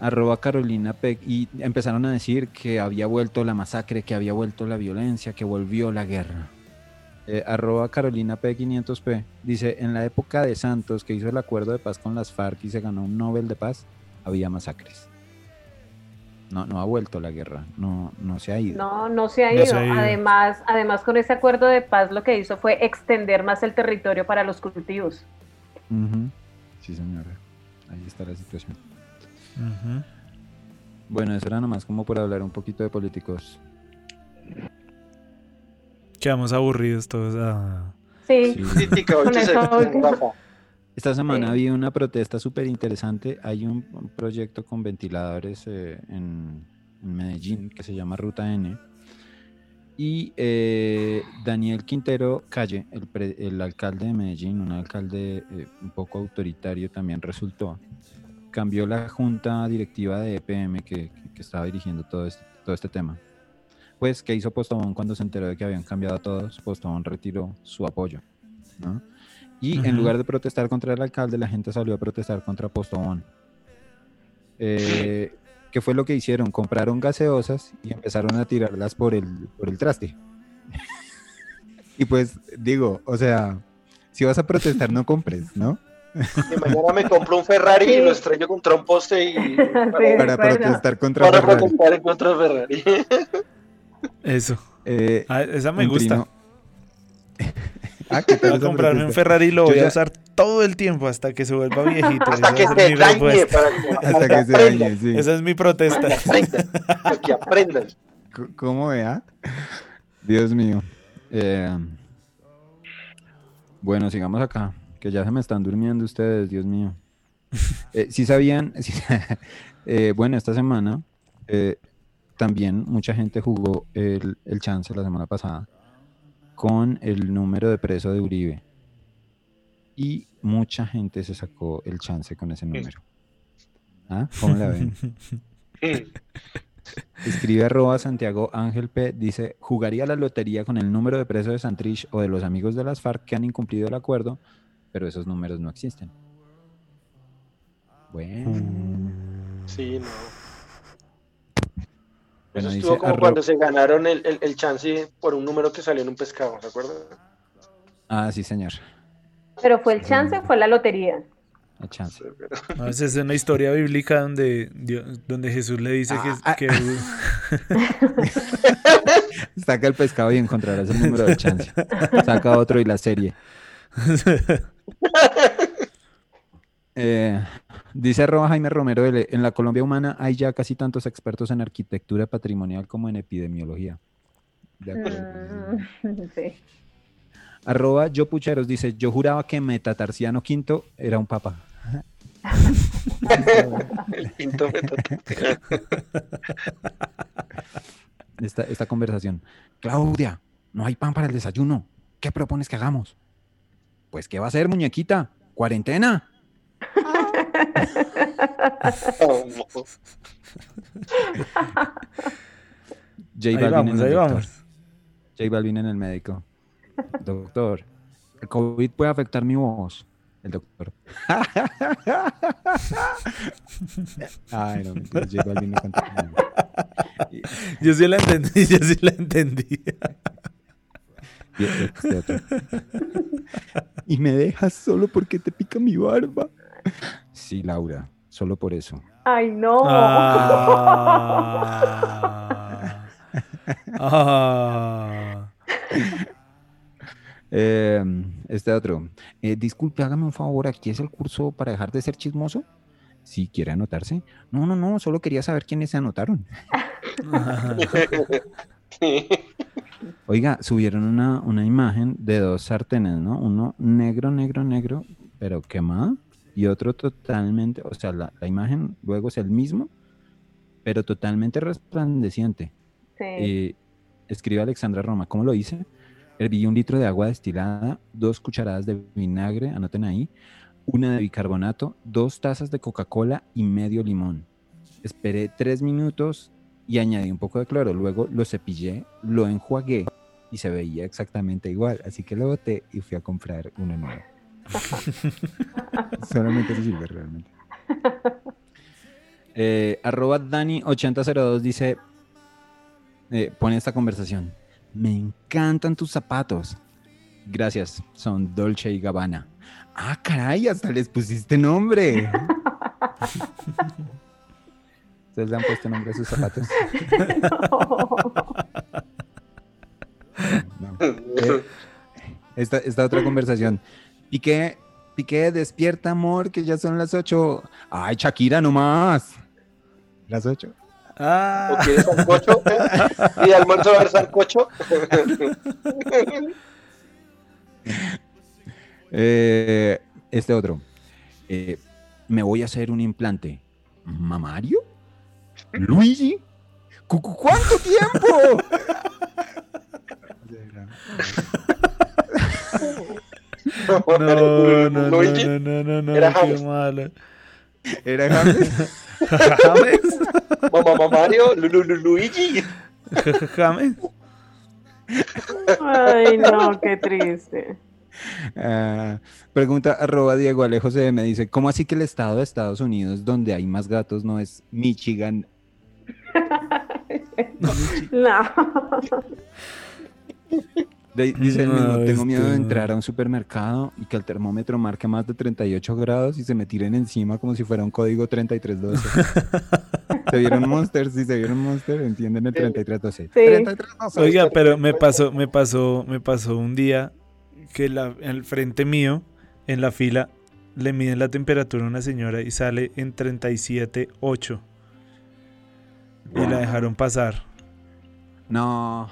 Arroba Carolina Peck y empezaron a decir que había vuelto la masacre, que había vuelto la violencia, que volvió la guerra. Eh, arroba Carolina P 500P dice, en la época de Santos que hizo el acuerdo de paz con las FARC y se ganó un Nobel de paz, había masacres. No, no ha vuelto la guerra, no, no se ha ido. No, no se ha ido. se ha ido. Además, además con ese acuerdo de paz lo que hizo fue extender más el territorio para los cultivos. Sí, señora. Ahí está la situación. Bueno, eso era nomás como por hablar un poquito de políticos. Quedamos aburridos todos. ah. Sí, Sí. con eso. Esta semana había una protesta súper interesante. Hay un, un proyecto con ventiladores eh, en, en Medellín que se llama Ruta N. Y eh, Daniel Quintero Calle, el, pre- el alcalde de Medellín, un alcalde eh, un poco autoritario también resultó, cambió la junta directiva de EPM que, que- que estaba dirigiendo todo este, todo este tema. Pues, ¿qué hizo Postobón cuando se enteró de que habían cambiado a todos? Postobón retiró su apoyo. ¿No? Y en lugar de protestar contra el alcalde, la gente salió a protestar contra Postobón. Eh, ¿Qué fue lo que hicieron? Compraron gaseosas y empezaron a tirarlas por el, por el traste. y pues digo, o sea, si vas a protestar, no compres, ¿no? Y mañana me compro un Ferrari y lo estrello contra un poste y Para protestar contra para Ferrari. protestar contra Ferrari. Eso. Eh, Ah, esa me gusta. trino- Ah, ¿qué tal Voy a comprarme un? Ferrari y lo voy a usar todo el tiempo hasta que se vuelva viejito. Hasta Esa que es se mi dañe, para Hasta que se dañe, sí. Esa es mi protesta. Aprendan, que aprendan. C- ¿Cómo vea? Dios mío. Eh, bueno, sigamos acá, que ya se me están durmiendo ustedes, Dios mío. Eh, si sabían, sí, eh, bueno, esta semana eh, también mucha gente jugó el, el chance la semana pasada con el número de preso de Uribe. Y mucha gente se sacó el chance con ese número. ¿Ah? ¿Cómo la ven? Escribe arroba Santiago Ángel P. Dice, jugaría la lotería con el número de preso de Santrich o de los amigos de las FARC que han incumplido el acuerdo, pero esos números no existen. Bueno. Sí, no. Bueno, Eso dice estuvo como arro- cuando se ganaron el, el, el chance por un número que salió en un pescado, ¿se acuerdan? Ah, sí, señor. Pero fue el chance o fue la lotería. El chance. No, esa es una historia bíblica donde, Dios- donde Jesús le dice Ah, que, que- Saca el pescado y encontrarás el número de chance. Saca otro y la serie. Eh, dice arroba Jaime Romero L, en la Colombia humana hay ya casi tantos expertos en arquitectura patrimonial como en epidemiología. De acuerdo. Mm, sí. Arroba yo pucheros dice, yo juraba que Metatarsiano V era un papa. El quinto metatarsiano. esta, esta conversación. Claudia, no hay pan para el desayuno. ¿Qué propones que hagamos? Pues, ¿qué va a hacer, muñequita? ¿Cuarentena? J Ahí Balvin vamos, en el ahí doctor. vamos. J Balvin en el médico. Doctor, el COVID puede afectar mi voz. El doctor. Ay, no, J Balvin no canta. Yo sí la entendí, yo sí la entendí. Y este. Y me dejas solo porque te pica mi barba. Sí, Laura, solo por eso. Ay, no. Ah. Ah. Eh, este otro. Eh, disculpe, hágame un favor, ¿aquí es el curso para dejar de ser chismoso? Si quiere anotarse. No, no, no, solo quería saber quiénes se anotaron. Oiga, subieron una, una imagen de dos sartenes, ¿no? Uno negro, negro, negro, pero quemado, y otro totalmente, o sea, la, la imagen luego es el mismo, pero totalmente resplandeciente. Sí. Eh, escribe Alexandra Roma, ¿cómo lo hice? Herví un litro de agua destilada, dos cucharadas de vinagre, anoten ahí, una de bicarbonato, dos tazas de Coca-Cola y medio limón. Esperé tres minutos y añadí un poco de cloro. Luego lo cepillé, lo enjuagué y se veía exactamente igual. Así que lo boté y fui a comprar uno nuevo. Solamente eso sirve realmente. Eh, arroba Dani8002 dice, eh, pone esta conversación. Me encantan tus zapatos. Gracias, son Dolce y Gabbana. Ah, caray, hasta les pusiste nombre. ¿Ustedes le han puesto nombre a sus zapatos? No. Eh, esta, esta otra conversación. Piqué, Piqué, despierta, amor, que ya son las 8. Ay, Shakira, nomás. Las 8. ¿O quieres sancocho? ¿Y almuerzo va a haber sancocho? Eh, este otro. Eh, me voy a hacer un implante. ¿Mamario? ¿Luigi? ¿Cu- cu- ¿Cuánto tiempo? No, no, no, Luigi. no, no, no, no, Era qué James. malo. ¿Era James? James. Mamá, Mario, Lu- Lu- Lu- Luigi. James. Ay, no, qué triste. Ah, pregunta arroba Diego Alejo C. Me dice, ¿cómo así que el estado de Estados Unidos donde hay más gatos no es Michigan? No. De- dice el No, mismo, tengo miedo de entrar a un supermercado y que el termómetro marque más de 38 grados y se me tiren encima como si fuera un código 3312. ¿Se vieron Monster? Si se vieron Monster, entienden el 3312. 3312. Oiga, pero me pasó, me pasó, me pasó un día que la, al frente mío, en la fila, le miden la temperatura a una señora y sale en 37.8. Y la dejaron pasar. No.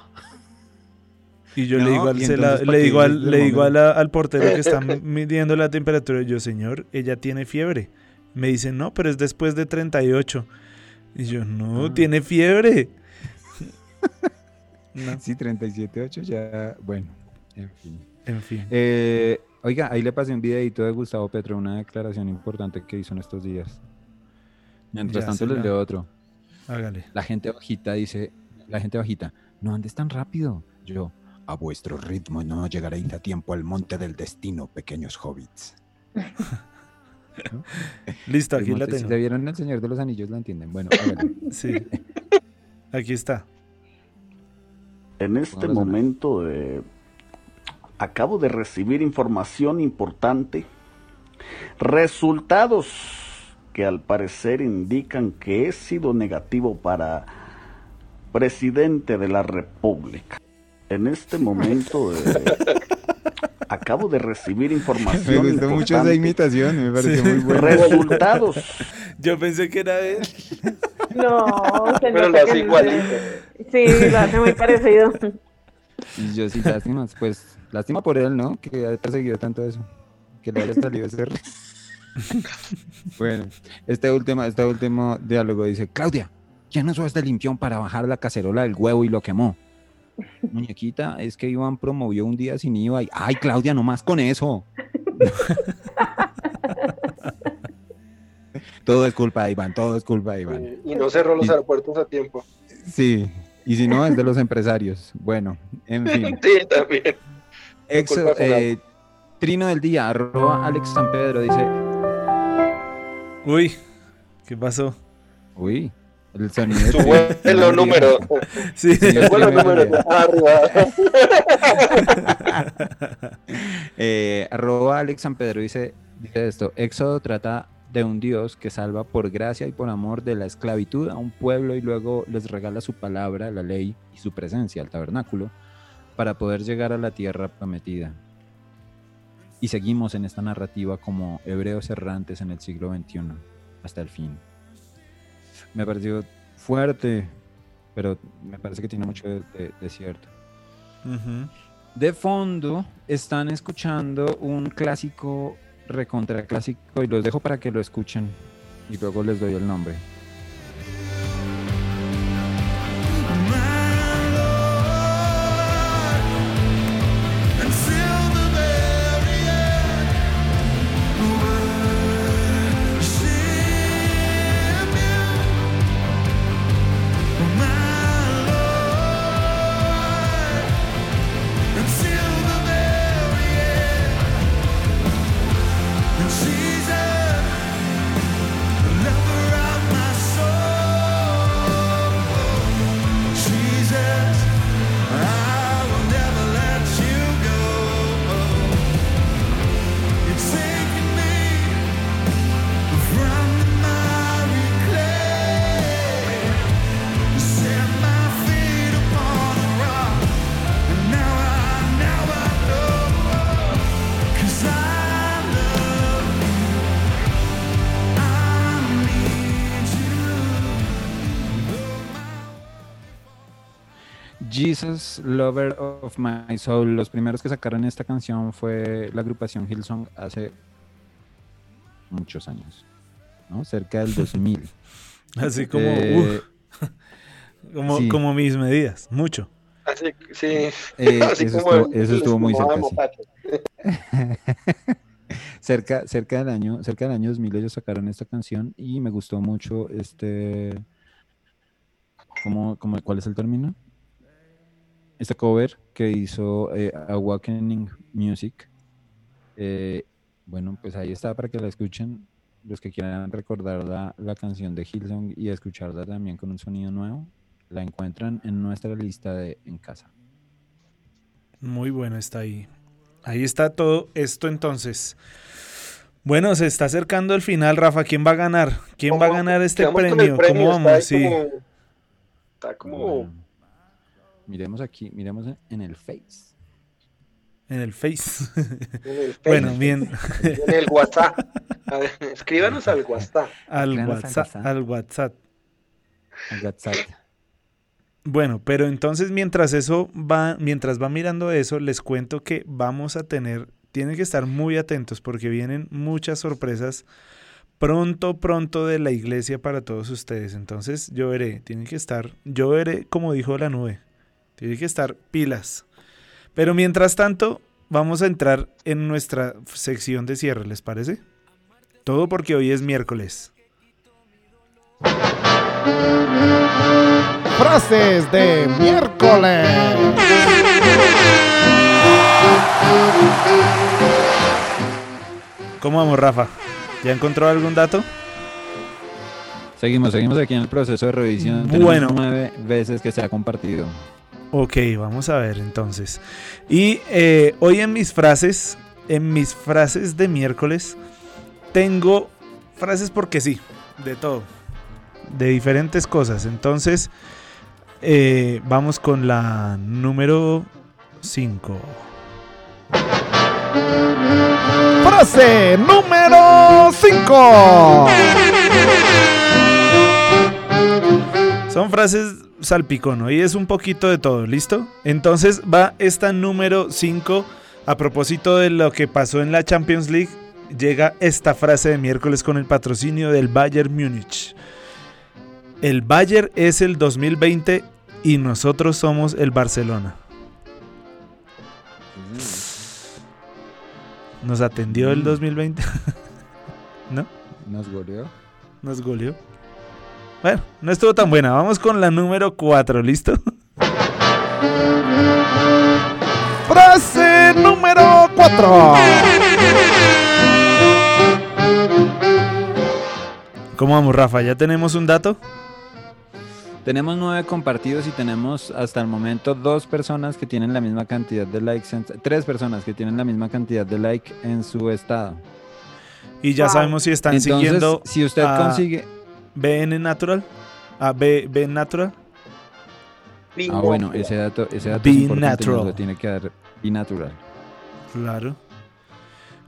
Y yo No, le digo al, ¿y se la- entonces para le digo al, le digo a la- al portero que está midiendo la temperatura, yo, señor, ella tiene fiebre. Me dice, no, pero es después de 38. Y yo, no, Ah. tiene fiebre. No. Sí, 37.8 ya, bueno, en fin. En fin. Eh, oiga, ahí le pasé un videito de Gustavo Petro, una declaración importante que hizo en estos días. Mientras Ya, tanto les leo otro. Hágale. La gente bajita dice, la gente bajita, no andes tan rápido. Yo, a vuestro ritmo no llegaréis a tiempo al monte del destino, pequeños hobbits. ¿No? Listo, aquí la monte- Si tengo. se vieron El Señor de los Anillos, la entienden. Bueno. Sí. Aquí está. En este momento de... acabo de recibir información importante. Resultados que al parecer indican que he sido negativo para presidente de la República. En este momento de... Acabo de recibir Me información. gustó mucho esa imitación, me pareció Sí. muy buena. Resultados. Yo pensé que era él. No, se Pero lo hace no igualito. Sí, lo hace muy parecido. Y yo sí, lástima, pues, lástima por él, ¿no? Que haya perseguido tanto eso. Que le haya salido ese. Bueno, este último, este último diálogo dice, Claudia, ¿quién usó este limpión para bajar la cacerola del huevo y lo quemó? Muñequita, es que Iván promovió un día sin IVA y, ay, Claudia, no más con eso. todo es culpa de Iván, todo es culpa de Iván. Y no cerró los Y- aeropuertos a tiempo. Sí, y si no, es de los empresarios. Bueno, en fin. Sí, también. Ex- eh, Trino del día, arroba Alex San Pedro, dice, Uy, ¿qué pasó? uy, el sonido. Su vuelo número. Sí. El vuelo número arriba. Eh, arroba Alex San Pedro dice, dice esto, Éxodo trata de un Dios que salva por gracia y por amor de la esclavitud a un pueblo y luego les regala su palabra, la ley y su presencia, el tabernáculo, para poder llegar a la tierra prometida. Y seguimos en esta narrativa como hebreos errantes en el siglo XXI, hasta el fin. Me pareció fuerte, pero me parece que tiene mucho de, de- de cierto. De fondo están escuchando un clásico recontra clásico y los dejo para que lo escuchen y luego les doy el nombre. My Soul. Los primeros que sacaron esta canción fue la agrupación Hillsong hace muchos años, ¿no? Cerca del 2000. Así como, Eh, uf, como, sí. como mis medidas, mucho. Así, sí. Eh, Así eso como estuvo- eso estuvo muy sí. Cerca, cerca del año, cerca del año 2000 ellos sacaron esta canción y me gustó mucho este, ¿cómo, cómo- cuál es el término? Este cover que hizo eh, Awakening Music. Eh, bueno, pues ahí está para que la escuchen. Los que quieran recordar la, la canción de Hillsong y escucharla también con un sonido nuevo, la encuentran en nuestra lista de En Casa. Muy bueno está ahí. Ahí está todo esto entonces. Bueno, se está acercando el final, Rafa. ¿Quién va a ganar? ¿Quién va a ganar este premio? premio, ¿Cómo está vamos? Sí. como- Está como... Bueno, miremos aquí, miremos en- el Face. En el Face. En el bueno, Face. bien. En el WhatsApp. A ver, escríbanos al WhatsApp. al al WhatsApp. Al WhatsApp. El WhatsApp. Bueno, pero entonces mientras eso va, mientras va mirando eso, les cuento que vamos a tener, tienen que estar muy atentos porque vienen muchas sorpresas pronto, pronto de la iglesia para todos ustedes. Entonces yo veré, tienen que estar, yo veré como dijo la nube, tienen que estar pilas. Pero mientras tanto, vamos a entrar en nuestra sección de cierre, ¿les parece? Todo porque hoy es miércoles. Frases de miércoles. ¿Cómo vamos, Rafa? ¿Ya encontró algún dato? Seguimos, seguimos aquí en el proceso de revisión. Tenemos Bueno. nueve veces que se ha compartido. Ok, vamos a ver entonces. Y eh, hoy en mis frases, en mis frases de miércoles, tengo frases porque sí, de todo, de diferentes cosas. Entonces, eh, vamos con la número 5. Frase número 5. Son frases salpicón, y es un poquito de todo, ¿listo? Entonces va esta número 5. A propósito de lo que pasó en la Champions League, llega esta frase de miércoles con el patrocinio del Bayern Múnich. El Bayern es el 2020 y nosotros somos el Barcelona. Nos atendió el 2020. ¿No? Nos goleó. Nos goleó. Bueno, no estuvo tan buena. Vamos con la número 4, ¿listo? Frase número 4. ¿Cómo vamos, Rafa? ¿Ya tenemos un dato? Tenemos nueve compartidos y tenemos hasta el momento dos personas que tienen la misma cantidad de likes, en- tres personas que tienen la misma cantidad de like en su estado. Y ya sabemos si están Entonces, siguiendo. si usted a consigue- BN Natural. A B, B Natural. Ah, bueno, ese dato, ese dato es importante, natural. lo tiene que dar Be Natural. Claro.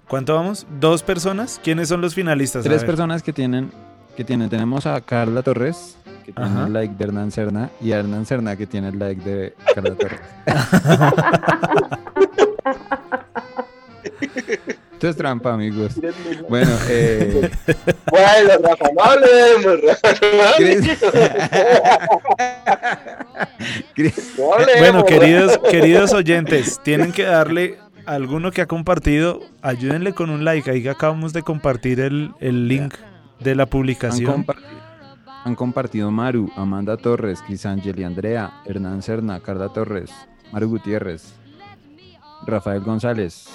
¿Cuánto vamos? ¿Dos personas? ¿Quiénes son los finalistas? Tres personas que tienen, que tienen, tenemos a Carla Torres, que tiene el like de Hernán Serna, y a Hernán Serna, que tiene el like de Carla Torres. Esto es trampa, amigos. Bueno, eh, Bueno, Rafa, no hablemos, Rafa, no Bueno, queridos, queridos oyentes, tienen que darle a alguno que ha compartido, ayúdenle con un like. Ahí acabamos de compartir el, el link de la han, publicación. compa- han compartido Maru, Amanda Torres, Crisangeli Andrea, Hernán Serna, Carla Torres, Maru Gutiérrez, Rafael González.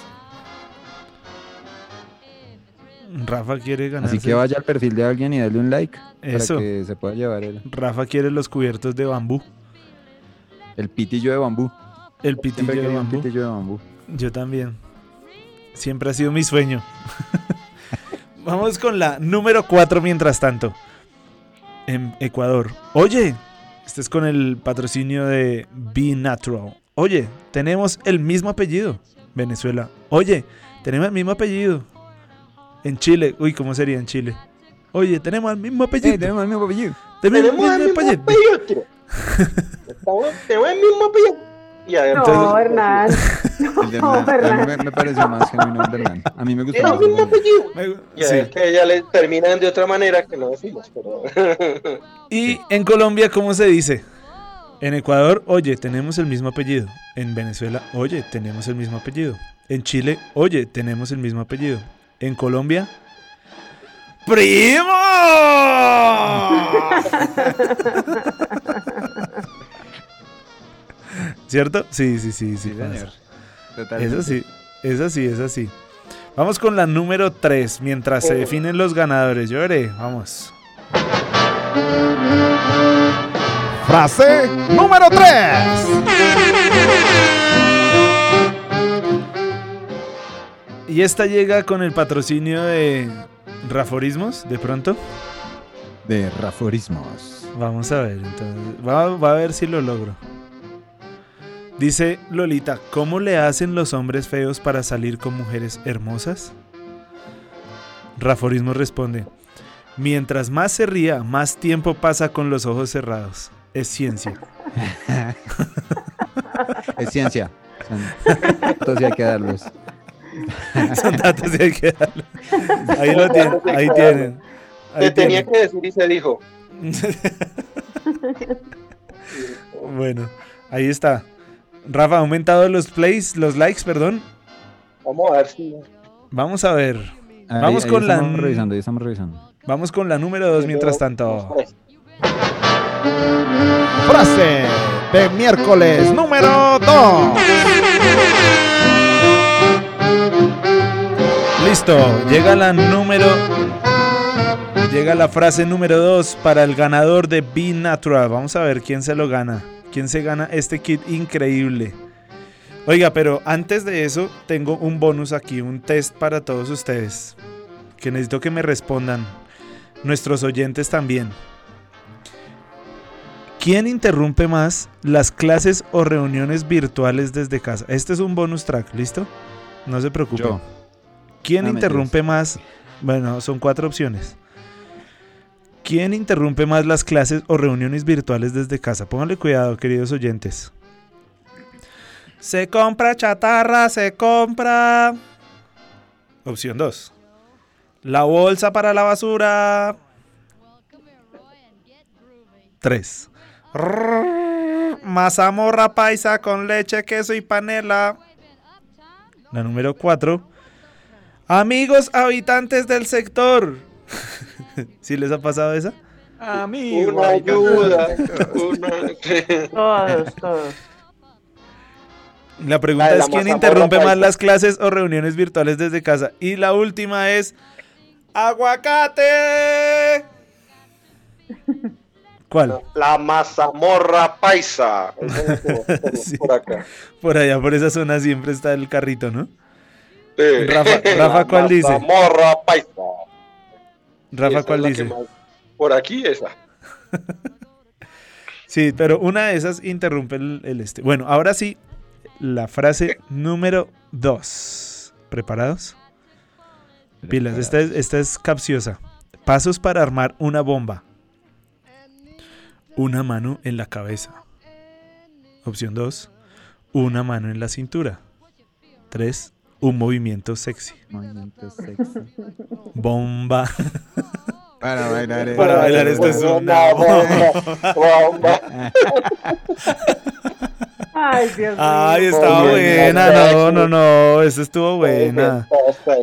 Rafa quiere ganar. Así que vaya al perfil de alguien y dale un like Eso. para que se pueda llevar el, Rafa quiere los cubiertos de bambú. el pitillo de bambú. El pitillo de bambú. pitillo de bambú. Yo también. Siempre ha sido mi sueño. Vamos con la número 4 mientras tanto. En Ecuador. Oye, este es con el patrocinio de Be Natural. Oye, tenemos el mismo apellido. Venezuela. Oye, tenemos el mismo apellido. En Chile. Uy, ¿cómo sería en Chile? Oye, tenemos el mismo apellido. tenemos el mismo apellido. Tenemos el Tenemos el mismo apellido. apellido. Tenemos el mismo apellido. Y a ver, No, entonces- Hernán. El de Hernán. A mí me, me pareció más genuino el de Hernán. A mí me Tiene más el mismo apellido. Y a Sí. ver que ya le terminan de otra manera que no decimos, pero. Y en Colombia, ¿cómo se dice? En Ecuador, oye, tenemos el mismo apellido. En Venezuela, oye, tenemos el mismo apellido. En Chile, oye, tenemos el mismo apellido. En Colombia, ¡Primo! ¿Cierto? Sí, sí, sí, sí. pasa. señor. Es así, es así, es así. Vamos con la número 3 mientras se definen los ganadores. Yo veré, vamos. Frase número 3. Y esta llega con el patrocinio de Raforismos, de pronto. De Raforismos. Vamos a ver, entonces. Va, va a ver si lo logro. Dice Lolita, ¿cómo le hacen los hombres feos para salir con mujeres hermosas? Raforismo responde, mientras más se ría, más tiempo pasa con los ojos cerrados. Es ciencia. Es ciencia. Y hay que darlos. Son datos y hay que darlos. Ahí lo tienen, ahí tienen. Ahí Se tenía tienen. que decir y se dijo. Bueno, ahí está. Rafa, ¿ha aumentado los plays, los likes, perdón? Vamos a ver si. Vamos a ver. Ahí- Vamos ahí con la estamos revisando, ahí estamos revisando. Vamos con la número 2 mientras tanto. Frase de miércoles número 2. Listo, llega la número Llega la frase número 2 para el ganador de Be Natural. Vamos a ver quién se lo gana. ¿Quién se gana este kit increíble? Oiga, pero antes de eso tengo un bonus aquí, un test para todos ustedes. Que necesito que me respondan. Nuestros oyentes también. ¿Quién interrumpe más las clases o reuniones virtuales desde casa? Este es un bonus track, ¿listo? No se preocupen. ¿Quién Ah, interrumpe más? Bueno, son cuatro opciones. ¿Quién interrumpe más las clases o reuniones virtuales desde casa? Pónganle cuidado, queridos oyentes. Se compra chatarra, se compra. Opción 2. La bolsa para la basura. 3. Mazamorra paisa con leche, queso y panela. La número 4. Amigos habitantes del sector. ¿Sí les ha pasado esa? Amigo. Una ayuda. una... Todos, todos. La pregunta La de la es quién interrumpe más las clases o reuniones virtuales desde casa. Y la última es aguacate. ¿Cuál? La mazamorra paisa. Sí. por acá. Por allá, por esa zona siempre está el carrito, ¿no? Sí. Rafa, ¿cuál dice? Mazamorra paisa. Rafa, Esa ¿cuál dice? más- Por aquí esa. Sí, pero una de esas interrumpe el, el este. Bueno, ahora sí, la frase número dos. ¿Preparados? Pilas, esta es, esta es capciosa. Pasos para armar una bomba. Una mano en la cabeza. Opción 2. Una mano en la cintura. 3. Un movimiento sexy. Movimiento sexy. Bomba. Para bailar. eh. Para bailar esto es una bomba. bomba. Ay, Dios mío. Ay, estaba buena. No, no, no. Esa estuvo buena.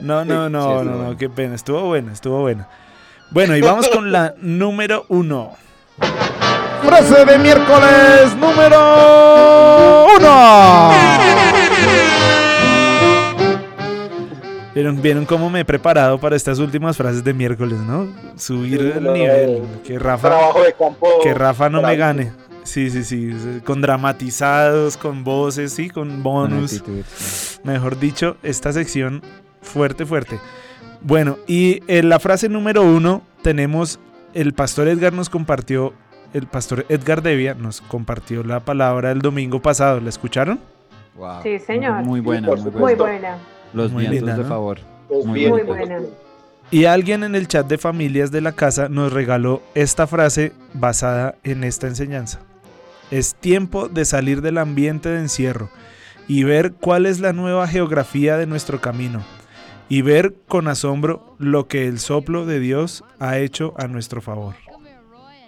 No, no, no, no, no. Qué pena. Estuvo buena, estuvo buena. Bueno, y vamos con la número uno. Frase de miércoles número uno. ¿Vieron, vieron cómo me he preparado para estas últimas frases de miércoles, ¿no? Subir Sí, el no, nivel. Que Rafa, Trabajo de campo. que Rafa no me gane. Sí, sí, sí. Con dramatizados, con voces, sí, con Con bonus. actitud. Mejor dicho, esta sección fuerte, fuerte. Bueno, y en la frase número uno tenemos, el pastor Edgar nos compartió, el pastor Edgar Devia nos compartió la palabra el domingo pasado. ¿La escucharon? Wow. Sí, señor. Muy buena, por muy supuesto. Muy buena. Los Muy vientos linda, de ¿no? favor. Los Muy vientos, buena. Y alguien en el chat de familias de la casa nos regaló esta frase basada en esta enseñanza. Es tiempo de salir del ambiente de encierro y ver cuál es la nueva geografía de nuestro camino y ver con asombro lo que el soplo de Dios ha hecho a nuestro favor.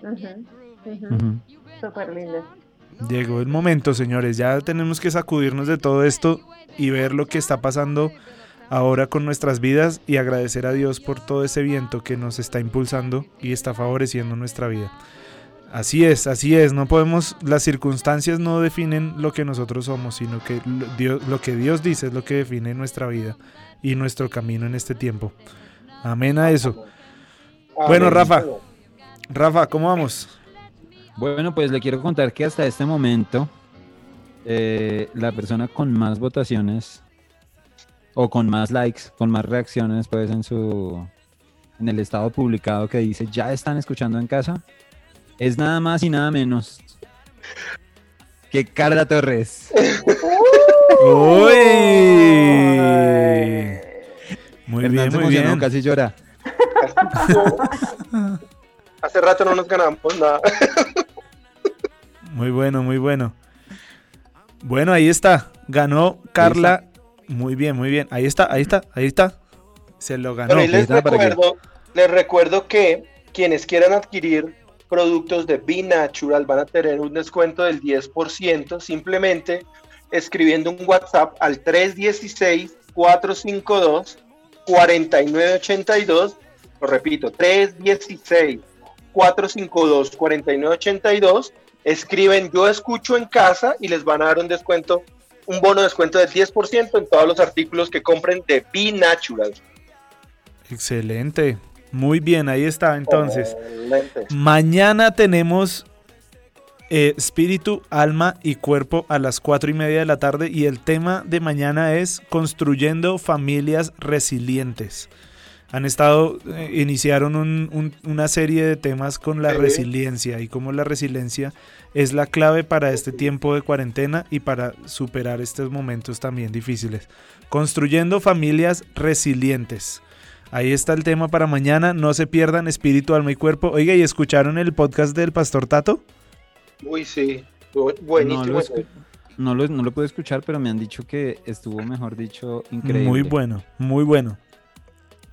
Ujú. Súper linda. Llegó el momento, señores, ya tenemos que sacudirnos de todo esto y ver lo que está pasando ahora con nuestras vidas y agradecer a Dios por todo ese viento que nos está impulsando y está favoreciendo nuestra vida. Así es, así es, no podemos, las circunstancias no definen lo que nosotros somos, sino que lo, Dios, lo que Dios dice es lo que define nuestra vida y nuestro camino en este tiempo. Amén a eso. Bueno. Rafa, Rafa, ¿cómo vamos? Bueno, pues le quiero contar que hasta este momento eh, la persona con más votaciones o con más likes, con más reacciones, pues en su en el estado publicado que dice ya están escuchando en casa, es nada más y nada menos que Carla Torres. Uy. Muy Hernán bien, se muy emocionó, bien. casi llora. Hace rato no nos ganamos nada. Muy bueno, muy bueno. Bueno, ahí está. Ganó Carla. Muy bien, muy bien. Ahí está, ahí está, ahí está. Se lo ganó. Pero ahí les recuerdo, les recuerdo que quienes quieran adquirir productos de Be Natural van a tener un descuento del 10% simplemente escribiendo un WhatsApp al 316-452-4982. Lo repito, 316-452-4982. Escriben yo escucho en casa y les van a dar un descuento, un bono de descuento del 10% en todos los artículos que compren de Be Natural. Excelente. Muy bien, ahí está. Entonces, Excelente. mañana tenemos eh, espíritu, alma y cuerpo a las cuatro y media de la tarde. Y el tema de mañana es construyendo familias resilientes. Han estado, eh, iniciaron un- un- una serie de temas con la resiliencia y cómo la resiliencia es la clave para este tiempo de cuarentena y para superar estos momentos también difíciles. Construyendo familias resilientes. Ahí está el tema para mañana. No se pierdan espíritu, alma y cuerpo. Oiga, ¿y escucharon el podcast del Pastor Tato? Uy, sí. Bu- Buenísimo. No lo, escu- no, lo, no lo pude escuchar, pero me han dicho que estuvo, mejor dicho, increíble. Muy bueno, muy bueno.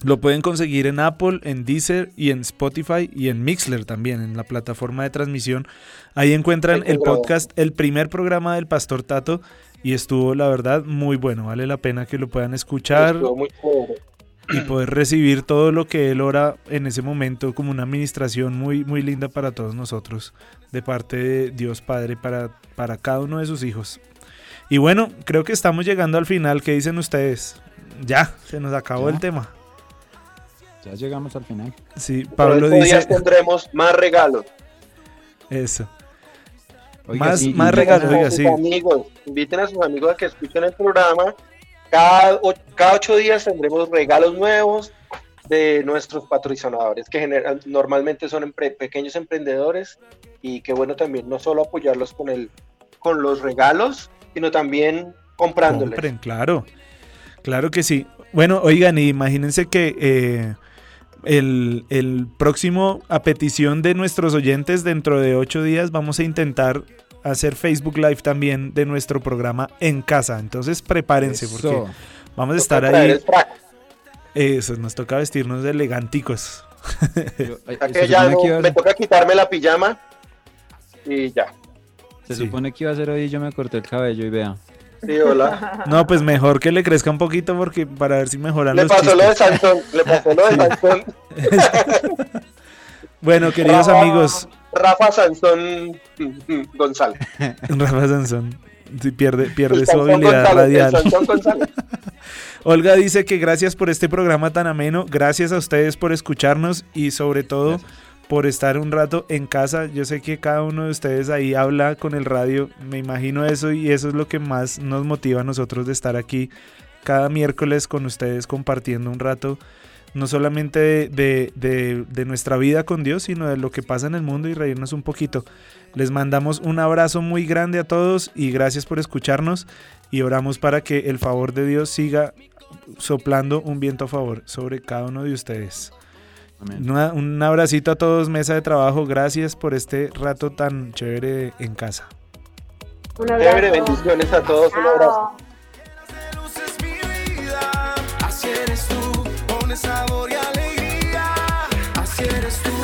Lo pueden conseguir en Apple, en Deezer y en Spotify y en Mixler también, en la plataforma de transmisión. Ahí encuentran el podcast, el primer programa del Pastor Tato y estuvo, la verdad, muy bueno. Vale la pena que lo puedan escuchar y poder recibir todo lo que él ora en ese momento como una administración muy, muy linda para todos nosotros, de parte de Dios Padre para, para cada uno de sus hijos. Y bueno, creo que estamos llegando al final. ¿Qué dicen ustedes? Ya, se nos acabó ¿Ya? el tema. Ya llegamos al final. Sí, Pablo estos días dice tendremos más regalos. eso. Oiga, más sí, más regalos, Inviten a oiga, sí. amigos, inviten a sus amigos a que escuchen el programa. Cada, o- cada ocho días tendremos regalos nuevos de nuestros patrocinadores, que general, normalmente son empre- pequeños emprendedores. Y qué bueno también no solo apoyarlos con, el, con los regalos, sino también comprándoles. Compren, claro. Claro que sí. Bueno, oigan, y imagínense que eh, el, el próximo, a petición de nuestros oyentes, dentro de ocho días vamos a intentar hacer Facebook Live también de nuestro programa en casa. Entonces prepárense porque vamos a estar ahí. Eso, nos toca vestirnos de eleganticos. Yo- que ya no- que a me toca quitarme la pijama y ya. Se Sí. supone que iba a ser hoy y yo me corté el cabello y vea. Sí, hola. No, pues mejor que le crezca un poquito porque para ver si mejoran Le los pasó lo de. Sansón, le pasó lo de Sansón. Bueno, queridos Rafa- amigos, Rafa Sansón González. Rafa Sansón sí, pierde, pierde su habilidad González, radial. Sansón González. Olga dice que gracias por este programa tan ameno, gracias a ustedes por escucharnos y sobre todo por estar un rato en casa. Yo sé que cada uno de ustedes ahí habla con el radio, me imagino eso y eso es lo que más nos motiva a nosotros de estar aquí cada miércoles con ustedes compartiendo un rato, no solamente de, de- de- nuestra vida con Dios, sino de lo que pasa en el mundo y reírnos un poquito. Les mandamos un abrazo muy grande a todos y gracias por escucharnos y oramos para que el favor de Dios siga soplando un viento a favor sobre cada uno de ustedes. Un abracito a todos, mesa de trabajo. Gracias por este rato tan chévere en casa. Un abrazo. Chévere, bendiciones a todos. Un abrazo. Sabor y alegría. Así eres tú.